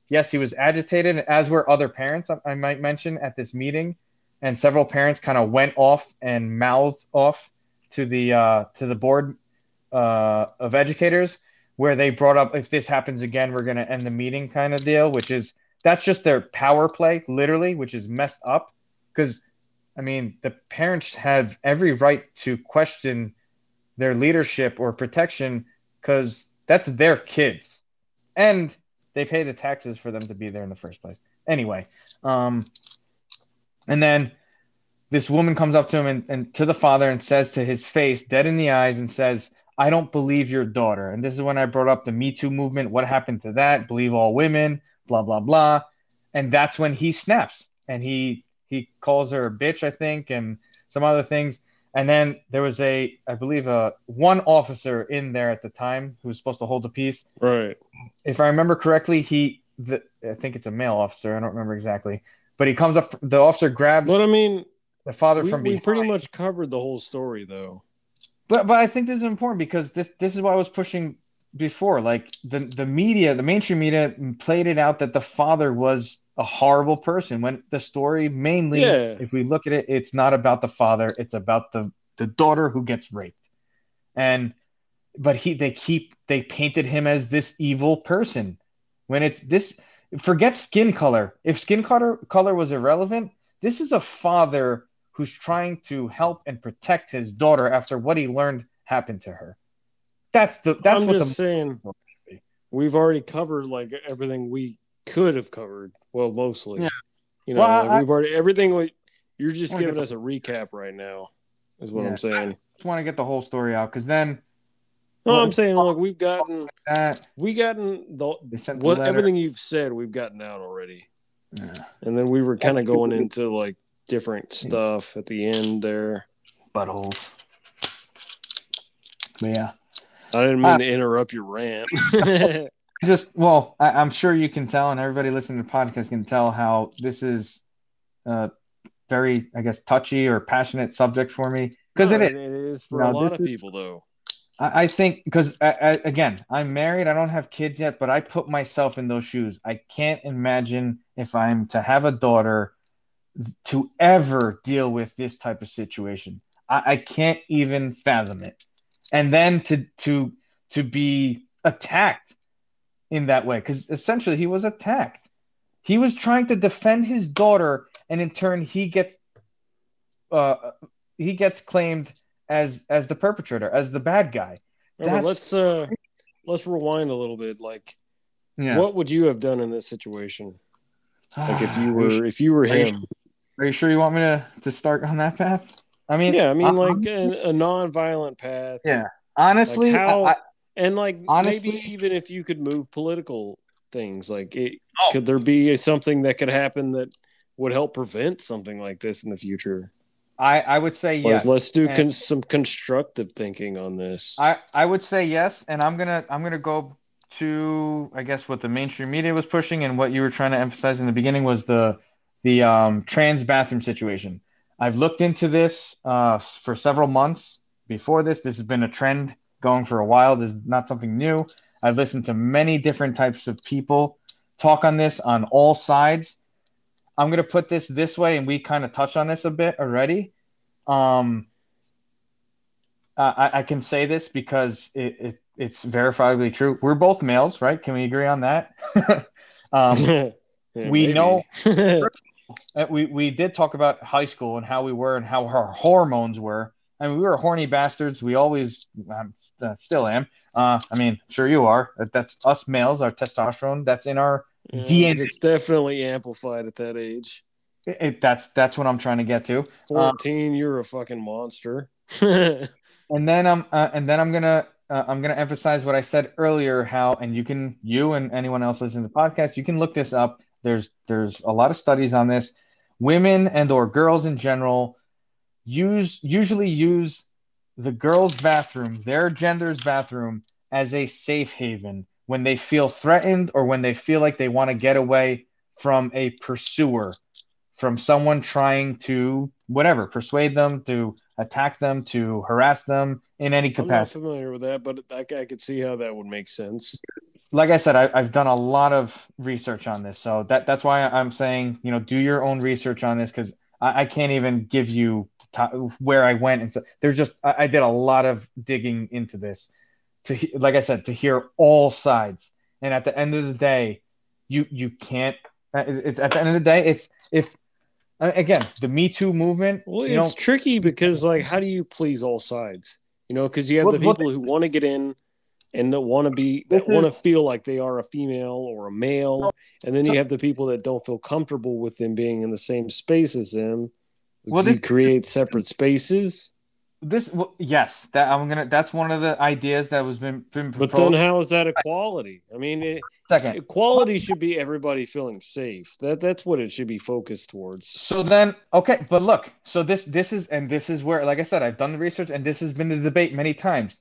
yes, he was agitated, as were other parents, I, I might mention, at this meeting. And several parents kind of went off and mouthed off to the uh, to the board uh, of educators, where they brought up if this happens again, we're going to end the meeting kind of deal, which is that's just their power play, literally, which is messed up. Because, I mean, the parents have every right to question their leadership or protection because that's their kids. And they pay the taxes for them to be there in the first place. Anyway, um, and then this woman comes up to him and, and to the father and says to his face, dead in the eyes, and says, I don't believe your daughter. And this is when I brought up the Me Too movement. What happened to that? Believe all women, blah, blah, blah. And that's when he snaps and he he calls her a bitch, I think, and some other things. And then there was a, I believe, a one officer in there at the time who was supposed to hold the peace. Right. If I remember correctly, he, the, I think it's a male officer. I don't remember exactly, but he comes up. The officer grabs But I mean, the father we, from we behind. pretty much covered the whole story, though. But but I think this is important because this this is what I was pushing before. Like the the media, the mainstream media played it out that the father was a horrible person when the story mainly, Yeah. if we look at it, it's not about the father, it's about the the daughter who gets raped. And but he they keep they painted him as this evil person when it's this forget skin color. If skin color color was irrelevant, this is a father who's trying to help and protect his daughter after what he learned happened to her. That's the that's I'm what just the saying, we've already covered like everything we could have covered. Well, mostly. Yeah. You know, Well, like, I- we've already everything. We, you're just giving us a recap right now, is what Yeah. I'm saying. just want to get the whole story out because then No, Well, I'm saying look, we've gotten that we gotten the what letter. everything you've said we've gotten out already, Yeah. and then we were kind of going into like different stuff at the end there. buttholes. But yeah, I didn't mean Ah. to interrupt your rant. just well, I, I'm sure you can tell, and everybody listening to the podcast can tell how this is a very, I guess, touchy or passionate subject for me because No, it is. It is for a lot of is- people though. I, I think because again, I'm married. I don't have kids yet, but I put myself in those shoes. I can't imagine if I'm to have a daughter to ever deal with this type of situation. I, I can't even fathom it. And then to to to be attacked in that way, because essentially he was attacked. He was trying to defend his daughter, and in turn he gets uh he gets claimed as as the perpetrator, as the bad guy. Let's uh let's rewind a little bit. Like, Yeah. what would you have done in this situation? Like, if you were if you were are you him? Are you sure you want me to, to start on that path? I mean, Yeah, I mean, like a, a non-violent path. Yeah. honestly, Like how- I- and like Honestly- maybe even if you could move political things, like it, Oh. could there be something that could happen that would help prevent something like this in the future? I, I would say Like, yes. let's do con- some constructive thinking on this. I, I would say yes, and I'm gonna I'm gonna go to I guess what the mainstream media was pushing and what you were trying to emphasize in the beginning was the the um, trans bathroom situation. I've looked into this uh, for several months before this. This has been a trend going for a while. This is not something new. I've listened to many different types of people talk on this on all sides. I'm gonna put this this way, and we kind of touched on this a bit already. Um, I, I can say this because it, it it's verifiably true. We're both males, right? Can we agree on that? um, Yeah, we maybe. know- uh, we we did talk about high school and how we were and how our hormones were. I mean, we were horny bastards. We always, um, uh, still am. Uh, I mean, sure you are. That's us males. Our testosterone. That's in our. Yeah, DNA. It's definitely amplified at that age. It, it- that's that's what I'm trying to get to. 14, you're a fucking monster. And then I'm uh, and then I'm gonna uh, I'm gonna emphasize what I said earlier. How and you can you and anyone else listening to the podcast, you can look this up. There's there's a lot of studies on this. Women and or girls in general use usually use the girls' bathroom, their gender's bathroom, as a safe haven when they feel threatened or when they feel like they want to get away from a pursuer, from someone trying to whatever persuade them to attack them, to harass them in any capacity. I'm not familiar with that, but I, I could see how that would make sense. Like I said, I, I've done a lot of research on this, so that that's why I'm saying you know do your own research on this because I, I can't even give you where I went and so there's just I, I did a lot of digging into this to like I said to hear all sides, and at the end of the day, you you can't. uh, It's at the end of the day, it's if uh, again the Me Too movement. Well, you know, it's tricky because, like, how do you please all sides? You know, because you have Well, the well, people who want to get in and that want to be that want to feel like they are a female or a male, and then you have the people that don't feel comfortable with them being in the same space as them. Well, do you this- create separate spaces, this well, yes that I'm gonna that's one of the ideas that was been been but then how is that equality? I mean, it, Second, equality should be everybody feeling safe. That that's what it should be focused towards. So then, okay, but look, so this this is and this is where, like I said, I've done the research and this has been the debate many times.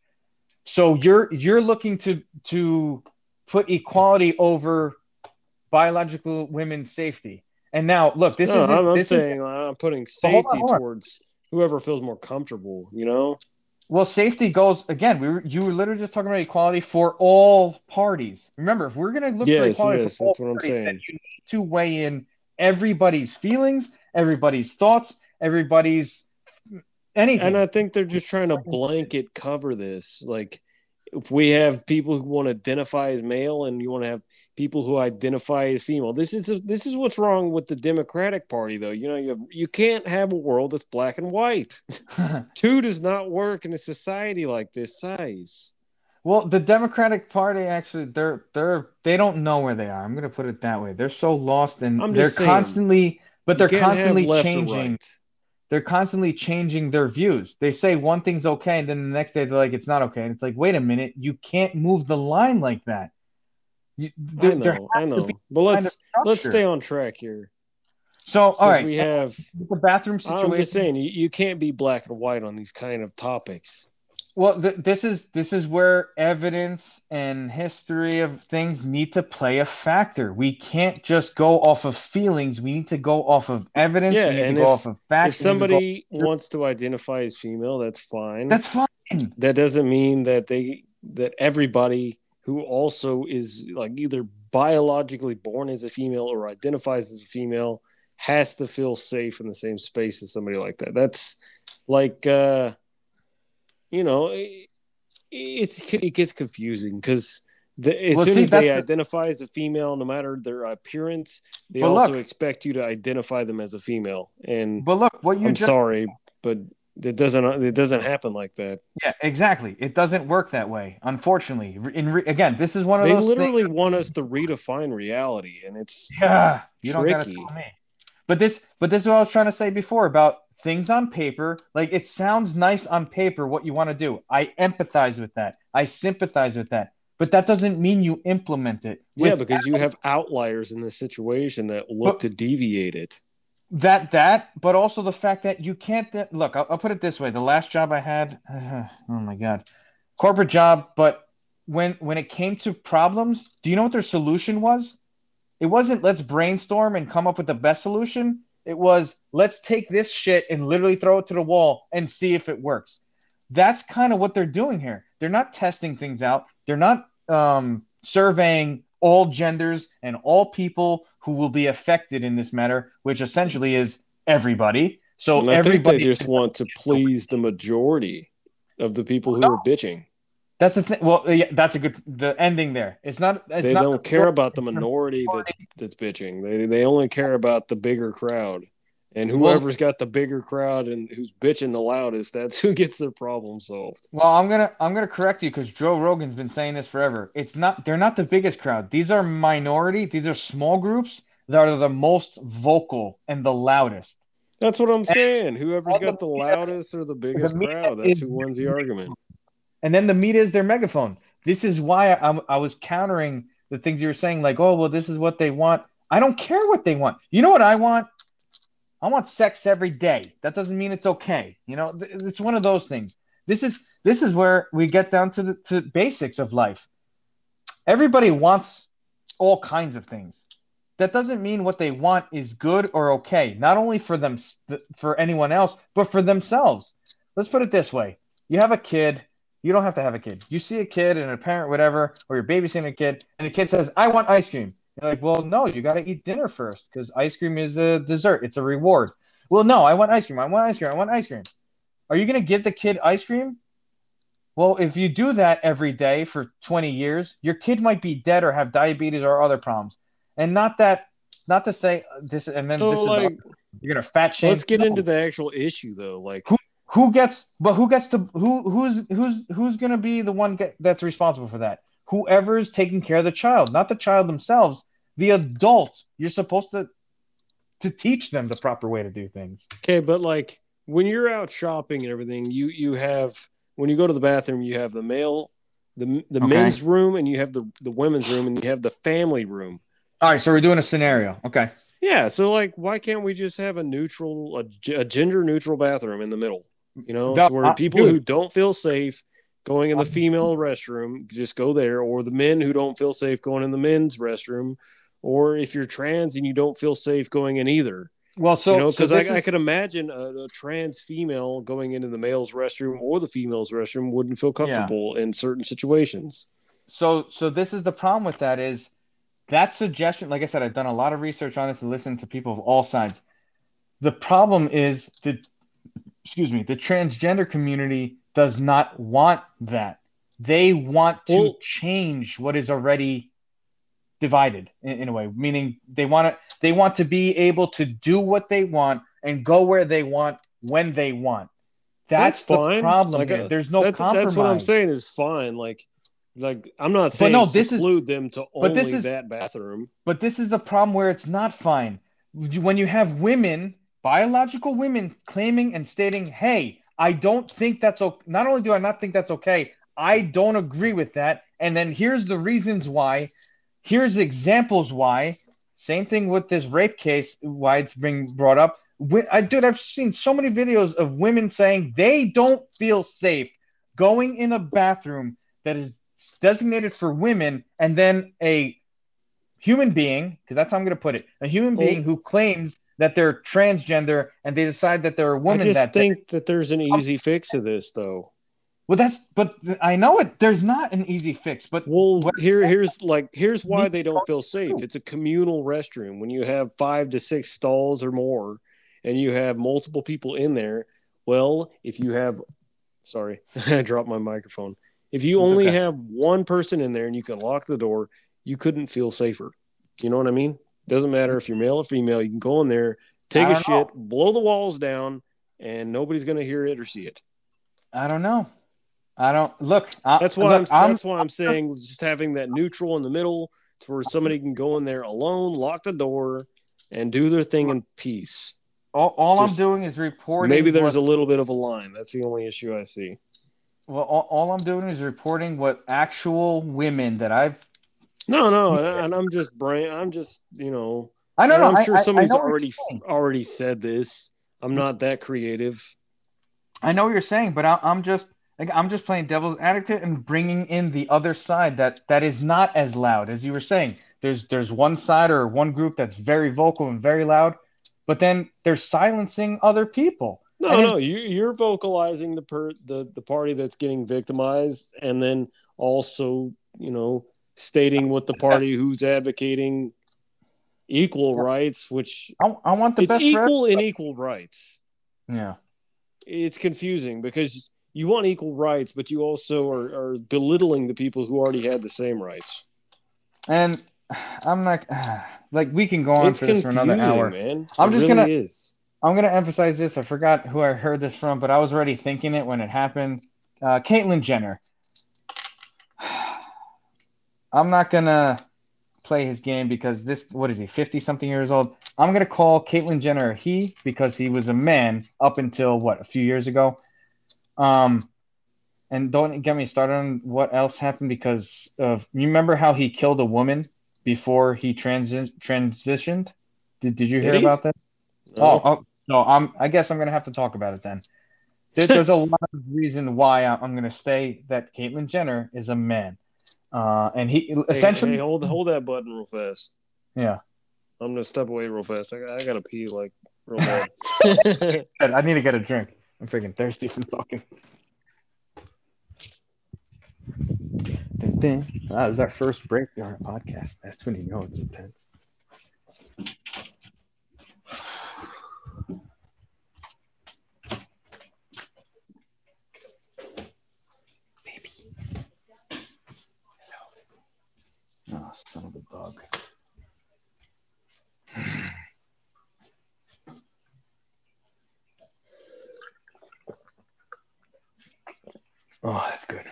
So you're you're looking to to put equality over biological women's safety, And now, look, this no, is I'm, this is saying uh, I'm putting But hold safety on, hold on. towards whoever feels more comfortable. You know, well, safety goes again. We were you were literally just talking about equality for all parties. Remember, if we're gonna look for Yes, equality yes, for all that's what I'm parties, then saying. you need to weigh in everybody's feelings, everybody's thoughts, everybody's anything. and I think they're just trying to blanket cover this. Like, if we have people who want to identify as male, and you want to have people who identify as female, this is this is what's wrong with the Democratic Party, though. You know, you have, you can't have a world that's black and white. Two does not work in a society like this size. Well, the Democratic Party actually they're they're they don't know where they are. I'm gonna put it that way. They're so lost and they're saying, constantly but they're You can't have constantly changing right. They're constantly changing their views. They say one thing's okay and then the next day they're like it's not okay. And it's like, wait a minute, you can't move the line like that. You, I there, there know, I know. But let's let's stay on track here. So all right, we have. the bathroom situation. I'm just saying, you, you can't be black and white on these kind of topics. Well, th- this is this is where evidence and history of things need to play a factor. We can't just go off of feelings. We need to go off of evidence. Yeah, we need to and go if- off of facts. if need to somebody wants to identify as female, that's fine. that's fine. that doesn't mean that they that everybody who also is like either biologically born as a female or identifies as a female has to feel safe in the same space as somebody like that. That's like uh you know, it, it's it gets confusing because as Well, soon see, as they the- identify as a female, no matter their appearance, they But also look- expect you to identify them as a female. And But look, what you I'm just sorry, but it doesn't it doesn't happen like that. yeah, exactly. It doesn't work that way. Unfortunately, in re- again, this is one of They those They literally things. want us to redefine reality, and it's Yeah, you don't gotta tricky. tell me. But this, but this is what I was trying to say before about things on paper. Like it sounds nice on paper what you want to do. I empathize with that. I sympathize with that. But that doesn't mean you implement it. yeah, because you have outliers in the situation that look But- to deviate it. that that, but also the fact that you can't look. I'll, I'll put it this way: the last job I had, oh my god, corporate job. But when when it came to problems, do you know what their solution was? It wasn't let's brainstorm and come up with the best solution. It was let's take this shit and literally throw it to the wall and see if it works. That's kind of what they're doing here. They're not testing things out. They're not um, surveying all genders and all people who will be affected in this matter, which essentially is everybody. So and I think everybody they just want to please the majority of the people who are bitching. That's the thing. Well, uh, yeah, that's a good the ending there. It's not. It's They not don't care about the minority that's that's bitching. They they only care about the bigger crowd. And Well- whoever's got the bigger crowd and who's bitching the loudest, that's who gets their problem solved. Well, I'm gonna I'm gonna correct you because Joe Rogan's been saying this forever. It's not. They're not the biggest crowd. These are minority. These are small groups that are the most vocal and the loudest. That's what I'm saying. Whoever's got the loudest or the biggest crowd, that's who wins the argument. And then the media is their megaphone. This is why I, I was countering the things you were saying, like, oh, well, this is what they want. I don't care what they want. You know what I want? I want sex every day. That doesn't mean it's okay. You know, it's one of those things. This is this is where we get down to the to basics of life. Everybody wants all kinds of things. That doesn't mean what they want is good or okay. Not only for them for anyone else, but for themselves. Let's put it this way: you have a kid. You don't have to have a kid. You see a kid and a parent, whatever, or you're babysitting a kid, and the kid says, "I want ice cream." You're like, "Well, no, you got to eat dinner first because ice cream is a dessert. It's a reward." Well, no, I want ice cream. I want ice cream. I want ice cream. Are you going to give the kid ice cream? Well, if you do that every day for 20 years, your kid might be dead or have diabetes or other problems. And not that, not to say this, and then So, this is like, you're gonna fat shame. let's get No. into the actual issue, though. Like, who gets, but who gets to who who's who's who's gonna be the one get, that's responsible for that? Whoever's taking care of the child, not the child themselves, the adult. You're supposed to to teach them the proper way to do things. okay, but like when you're out shopping and everything, you you have when you go to the bathroom, you have the male, the the Okay. men's room, and you have the the women's room, and you have the family room. All right, so we're doing a scenario. Okay. Yeah, so like, why can't we just have a neutral, a gender neutral bathroom in the middle? You know, No, where I- people dude. who don't feel safe going in the female restroom just go there, or the men who don't feel safe going in the men's restroom, or if you're trans and you don't feel safe going in either. Well, so you know, so because I, I could imagine a, a trans female going into the male's restroom or the female's restroom wouldn't feel comfortable in certain situations. so so this is the problem with that is that suggestion like i said i've done a lot of research on this and listened to people of all sides the problem is the excuse me the transgender community does not want that they want to Well- change what is already divided in, in a way meaning they want to they want to be able to do what they want and go where they want when they want that's, That's the fine. problem Like, uh, there's no that's, compromise that's what I'm saying is fine. Like, like I'm not saying no, this is- them to but only is- that bathroom. But this is the problem where it's not fine. When you have women, biological women, claiming and stating, hey, I don't think that's okay. Not only do I not think that's okay, I don't agree with that. And then here's the reasons why. Here's examples why. Same thing with this rape case, why it's being brought up. I, dude, I've seen so many videos of women saying they don't feel safe going in a bathroom that is designated for women and then a human being, because that's how I'm going to put it, a human Well- being who claims that they're transgender and they decide that they're a woman I just that day. think that there's an oh. easy fix to this, though. Well, that's but I know it. There's not an easy fix, but Well, here, here's like, here's why they don't feel safe. It's a communal restroom. When you have five to six stalls or more, and you have multiple people in there, well, if you have, sorry, I dropped my microphone. If you only okay. have one person in there and you can lock the door, you couldn't feel safer. You know what I mean? Doesn't matter if you're male or female. You can go in there, take a don't shit, blow the walls down, and nobody's gonna hear it or see it. I don't know. I don't look. I, That's why look, I'm, That's why I'm saying just having that neutral in the middle to where somebody can go in there alone, lock the door, and do their thing in peace. all, all I'm doing is reporting. Maybe there's what, a little bit of a line. That's the only issue I see. well, all, all I'm doing is reporting what actual women that I've. No, no, and, I'm just brain. I'm just you know. I don't know. I'm sure I- I somebody's know already already said this. I'm not that creative. I know what you're saying, but I, I'm just like, I'm just playing devil's advocate and bringing in the other side that that is not as loud as you were saying. There's there's one side or one group that's very vocal and very loud, but then they're silencing other people. No, And no, you, you're vocalizing the per the the party that's getting victimized, and then also you know stating what the party who's advocating equal rights, which I, I want the it's best. equal and equal rights. Yeah. It's confusing because you want equal rights, but you also are, are belittling the people who already had the same rights. And I'm like, like we can go on it's for this for another hour. man. I'm It just really gonna- is. I'm gonna emphasize this. I forgot who I heard this from, but I was already thinking it when it happened. Uh, Caitlyn Jenner. I'm not gonna play his game because this. What is he? Fifty something years old. I'm gonna call Caitlyn Jenner a he because he was a man up until what a few years ago. Um, and don't get me started on what else happened because of. You remember how he killed a woman before he transi- transitioned? Did Did you Did hear he? about that? No. Oh, oh, no, I'm. I guess I'm gonna have to talk about it then. There- there's a lot of reason why I- I'm gonna say that Caitlyn Jenner is a man, uh, and he essentially, hey, hold hold that button real fast. yeah. I'm gonna step away real fast. I, I gotta pee like real bad. I need to get a drink. I'm freaking thirsty from talking. Dun, dun. That was our first break on our podcast. That's when you know it's intense. Baby. Oh, son of a dog. Oh, that's good.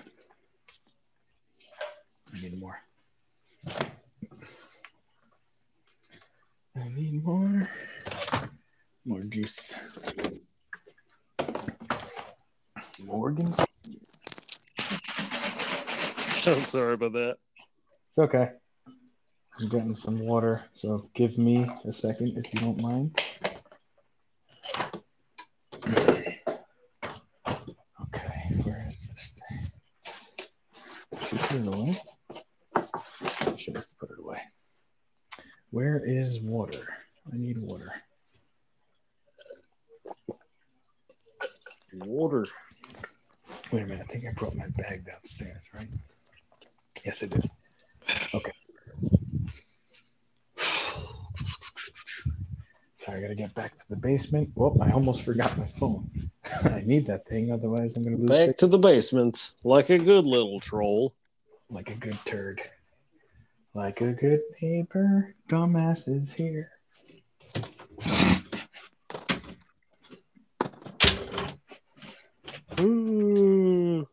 I need more. I need more. More juice. Morgan. I'm sorry about that. It's okay. I'm getting some water, so give me a second if you don't mind. Okay, where is this thing? Should I put it away? Should I just put it away? water. I need water. Water. Wait a minute. I think I brought my bag downstairs, right? Yes, I did. Okay. Sorry, I gotta get back to the basement. Whoop, I almost forgot my phone. I need that thing, otherwise I'm gonna lose Back it to the basement, like a good little troll. like a good turd. Like a good neighbor, dumbass is here. Ooh.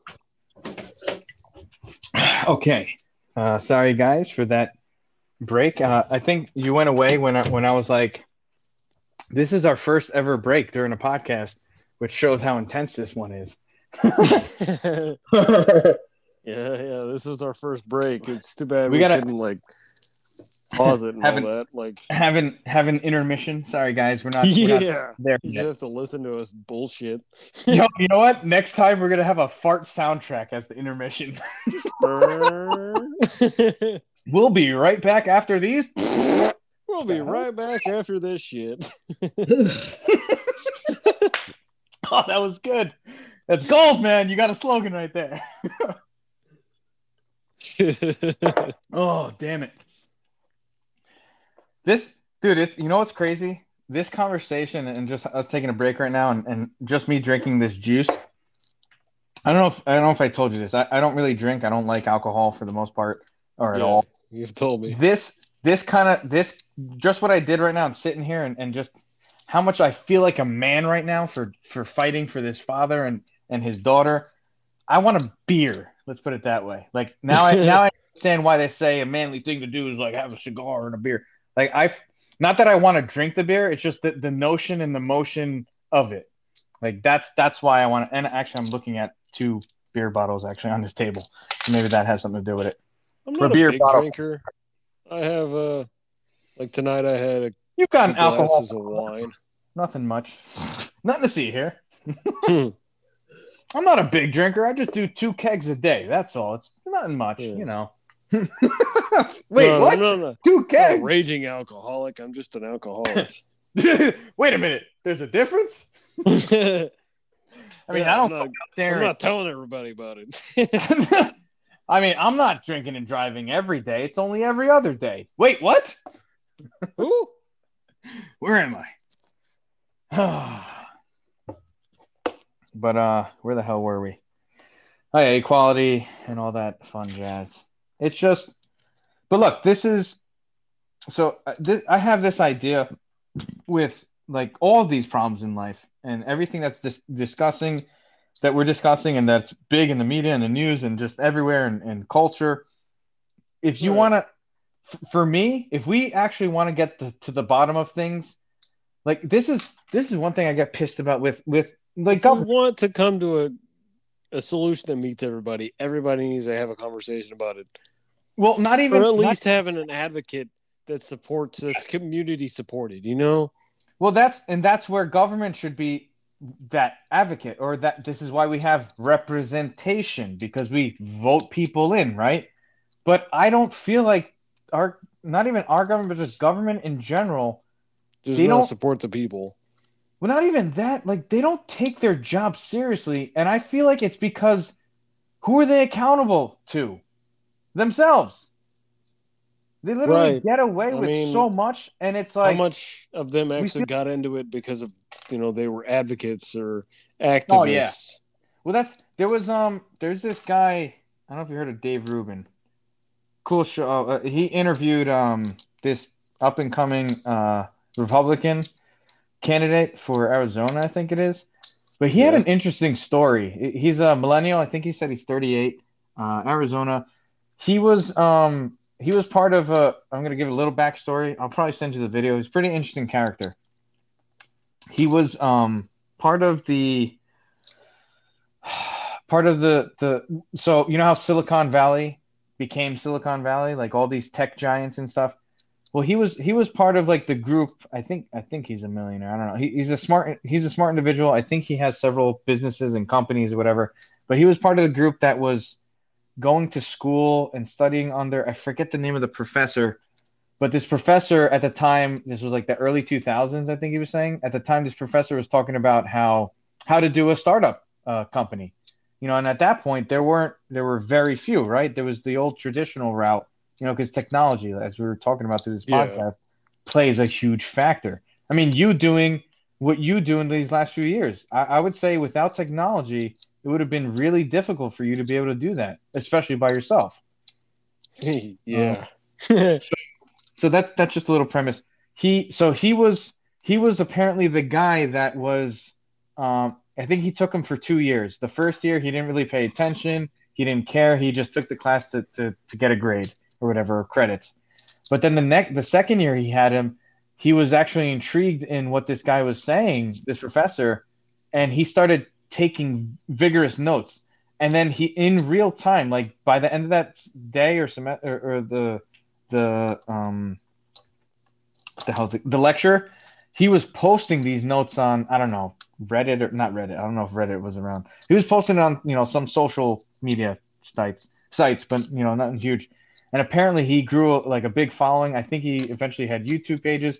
Okay. Uh, sorry guys for that break. Uh, I think you went away when I when I was like, "This is our first ever break during a podcast," which shows how intense this one is. yeah, yeah. This is our first break. It's too bad We we, gotta- couldn't like pause it and all Haven't- that. Like, having having intermission. Sorry guys, we're not, we're not yeah, there you yet. just have to listen to us bullshit. Yo, you know what? Next time we're gonna have a fart soundtrack as the intermission. We'll be right back after these. We'll be right back after this shit. oh, that was good. That's gold, man. You got a slogan right there. Oh, damn it. This dude, it's you know what's crazy? This conversation and just us taking a break right now and, and just me drinking this juice. I don't know if I don't know if I told you this. I, I don't really drink. I don't like alcohol for the most part or at Yeah. all. You've told me. This this kind of this just what I did right now and sitting here and, and just how much I feel like a man right now for for fighting for this father and and his daughter. I want a beer. Let's put it that way. Like now I now I understand why they say a manly thing to do is like have a cigar and a beer. Like I not that I want to drink the beer, it's just the, the notion and the motion of it. Like that's that's why I want to and actually I'm looking at two beer bottles actually on this table. Maybe that has something to do with it. I'm for not beer a big bottle. drinker. I have uh like tonight I had a You've got an alcohol glasses of wine. Nothing much. Nothing to see here. Hmm. I'm not a big drinker. I just do two kegs a day. That's all. It's nothing much, Yeah. you know. Wait, no, what? No, no, no. Two I'm not a kegs? raging alcoholic. I'm just an alcoholic. Wait a minute. There's a difference? I mean, I don't I'm not. I'm not telling everybody about it. I mean, I'm not drinking and driving every day. It's only every other day. Wait, what? Ooh. Where am I? but uh, where the hell were we? Oh yeah, equality and all that fun jazz. It's just, but look, this is so. uh, This, I have this idea with like all these problems in life and everything that's dis- discussing that we're discussing and that's big in the media and the news and just everywhere and, and culture. If you Right. want to, for me, if we actually want to get the, to the bottom of things, like this is this is one thing I get pissed about with with like if want to come to a a solution that meets everybody, everybody needs to have a conversation about it, Well, not even or at not- least having an advocate that supports that's community supported. You know, Well, that's and that's where government should be that advocate, or that this is why we have representation because we vote people in, right? But I don't feel like our not even our government, but just government in general. just They not don't- support the people. Well, not even that. Like they don't take their job seriously, and I feel like it's because who are they accountable to? Themselves. They literally Right. get away I with mean, so much, and it's like How much of them actually got into it because of you know they were advocates or activists? Oh, yeah. Well, that's there was um there's this guy I don't know if you heard of Dave Rubin. Cool show. Uh, he interviewed um this up and coming uh Republican candidate for Arizona, I think it is. But he had an interesting story. He's a millennial. I think he said he's 38. Uh, Arizona. He was um he was part of a. I'm gonna give a little backstory. I'll probably send you the video. He's a pretty interesting character. He was um part of the part of the the so you know how Silicon Valley became Silicon Valley, like all these tech giants and stuff. Well, he was he was part of like the group. I think I think he's a millionaire. I don't know. He, he's a smart he's a smart individual. I think he has several businesses and companies or whatever. But he was part of the group that was going to school and studying under I forget the name of the professor, But this professor at the time, this was like the early 2000s, I think he was saying. At the time, this professor was talking about how how to do a startup uh, company, you know. And at that point, there weren't there were very few, right? There was the old traditional route, you know, because technology, as we were talking about through this Yeah. podcast, plays a huge factor. I mean, you doing what you do in these last few years, I, I would say without technology, it would have been really difficult for you to be able to do that, especially by yourself. yeah. so that's that's just a little premise. He so he was he was apparently the guy that was um I think he took him for two years. The first year he didn't really pay attention, he didn't care, he just took the class to to, to get a grade or whatever or credits. But then the next the second year he had him, he was actually intrigued in what this guy was saying, this professor, and he started taking vigorous notes. And then he in real time, like by the end of that day or semester or, or the the um the hell's it, the lecture, he was posting these notes on I don't know Reddit or not Reddit. I don't know if Reddit was around. He was posting it on you know some social media sites sites, but you know nothing huge. And apparently he grew like a big following. I think he eventually had YouTube pages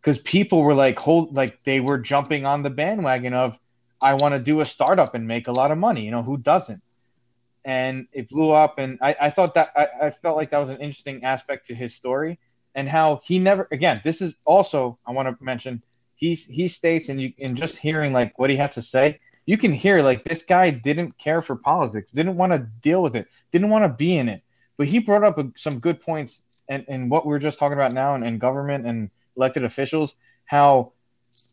because people were like hold like they were jumping on the bandwagon of I want to do a startup and make a lot of money. You know who doesn't? And it blew up. And I, I thought that I, I felt like that was an interesting aspect to his story and how he never again. This is also I want to mention he he states and you and just hearing like what he has to say, you can hear like this guy didn't care for politics, didn't want to deal with it, didn't want to be in it. But he brought up a, some good points and and what we are just talking about now and, and government and elected officials, how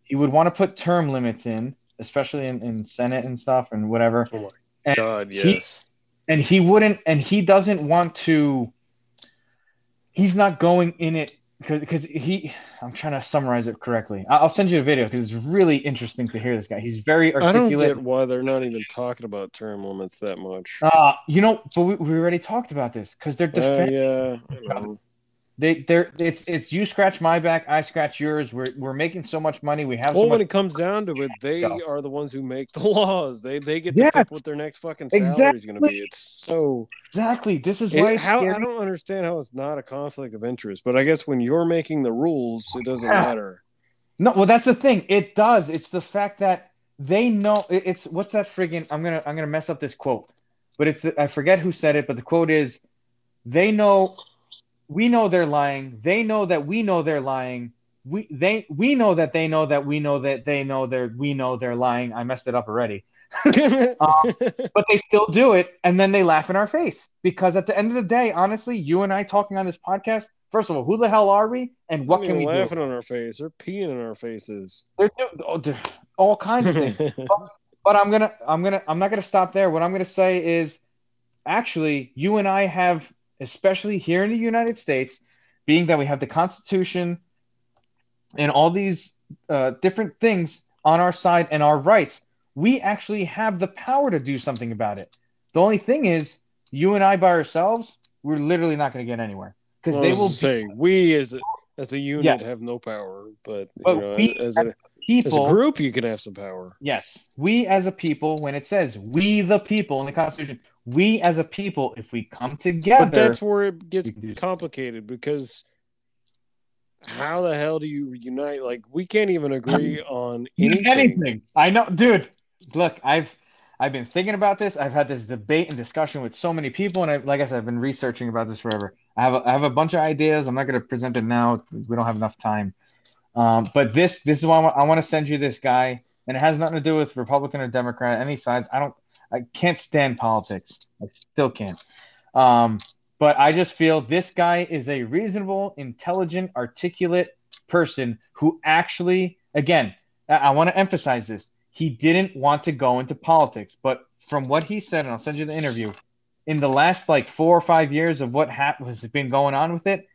he would want to put term limits in, especially in, in Senate and stuff and whatever. Oh my And God, yes. And he wouldn't and he doesn't want to he's not going in it because he i'm trying to summarize it correctly i'll send you a video because it's really interesting to hear this guy he's very articulate I don't get why they're not even talking about term limits that much. uh you know but we, we already talked about this because they're Uh, defending yeah, I know. They they're it's it's you scratch my back i scratch yours we're we're making so much money we have Well, so when much it comes down to it, they Go. are the ones who make the laws. They they get to Yes. pick what their next fucking salary is going to be. It's so. exactly this is It- why it's how scary. I don't understand how it's not a conflict of interest, but I guess when you're making the rules, it doesn't Yeah. matter. No, well, that's the thing. It does. It's the fact that they know. it- It's what's that friggin' I'm gonna I'm gonna mess up this quote, but it's I forget who said it, but the quote is, they know, we know they're lying. They know that we know they're lying. We they we know that they know that we know that they know they're we know they're lying. I messed it up already, um, but they still do it, and then they laugh in our face because at the end of the day, honestly, you and I talking on this podcast. First of all, who the hell are we, and what can we do? laughing on our face? They're peeing in our faces. They're, do- oh, they're all kinds of things. but I'm gonna I'm gonna I'm not gonna stop there. What I'm gonna say is actually you and I have, especially here in the United States, being that we have the Constitution and all these uh, different things on our side and our rights, we actually have the power to do something about it. The only thing is, you and I by ourselves, we're literally not going to get anywhere because Well, they will say we as a, as a unit have no power, but, But you know, we as, a, as as a group, you can have some power. Yes, we as a people, when it says we the people in the Constitution, we as a people, if we come together, But that's where it gets we can do something. complicated because how the hell do you unite? Like we can't even agree on anything. anything. I know, dude. Look, I've I've been thinking about this. I've had this debate and discussion with so many people, and I, like I said, I've been researching about this forever. I have a, I have a bunch of ideas. I'm not going to present it now. We don't have enough time. Um, but this this is why I want to send you this guy, and it has nothing to do with Republican or Democrat, any sides. I don't. I can't stand politics. I still can't. Um, but I just feel this guy is a reasonable, intelligent, articulate person who actually, again, I, I want to emphasize this. He didn't want to go into politics, but from what he said, and I'll send you the interview, in the last like four or five years of what ha- has been going on with it,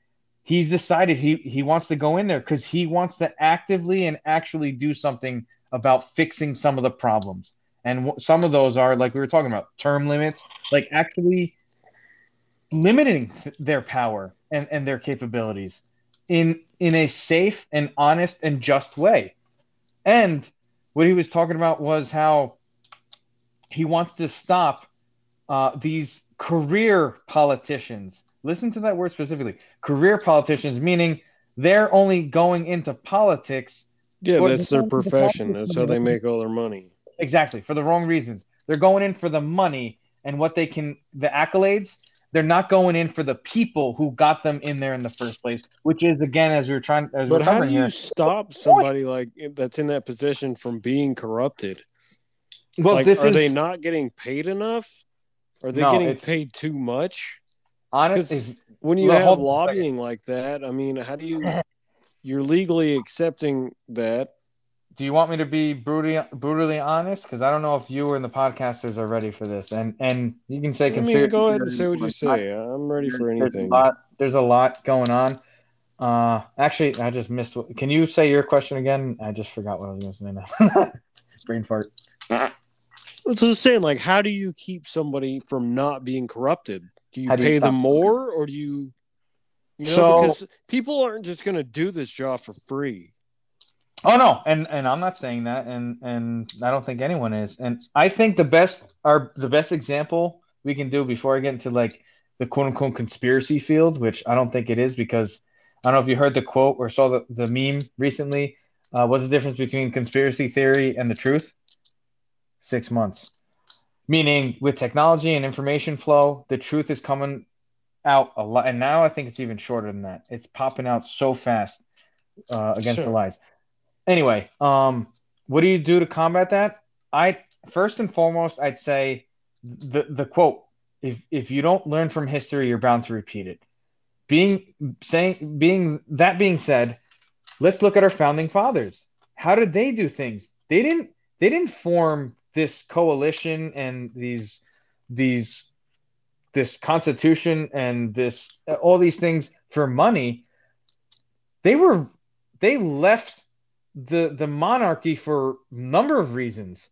he's decided he he wants to go in there because he wants to actively and actually do something about fixing some of the problems. And some of those are like we were talking about term limits, like actually limiting th- their power and, and their capabilities in in a safe and honest and just way. And what he was talking about was how he wants to stop uh, these career politicians Listen to that word specifically. Career politicians, meaning they're only going into politics. Yeah, that's their the- the profession. That's how they make all their money. Exactly for the wrong reasons. They're going in for the money and what they can, the accolades. They're not going in for the people who got them in there in the first place, which is again, as we were trying, as But we're how do you here. stop somebody like that's in that position from being corrupted? Well, like, are is they not getting paid enough? Are they No, getting paid too much? honest. 'cause- is- When you have hold on a second. lobbying like that, I mean, how do you? You're legally accepting that. Do you want me to be brutally brutally honest? Because I don't know if you and the podcasters are ready for this, and and you can say I mean, go ahead and say what you say. I'm ready for anything. There's a lot, there's a lot going on. Uh, actually, I just missed. what- Can you say your question again? I just forgot what I was going to say. Brain fart. That's what I'm saying. Like, how do you keep somebody from not being corrupted? Do you do you pay stop them more, or do you? You know, So- because people aren't just going to do this job for free. Oh no, and and I'm not saying that, and and I don't think anyone is. And I think the best our the best example we can do before I get into like the quote unquote conspiracy field, which I don't think it is because I don't know if you heard the quote or saw the, the meme recently. Uh, what's the difference between conspiracy theory and the truth? Six months. Meaning, with technology and information flow, the truth is coming out a lot. And now I think it's even shorter than that. It's popping out so fast uh, against the lies. Anyway, um, what do you do to combat that? I first and foremost, I'd say the the quote: if if you don't learn from history, you're bound to repeat it. Being saying being that being said, let's look at our founding fathers. How did they do things? They didn't they didn't form this coalition and these these this constitution and this all these things for money. They were they left the the monarchy for a number of reasons.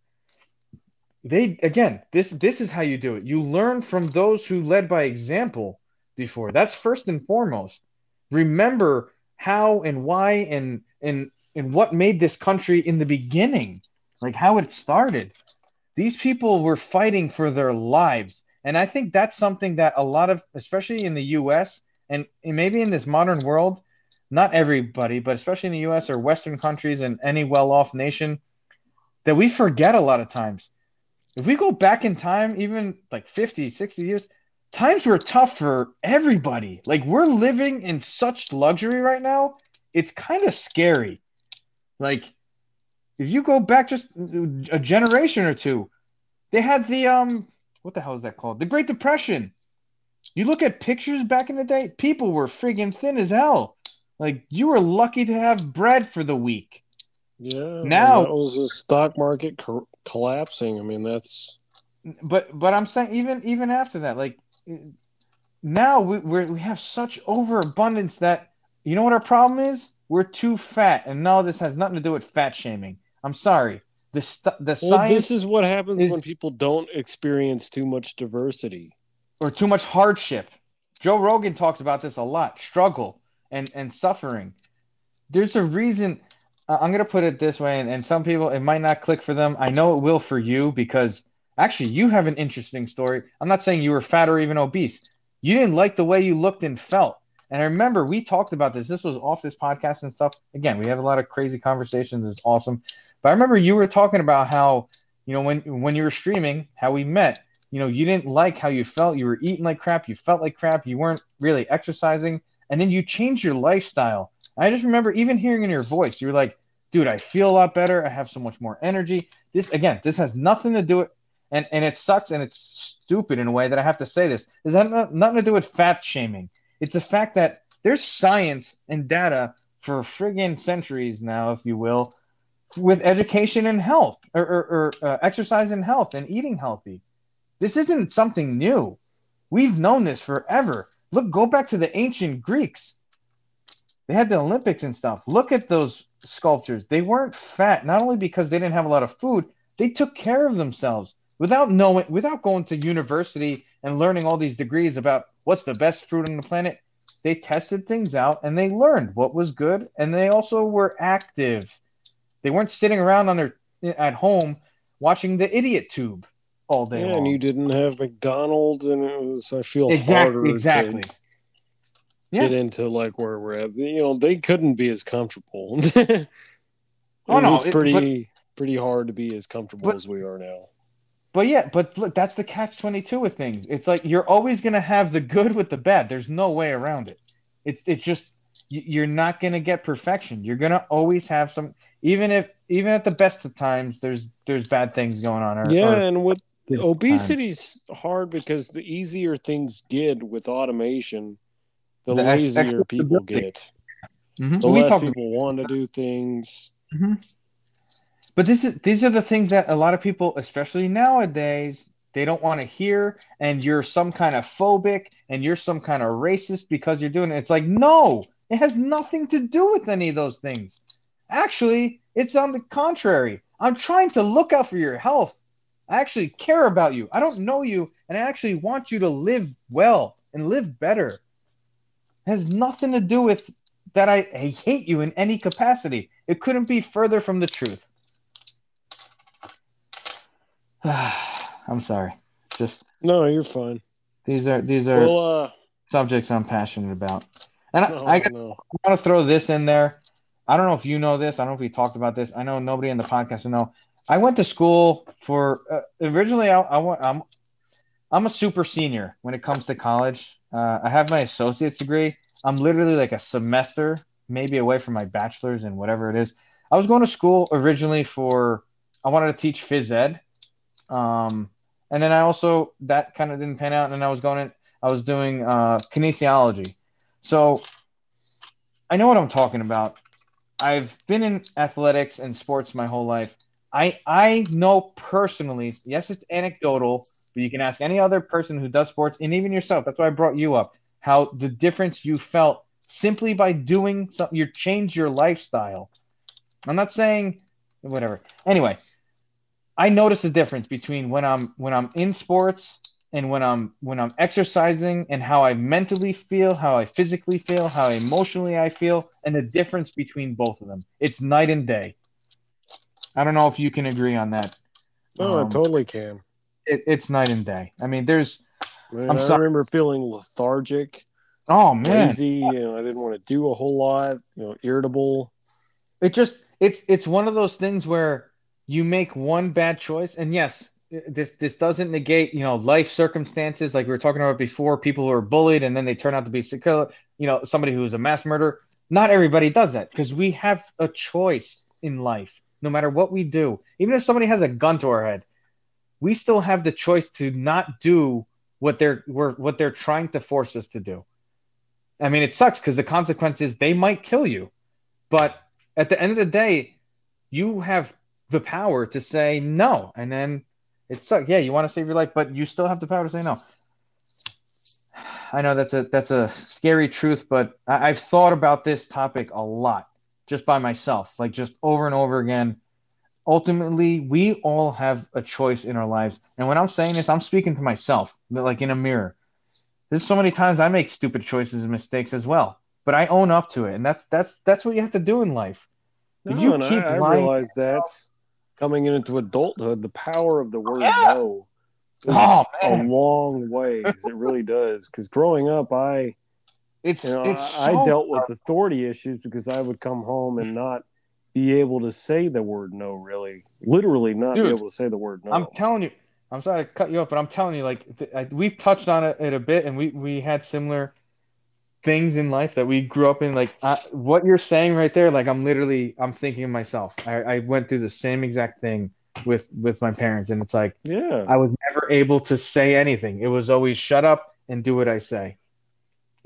They again, this this is how you do it. You learn from those who led by example before. That's first and foremost. Remember how and why and and and what made this country in the beginning, like how it started. These people were fighting for their lives. And I think that's something that a lot of, especially in the US and and maybe in this modern world, not everybody, but especially in the US or Western countries and any well off nation, that we forget a lot of times. If we go back in time, even like 50, 60 years, times were tough for everybody. Like we're living in such luxury right now, it's kind of scary. Like if you go back just a generation or two, they had the um what the hell is that called? The Great Depression. You look at pictures back in the day, people were friggin' thin as hell. Like you were lucky to have bread for the week. Yeah. Now- that was the stock market co- collapsing. I mean, that's But but I'm saying even even after that, like now we we're, we have such overabundance that you know what our problem is? We're too fat, and no, this has nothing to do with fat shaming. I'm sorry. The st- the well. science This is what happens is- when people don't experience too much diversity. or too much hardship. Joe Rogan talks about this a lot struggle and, and suffering. There's a reason. uh, I'm to put it this way, and, and some people, it might not click for them. I know it will for you because actually, you have an interesting story. I'm not saying you were fat or even obese. You didn't like the way you looked and felt. And I remember we talked about this. This was off this podcast and stuff. Again, we have a lot of crazy conversations. It's awesome. But I remember you were talking about how, you know, when when you were streaming, how we met, you know, you didn't like how you felt. You were eating like crap. You felt like crap. You weren't really exercising. And then you change your lifestyle. I just remember even hearing in your voice, you were like, dude, I feel a lot better. I have so much more energy. This, again, this has nothing to do with, and, and it sucks and it's stupid in a way that I have to say this. This has not- nothing to do with fat shaming. It's the fact that there's science and data for friggin' centuries now, if you will, with education and health or, or, or uh, exercise and health and eating healthy. This isn't something new. We've known this forever. Look, go back to the ancient Greeks. They had the Olympics and stuff. Look at those sculptures. They weren't fat, not only because they didn't have a lot of food, they took care of themselves without knowing, without going to university and learning all these degrees about what's the best fruit on the planet. They tested things out and they learned what was good, and they also were active. They weren't sitting around on their at home watching the idiot tube all day Yeah, long. and you didn't have McDonald's, and it was. I feel exactly, harder exactly. to get into like where we're at. You know, they couldn't be as comfortable. Oh, no, it's it- pretty pretty hard to be as comfortable But- as we are now. But yeah, but look, that's the catch twenty two with things. It's like you're always gonna have the good with the bad. There's no way around it. It's it's just you're not gonna get perfection. You're gonna always have some, even if even at the best of times, there's there's bad things going on. Or, Yeah, or and with good obesity's hard because the easier things get with automation, the, The lazier people get. Mhm. The We less people want to do things. But this is these are the things that a lot of people, especially nowadays, they don't want to hear. And you're some kind of phobic, and you're some kind of racist because you're doing it. It's like no, it has nothing to do with any of those things. Actually, it's on the contrary. I'm trying to look out for your health. I actually care about you. I don't know you, and I actually want you to live well and live better. It has nothing to do with that I, I hate you in any capacity. It couldn't be further from the truth. I'm sorry. Just No, you're fine. these are these are Well, uh, subjects I'm passionate about. And I, no, I, no. I want to throw this in there. I don't know if you know this. I don't know if we talked about this. I know nobody in the podcast will know. I went to school for uh, originally. I, I went, I'm I'm a super senior when it comes to college. Uh, I have my associate's degree. I'm literally like a semester maybe away from my bachelor's and whatever it is. I was going to school originally for I wanted to teach phys ed, um, and then I also that kind of didn't pan out, and then I was going in. I was doing uh, kinesiology. So I know what I'm talking about. I've been in athletics and sports my whole life. I I know personally, yes, it's anecdotal, but you can ask any other person who does sports, and even yourself. That's why I brought you up. How the difference you felt simply by doing something, you change your lifestyle. I'm not saying whatever. Anyway, I notice the difference between when I'm when I'm in sports and when I'm when I'm exercising and how I mentally feel, how I physically feel, how emotionally I feel, and the difference between both of them. It's night and day. I don't know if you can agree on that. No, Um, I totally can. It, it's night and day. I mean, there's Man, I'm I sorry. remember feeling lethargic, oh man, lazy. You know, I didn't want to do a whole lot. You know, irritable. it just it's it's one of those things where you make one bad choice, and yes, this this doesn't negate you know life circumstances like we were talking about before. People who are bullied and then they turn out to be secure. You know, somebody who is a mass murderer. Not everybody does that because we have a choice in life, no matter what we do. Even if somebody has a gun to our head, we still have the choice to not do what they're what they're trying to force us to do. I mean, it sucks because the consequence is they might kill you, but at the end of the day, you have the power to say no, and then it sucks. Yeah, you want to save your life, but you still have the power to say no. I know that's a that's a scary truth, but I, I've thought about this topic a lot just by myself, like just over and over again. Ultimately, we all have a choice in our lives, and when I'm saying this, I'm speaking to myself, like in a mirror. There's so many times I make stupid choices and mistakes as well, but I own up to it, and that's that's that's what you have to do in life. If No, you and keep I, I realize that's coming into adulthood. The power of the word Yeah. no oh, goes Oh, a long ways. It really does. Because growing up, I It's you know it's I, I dealt with authority issues because I would come home and not be able to say the word no. Really, literally, not be able to say the word no. I'm telling you, I'm sorry to cut you off, but I'm telling you, like th- I, we've touched on it, it a bit, and we we had similar things in life that we grew up in. Like I, what you're saying right there, like I'm literally, I'm thinking of myself. I, I went through the same exact thing with with my parents, and it's like yeah, I was never able to say anything. It was always shut up and do what I say.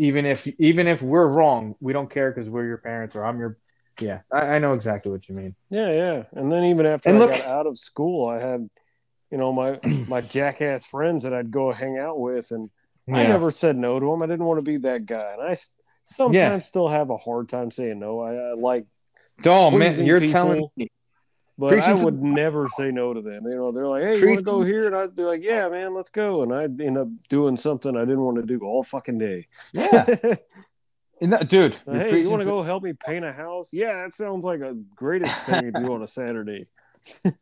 Even if even if we're wrong, we don't care because we're your parents or I'm your. Yeah, I, I know exactly what you mean. yeah, yeah. And then even after And I look- got out of school, I had you know my my jackass friends that I'd go hang out with, and I never said no to them. I didn't want to be that guy, and I sometimes still have a hard time saying no. I, I like, Oh man, you're people. telling me. But I Preaching to- would never say no to them. You know, they're like, "Hey, you want to go here?" And I'd be like, "Yeah, man, let's go." And I'd end up doing something I didn't want to do all fucking day. Yeah. No, dude. hey, you want to go help me paint a house? Yeah, that sounds like a greatest thing to do on a Saturday.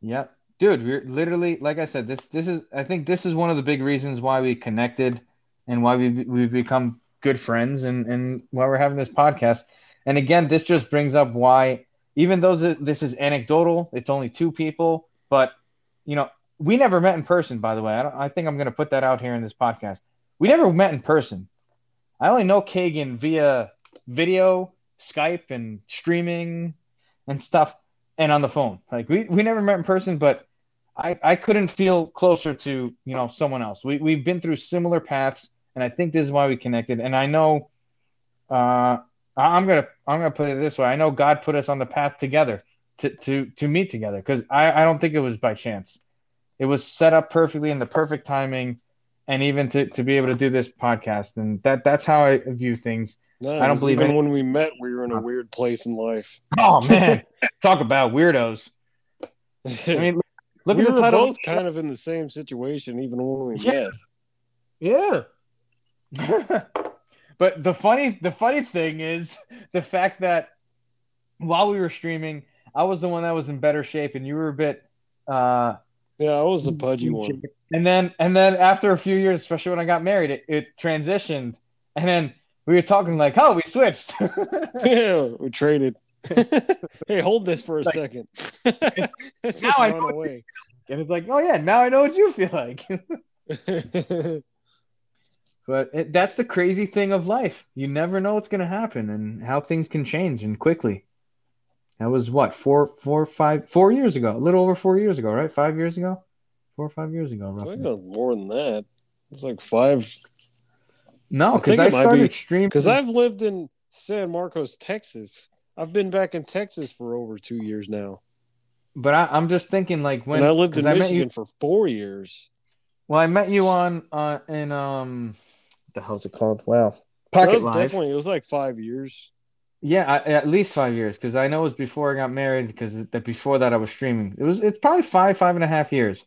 Yep. Dude, we're literally like I said, this this is I think this is one of the big reasons why we connected and why we we've become good friends, and and why we're having this podcast. And again, this just brings up why, even though th- this is anecdotal, it's only two people, but you know, we never met in person. By the way, I, I think I'm going to put that out here in this podcast. We never met in person. I only know Kagan via video, Skype, and streaming and stuff, and on the phone. Like we we never met in person, but I, I couldn't feel closer to you know someone else. We we've been through similar paths, and I think this is why we connected. And I know, uh, I'm gonna I'm gonna put it this way. I know God put us on the path together to to to meet together because I I don't think it was by chance. It was set up perfectly in the perfect timing, and even to to be able to do this podcast. And that that's how I view things. No, I don't believe even any- when we met, we were in a weird place in life. Oh man, talk about weirdos. I mean, look we at the were title. both kind of in the same situation, even when we Yeah. met. Yeah. but the funny the funny thing is the fact that while we were streaming, I was the one that was in better shape and you were a bit uh Yeah, I was the pudgy one. and then and then after a few years, especially when I got married, it, it transitioned and then we were talking like, oh, we switched. yeah, we traded. hey, hold this for a Like- second. Now I know- away. and it's like, oh yeah, now I know what you feel like. But it, that's the crazy thing of life. You never know what's going to happen and how things can change and quickly. That was what four, four, five, four years ago. A little over four years ago, right? Five years ago, four or five years ago, I roughly. more than that. It's like five. No, I because I, might started be- streaming. Because I've lived in San Marcos, Texas. I've been back in Texas for over two years now, but I, I'm just thinking like when and I lived in I met Michigan you. for four years. Well, I met you on uh in um, the hell's it called? Wow, So Pocket it was Live. definitely it was like five years. Yeah, I, at least five years because I know it was before I got married. Because that before that I was streaming. It was it's probably five five and a half years.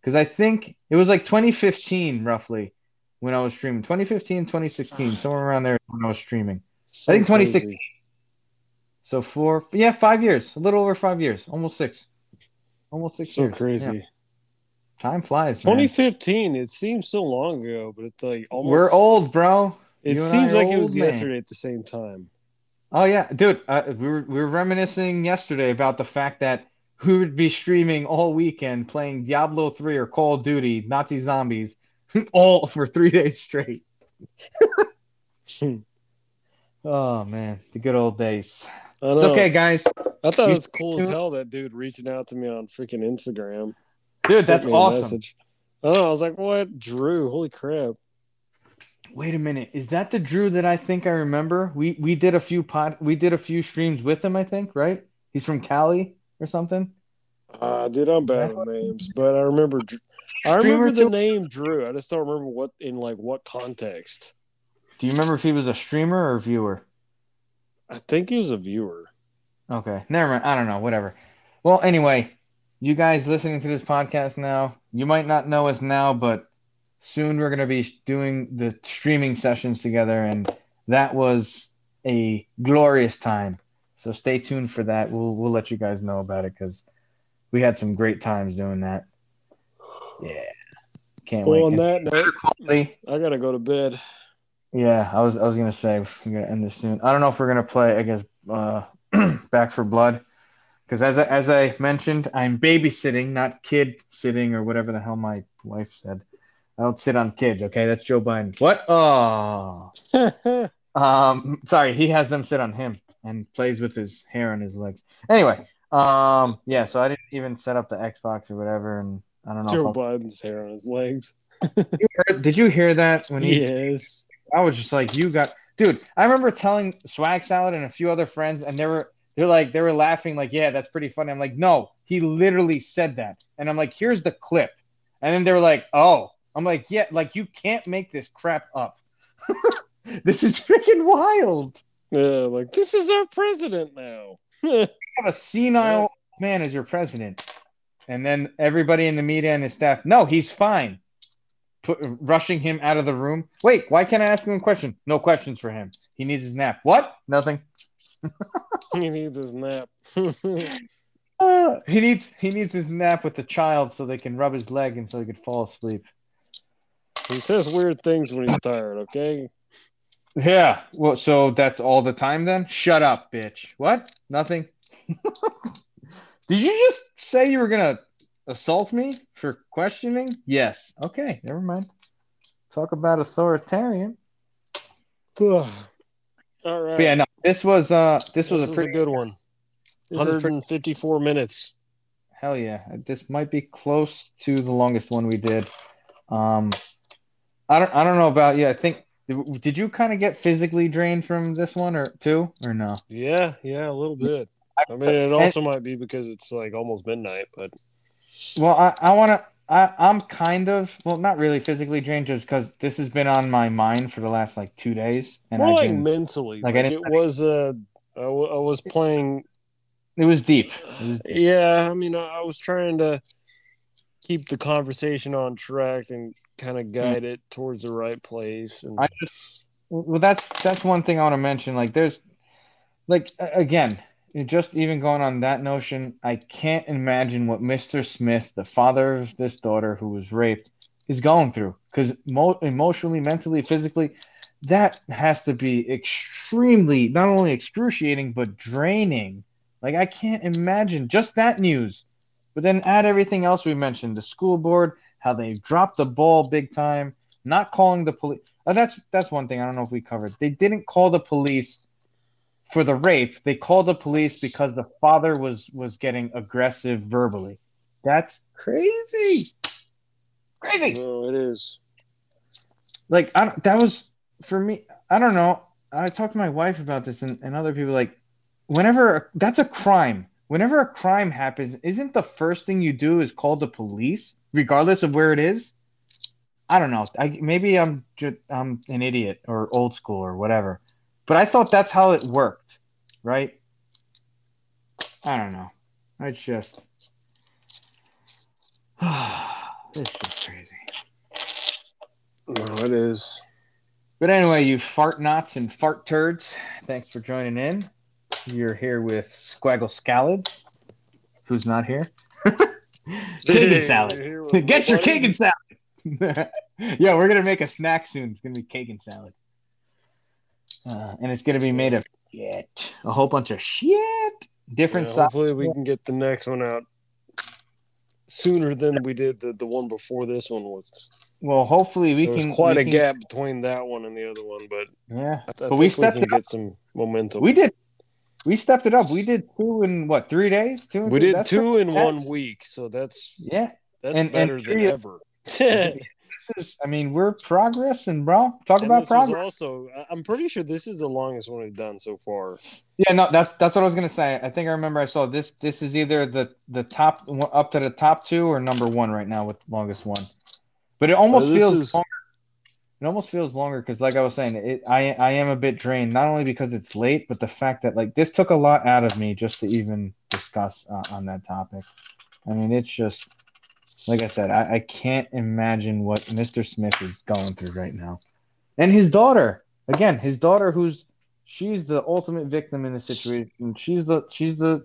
Because I think it was like 2015 roughly when I was streaming. 2015, 2016, somewhere around there when I was streaming. So I think 2016. crazy. So four, yeah, five years, a little over five years, almost six, almost six So years. crazy. Yeah, time flies. man. 2015. It seems so long ago, but it's like almost. We're old, bro. It You seems like it was man. yesterday at the same time. Oh yeah, dude. Uh, we were we were reminiscing yesterday about the fact that who would be streaming all weekend playing Diablo 3 or Call of Duty, Nazi zombies, all for three days straight. Oh man, the good old days. Okay, guys. I thought You- it was cool as hell that dude reaching out to me on freaking Instagram. Dude, that's awesome. message. Oh, I was like, what? Drew, holy crap. Wait a minute. Is that the Drew that I think I remember? We we did a few pod we did a few streams with him, I think, right? He's from Cali or something. Uh, dude, I'm bad with names, but I remember. I remember the too? name Drew. I just don't remember what in like what context. Do you remember if he was a streamer or a viewer? I think he was a viewer. Okay, never mind. I don't know. Whatever. Well, anyway, you guys listening to this podcast now, you might not know us now, but soon we're going to be doing the streaming sessions together, and that was a glorious time. So stay tuned for that. We'll we'll let you guys know about it because we had some great times doing that. Yeah, can't Well, on that note, Quality. I gotta go to bed. Yeah, I was I was gonna say we're gonna end this soon. I don't know if we're gonna play. I guess uh, Back 4 Blood, because as I, as I mentioned, I'm babysitting, not kid sitting or whatever the hell my wife said. I don't sit on kids. Okay, that's Joe Biden. What? Oh, um, sorry. He has them sit on him and plays with his hair on his legs. Anyway, um, yeah. So I didn't even set up the Xbox or whatever, and I don't know. Joe Biden's hair on his legs. You heard- did you hear that when he Yes. I was just like, you got, dude. I remember telling Swag Salad and a few other friends, and they were, they're like, they were laughing, like, yeah, that's pretty funny. I'm like, no, he literally said that, and I'm like, here's the clip, and then they were like, oh, I'm like, yeah, like you can't make this crap up. this is freaking wild. Yeah, like this is our president now. Have a senile man as your president, and then everybody in the media and his staff, no, he's fine. Put, rushing him out of the room. Wait, why can't I ask him a question? No questions for him. He needs his nap. What? Nothing. he needs his nap. Uh, he needs he needs his nap with the child so they can rub his leg and so he could fall asleep. he says weird things when he's tired. Okay. Yeah. Well, so that's all the time then? Shut up, bitch. What? Nothing. Did you just say you were gonna assault me for questioning? Yes. Okay, never mind. Talk about authoritarian. All right. But yeah, no. This was uh this this was was a a pretty good one. this was pretty 154 minutes. hell yeah. This might be close to the longest one we did. Um I don't I don't know about yeah, I think did you kind of get physically drained from this one or two or no? Yeah, yeah, a little bit. I mean, it also might be because it's like almost midnight, but Well, I, I want to. I, I'm kind of well, not really physically drained, just because this has been on my mind for the last like two days, and more I've like mentally. like, Like, I it was. Uh, I, w- I was playing. it was deep. It was deep. Yeah, I mean, I was trying to keep the conversation on track and kind of guide it towards the right place. And I just well, that's that's one thing I want to mention. Like, there's like again, just even going on that notion, I can't imagine what Mr. Smith, the father of this daughter who was raped, is going through. Because mo- emotionally, mentally, physically, that has to be extremely not only excruciating but draining. Like, I can't imagine just that news. But then add everything else we mentioned: the school board, how they dropped the ball big time, not calling the police. Uh, that's that's one thing I don't know if we covered. They didn't call the police for the rape. They called the police because the father was was getting aggressive verbally. That's crazy. Crazy. no, it is. Like I that was for me. I don't know. I talked to my wife about this and, and other people like whenever that's a crime. Whenever a crime happens, isn't the first thing you do is call the police, regardless of where it is? I don't know. I maybe I'm just I'm an idiot or old school or whatever, but I thought that's how it worked, right? I don't know. It's just this is crazy. No, it is. But anyway, you fart knots and fart turds, thanks for joining in. You're here with Squaggle Scallids, who's not here. Kagan salad. Get your Kagan salad. yeah, we're gonna make a snack soon. It's gonna be Kagan salad, uh, and it's gonna be made of shit, a whole bunch of shit, different Yeah, hopefully, we can get the next one out sooner than we did the, the one before this one was. Well, hopefully we There can. quite we a can- gap between that one and the other one, but Yeah, I, I But we we, stepped can it up. get some momentum. we did. We stepped it up. We did two in what three days? Two. We three- did that's two in one week, so that's Yeah, that's And- and better than three- ever. this is. I mean, we're progressing, bro. Talk And about progress. also, I'm pretty sure this is the longest one we've done so far. Yeah, no, that's that's what I was gonna say. I think I remember I saw this. This is either the the top up to the top two or number one right now with longest one. But it almost feels is- longer. It almost feels longer because, like I was saying, it I I am a bit drained. Not only because it's late, but the fact that like this took a lot out of me just to even discuss uh, on that topic. I mean, it's just like I said. I, I can't imagine what Mr. Smith is going through right now, and his daughter. Again, his daughter, who's she's the ultimate victim in this situation. She's the she's the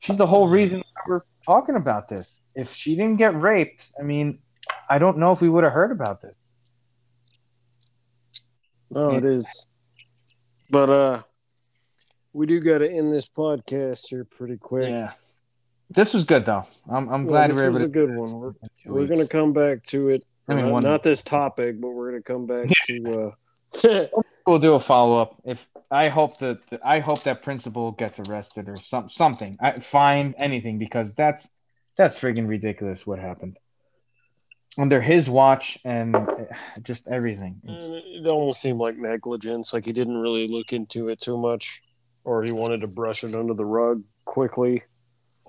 she's the whole reason we're talking about this. If she didn't get raped, I mean, I don't know if we would have heard about this. Oh, it is. But uh we do got to end this podcast here pretty quick. Yeah. This was good though. I'm I'm Well, glad this we were was able a to. good one. We're, we're gonna come back to it. I mean, Uh, not this topic, but we're gonna come back to uh We'll do a follow up. If I hope that I hope that principal gets arrested or some something. I find anything because that's that's friggin' ridiculous what happened under his watch and uh, just everything. It's- it almost seemed like negligence, like he didn't really look into it too much, or he wanted to brush it under the rug quickly.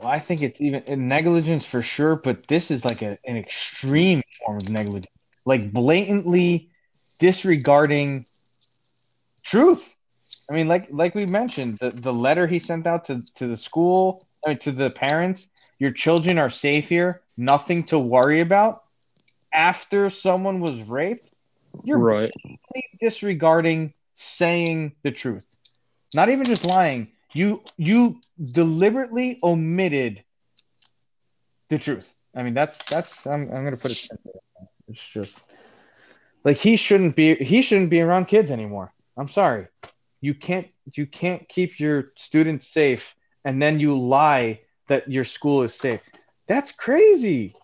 Well, I think it's even negligence for sure, but this is like a, an extreme form of negligence, like blatantly disregarding truth. I mean, like like we mentioned, the, the letter he sent out to, to the school, I mean, to the parents, your children are safe here, nothing to worry about. After someone was raped, you're right. disregarding saying the truth. Not even just lying. You you deliberately omitted the truth. I mean that's that's I'm I'm gonna put it. It's just like he shouldn't be he shouldn't be around kids anymore. I'm sorry. You can't you can't keep your students safe and then you lie that your school is safe. That's crazy.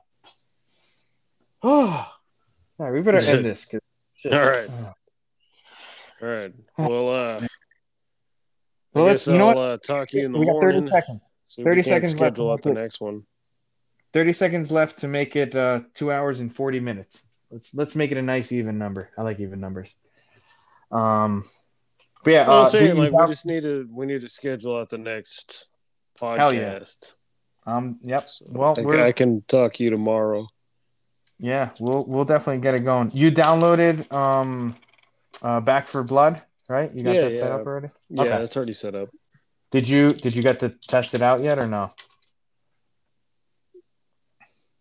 Oh, all right, we better end this. All right. Oh. All right. Well, uh, Well, I let's- you know what? uh, talk to you in the we got 30 seconds. so 30 we can seconds left schedule the make it. next one. 30 seconds left to make it uh, two hours and 40 minutes. Let's let's make it a nice even number. I like even numbers. Um, but yeah, I uh, saying, like, we just need to we need to schedule out the next podcast. Hell yeah. um, yep. So Well, I, can, I can talk to you tomorrow. Yeah, we'll we'll definitely get it going. You downloaded um, uh, Back 4 Blood, right? You got Yeah, that set up already. Yeah, Okay. that's already set up. Did you did you get to test it out yet or no?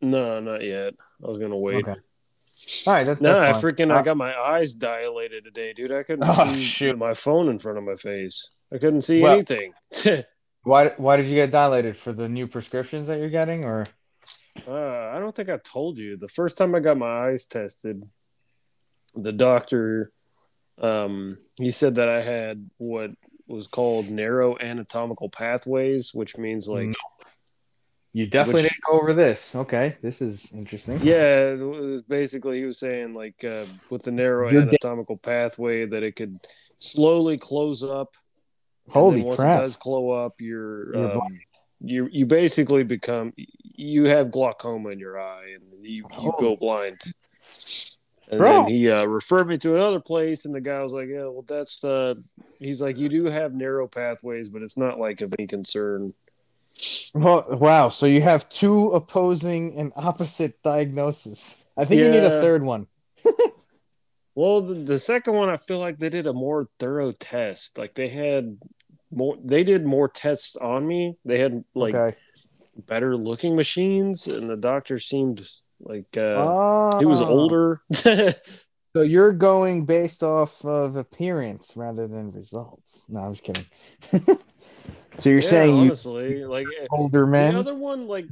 No, not yet. I was gonna wait. Okay. All right, that's, No, I that's fine. freaking Uh, I got my eyes dilated today, dude. I couldn't Oh, see shoot. my phone in front of my face. I couldn't see Well- anything. Why why did you get dilated for the new prescriptions that you're getting or? Uh, I don't think I told you. The first time I got my eyes tested, the doctor, um, he said that I had what was called narrow anatomical pathways, which means like, You definitely Which- didn't go over this. Okay, this is interesting. yeah, it was basically he was saying like uh, with the narrow You're dead. anatomical pathway that it could slowly close up. Holy once crap! it does close up, You're um, you you basically become you have glaucoma in your eye and you, you Oh. go blind. And Bro. then he uh, referred me to another place, and the guy was like, "Yeah, well, that's the." He's like, "You do have narrow pathways, but it's not like of any concern." Well, wow. So you have two opposing and opposite diagnoses. I think you need a third one. Well, the, the second one, I feel like they did a more thorough test. Like they had more, they did more tests on me. They had like okay. better looking machines, and the doctor seemed like uh, he was Ah. older. So you're going based off of appearance rather than results. No, I'm just kidding. so you're Yeah, saying you honestly, like eh, older men? the other one, like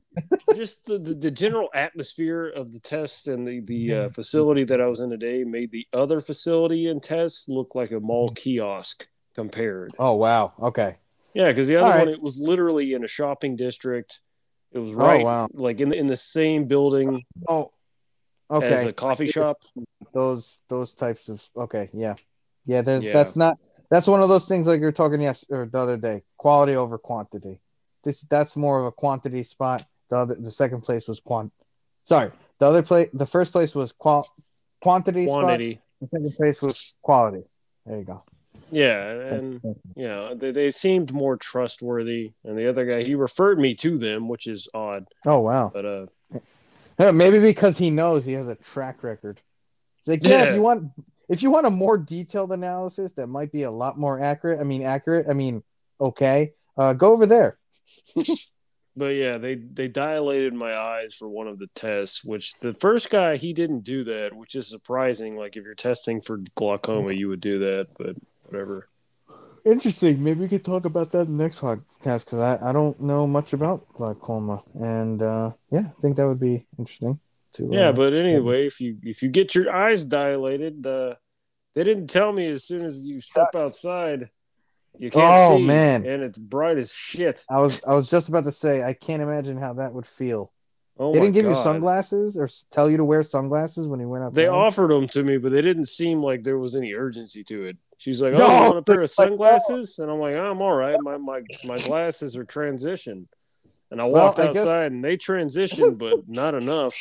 just the, the, the general atmosphere of the test and the the uh, facility that I was in today made the other facility and tests look like a mall kiosk compared. oh wow. Okay. Yeah, because the other right. one it was literally in a shopping district. It was oh, right, Oh wow. like in the, in the same building Oh. okay. as a coffee shop. Those those types of okay. Yeah. Yeah. Yeah. That's not. That's one of those things like you're talking yes or the other day. Quality over quantity. This that's more of a quantity spot. The other the second place was quant. Sorry. The other place. The first place was qual quantity. spot. Quantity, The second place was quality. There you go. Yeah, and you know they, they seemed more trustworthy. And the other guy, he referred me to them, which is odd. Oh wow. But uh, Yeah, maybe because he knows he has a track record. It's like, yeah, Yeah. if you want if you want a more detailed analysis that might be a lot more accurate, I mean accurate, I mean okay, uh, go over there. But yeah, they they dilated my eyes for one of the tests, which the first guy he didn't do that, which is surprising. Like if you're testing for glaucoma, you would do that, but whatever. Interesting. Maybe we could talk about that in the next podcast because I, I don't know much about glaucoma. And uh, yeah, I think that would be interesting. To, Yeah, uh, but anyway, if you if you get your eyes dilated, uh, they didn't tell me as soon as you step outside, you can't Oh, see, man. and it's bright as shit. I was I was just about to say I can't imagine how that would feel. Oh they didn't give you sunglasses or tell you to wear sunglasses when you went out. They offered them to me, but they didn't seem like there was any urgency to it. She's like, "Oh, No, you want a pair of oh. sunglasses?" And I'm like, "I'm all right. My my my glasses are transition." And I Well, walked I guess- outside, and they transitioned, but not enough.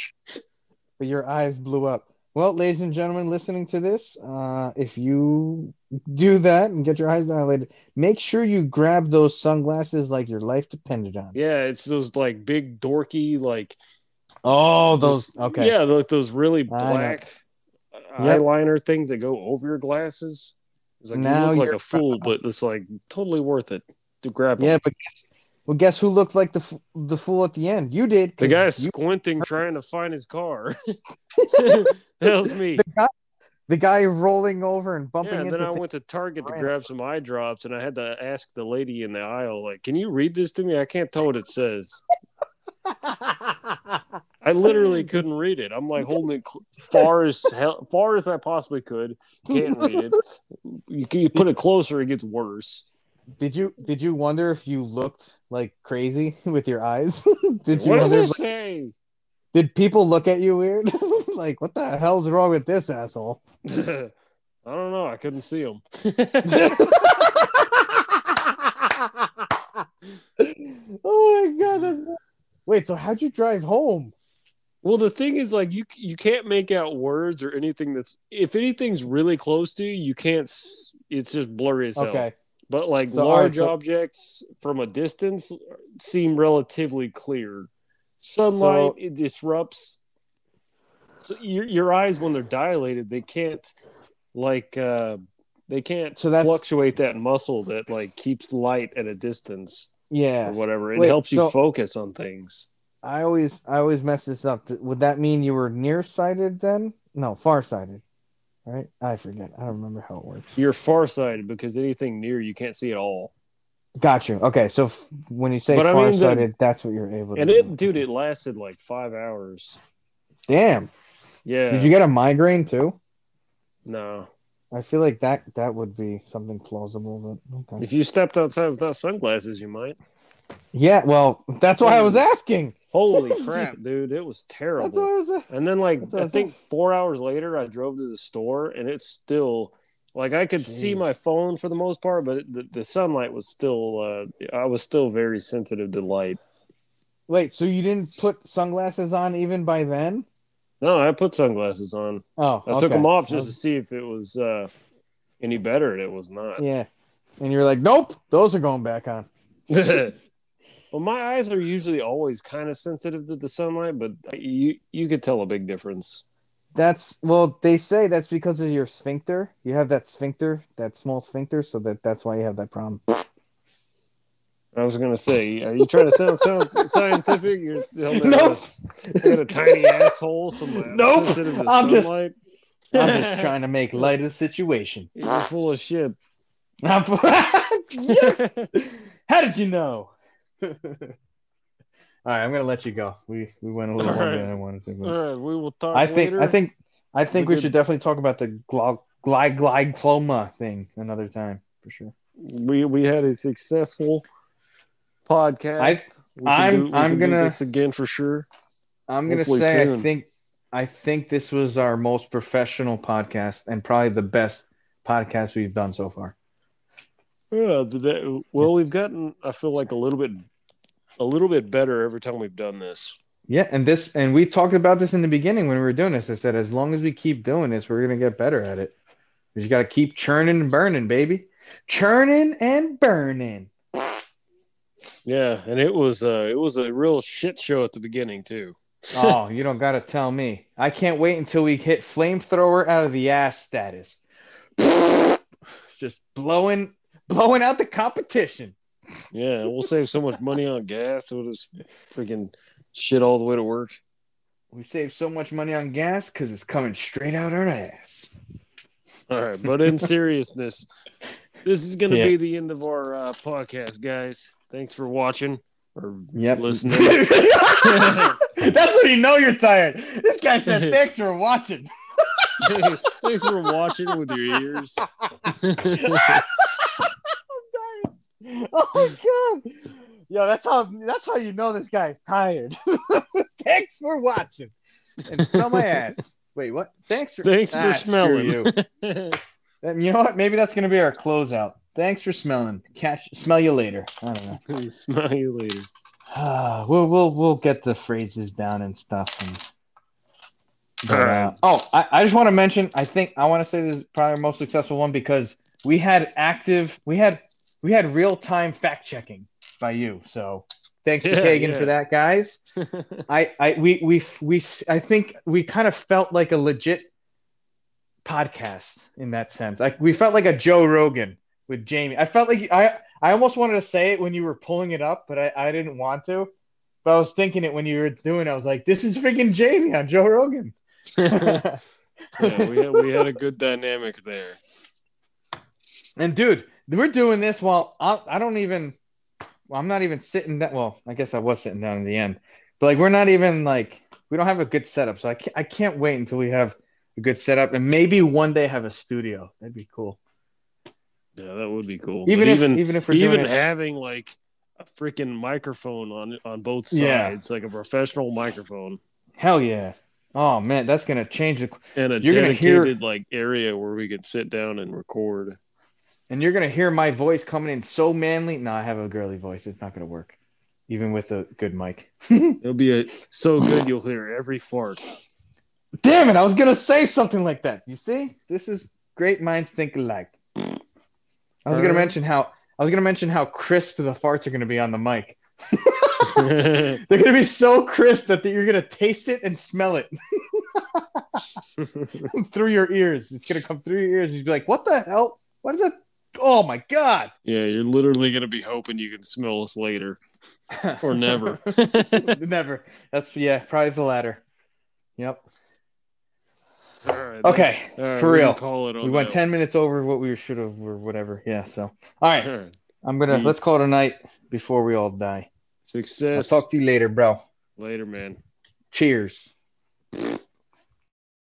but your eyes blew up. Well, ladies and gentlemen, listening to this, uh, if you do that and get your eyes dilated, make sure you grab those sunglasses like your life depended on. Yeah, it's those like big dorky like Oh, those. Okay. Yeah, like those really I black Yep. eyeliner things that go over your glasses. It's like Now you look like a fool, but it's like totally worth it to grab them. Yeah, but well, guess who looked like the the fool at the end? You did. The 'cause guy's you- squinting trying to find his car. that was me. the guy, the guy rolling over and bumping Yeah, and into. then I things. went to Target to grab some eye drops, and I had to ask the lady in the aisle, like, "Can you read this to me? I can't tell what it says." I literally couldn't read it. I'm like holding it cl- far as hell, far as I possibly could. Can't read it. You, you put it closer, it gets worse. Did you did you wonder if you looked like crazy with your eyes? did you What does it say? did people look at you weird? like what the hell's wrong with this asshole? I don't know. I couldn't see them. oh my god! That's... Wait, so how'd you drive home? Well, the thing is, like you you can't make out words or anything that's if anything's really close to you, you can't. It's just blurry as hell. Okay, But like So, large so- objects from a distance seem relatively clear. Sunlight So- it disrupts. So your your eyes when they're dilated, they can't like uh they can't So that's- fluctuate that muscle that like keeps light at a distance or yeah. whatever. It Wait, helps you so- focus on things. I always I always mess this up. Would that mean you were nearsighted then? No, farsighted. Right? I forget. I don't remember how it works. You're farsighted because anything near you can't see at all. Got you. Okay, so f- when you say But I mean, the- that's what you're able to And do. it dude, it lasted like five hours. Damn. Yeah. Did you get a migraine too? no. I feel like that that would be something plausible. But okay. If you stepped outside without sunglasses, you might. Yeah, well, that's why I was mm. asking. Holy crap, dude! It was terrible. Was asking. And then, like, I I think four hours later, I drove to the store, and it's still like I could see my phone for the most part, but the, the sunlight was still. Uh, I was still very sensitive to light. Wait, so you didn't put sunglasses on even by then? No, I put sunglasses on. Oh, I took them off just to see if it was uh, any better, and it was not. Yeah, and you're like, nope, those are going back on. well, my eyes are usually always kind of sensitive to the sunlight, but you you could tell a big difference. That's well, they say that's because of your sphincter. You have that sphincter, that small sphincter, so that that's why you have that problem. I was gonna say, are you trying to sound, sound scientific? You're telling Nope. got a s- I got a tiny asshole, so I'm Nope. sensitive to I'm just- sunlight. I'm just trying to make light of the situation. You're full of shit. I'm- How did you know? All right, I'm gonna let you go. We we went a little All longer right. than I wanted to. All right, we will talk. I think later. I think I think We we could- should definitely talk about the gly- gly- glycoma thing another time for sure. we we had a successful podcast. I- can I'm- I'm gonna- this again for sure. I'm gonna Hopefully say I think I think this was our most professional podcast and probably the best podcast we've done so far. Yeah, well, we've gotten. I feel like a little bit, a little bit better every time we've done this. Yeah, and this and we talked about this in the beginning when we were doing this. I said as long as we keep doing this, we're gonna get better at it. We just gotta keep churning and burning, baby. Churning and burning. Yeah, and it was uh it was a real shit show at the beginning too. Oh, you don't gotta tell me. I can't wait until we hit flamethrower out of the ass status. Just blowing blowing out the competition. Yeah, we'll save so much money on gas. We'll just freaking shit all the way to work. We save so much money on gas because it's coming straight out our ass. All right, but in seriousness, this is going to Yeah. be the end of our uh, podcast, guys. Thanks for watching or Yep. listening. That's when you know you're tired. This guy said thanks for watching. Thanks for watching with your ears. oh my god. Yo, that's how that's how you know this guy's tired. Thanks for watching. And smell my ass. Wait, what? Thanks for Thanks Ah, for screw smelling. you. And you know what? Maybe that's gonna be our closeout. Thanks for smelling. Catch smell you later. I don't know. Smell you later. Ah, we'll we'll we'll get the phrases down and stuff. And, but, uh, oh, I, I just want to mention. I think I want to say this is probably our most successful one because we had active, we had we had real time fact checking by you. So thanks to Kagan yeah. for that, guys. I I we we we I think we kind of felt like a legit podcast in that sense. Like we felt like a Joe Rogan with Jamie. I felt like I I almost wanted to say it when you were pulling it up, but I, I didn't want to. But I was thinking it when you were doing. it. I was like, this is freaking Jamie on Joe Rogan. yeah, we had, we had a good dynamic there. and dude, we're doing this while I, I don't even. Well, I'm not even sitting down. Well, I guess I was sitting down in the end, but like we're not even like we don't have a good setup, so I can't I can't wait until we have a good setup and maybe one day have a studio. That'd be cool. Yeah, that would be cool. Even if even even if we're even doing it, having like a freaking microphone on on both sides, Yeah. like a professional microphone hell yeah. Oh man, that's gonna change the and a You're gonna hear- dedicated like area where we could sit down and record. And you're gonna hear my voice coming in so manly. No, I have a girly voice. It's not gonna work, even with a good mic. It'll be a, so good you'll hear every fart. Damn it! I was gonna say something like that. You see, this is great minds think alike. I was gonna mention how I was gonna mention how crisp the farts are gonna be on the mic. They're gonna be so crisp that you're gonna taste it and smell it through your ears. It's gonna come through your ears. You'd be like, "What the hell? What is that? Oh my god!" Yeah, you're literally gonna be hoping you can smell us later or never. never. That's yeah, probably the latter. Yep. All right, Okay, all right, for real. Call it we went ten minutes over what we should have or whatever. Yeah. So, all right. all right, I'm gonna let's call it a night before we all die. I'll Success. talk to you later, bro. later, man. Cheers.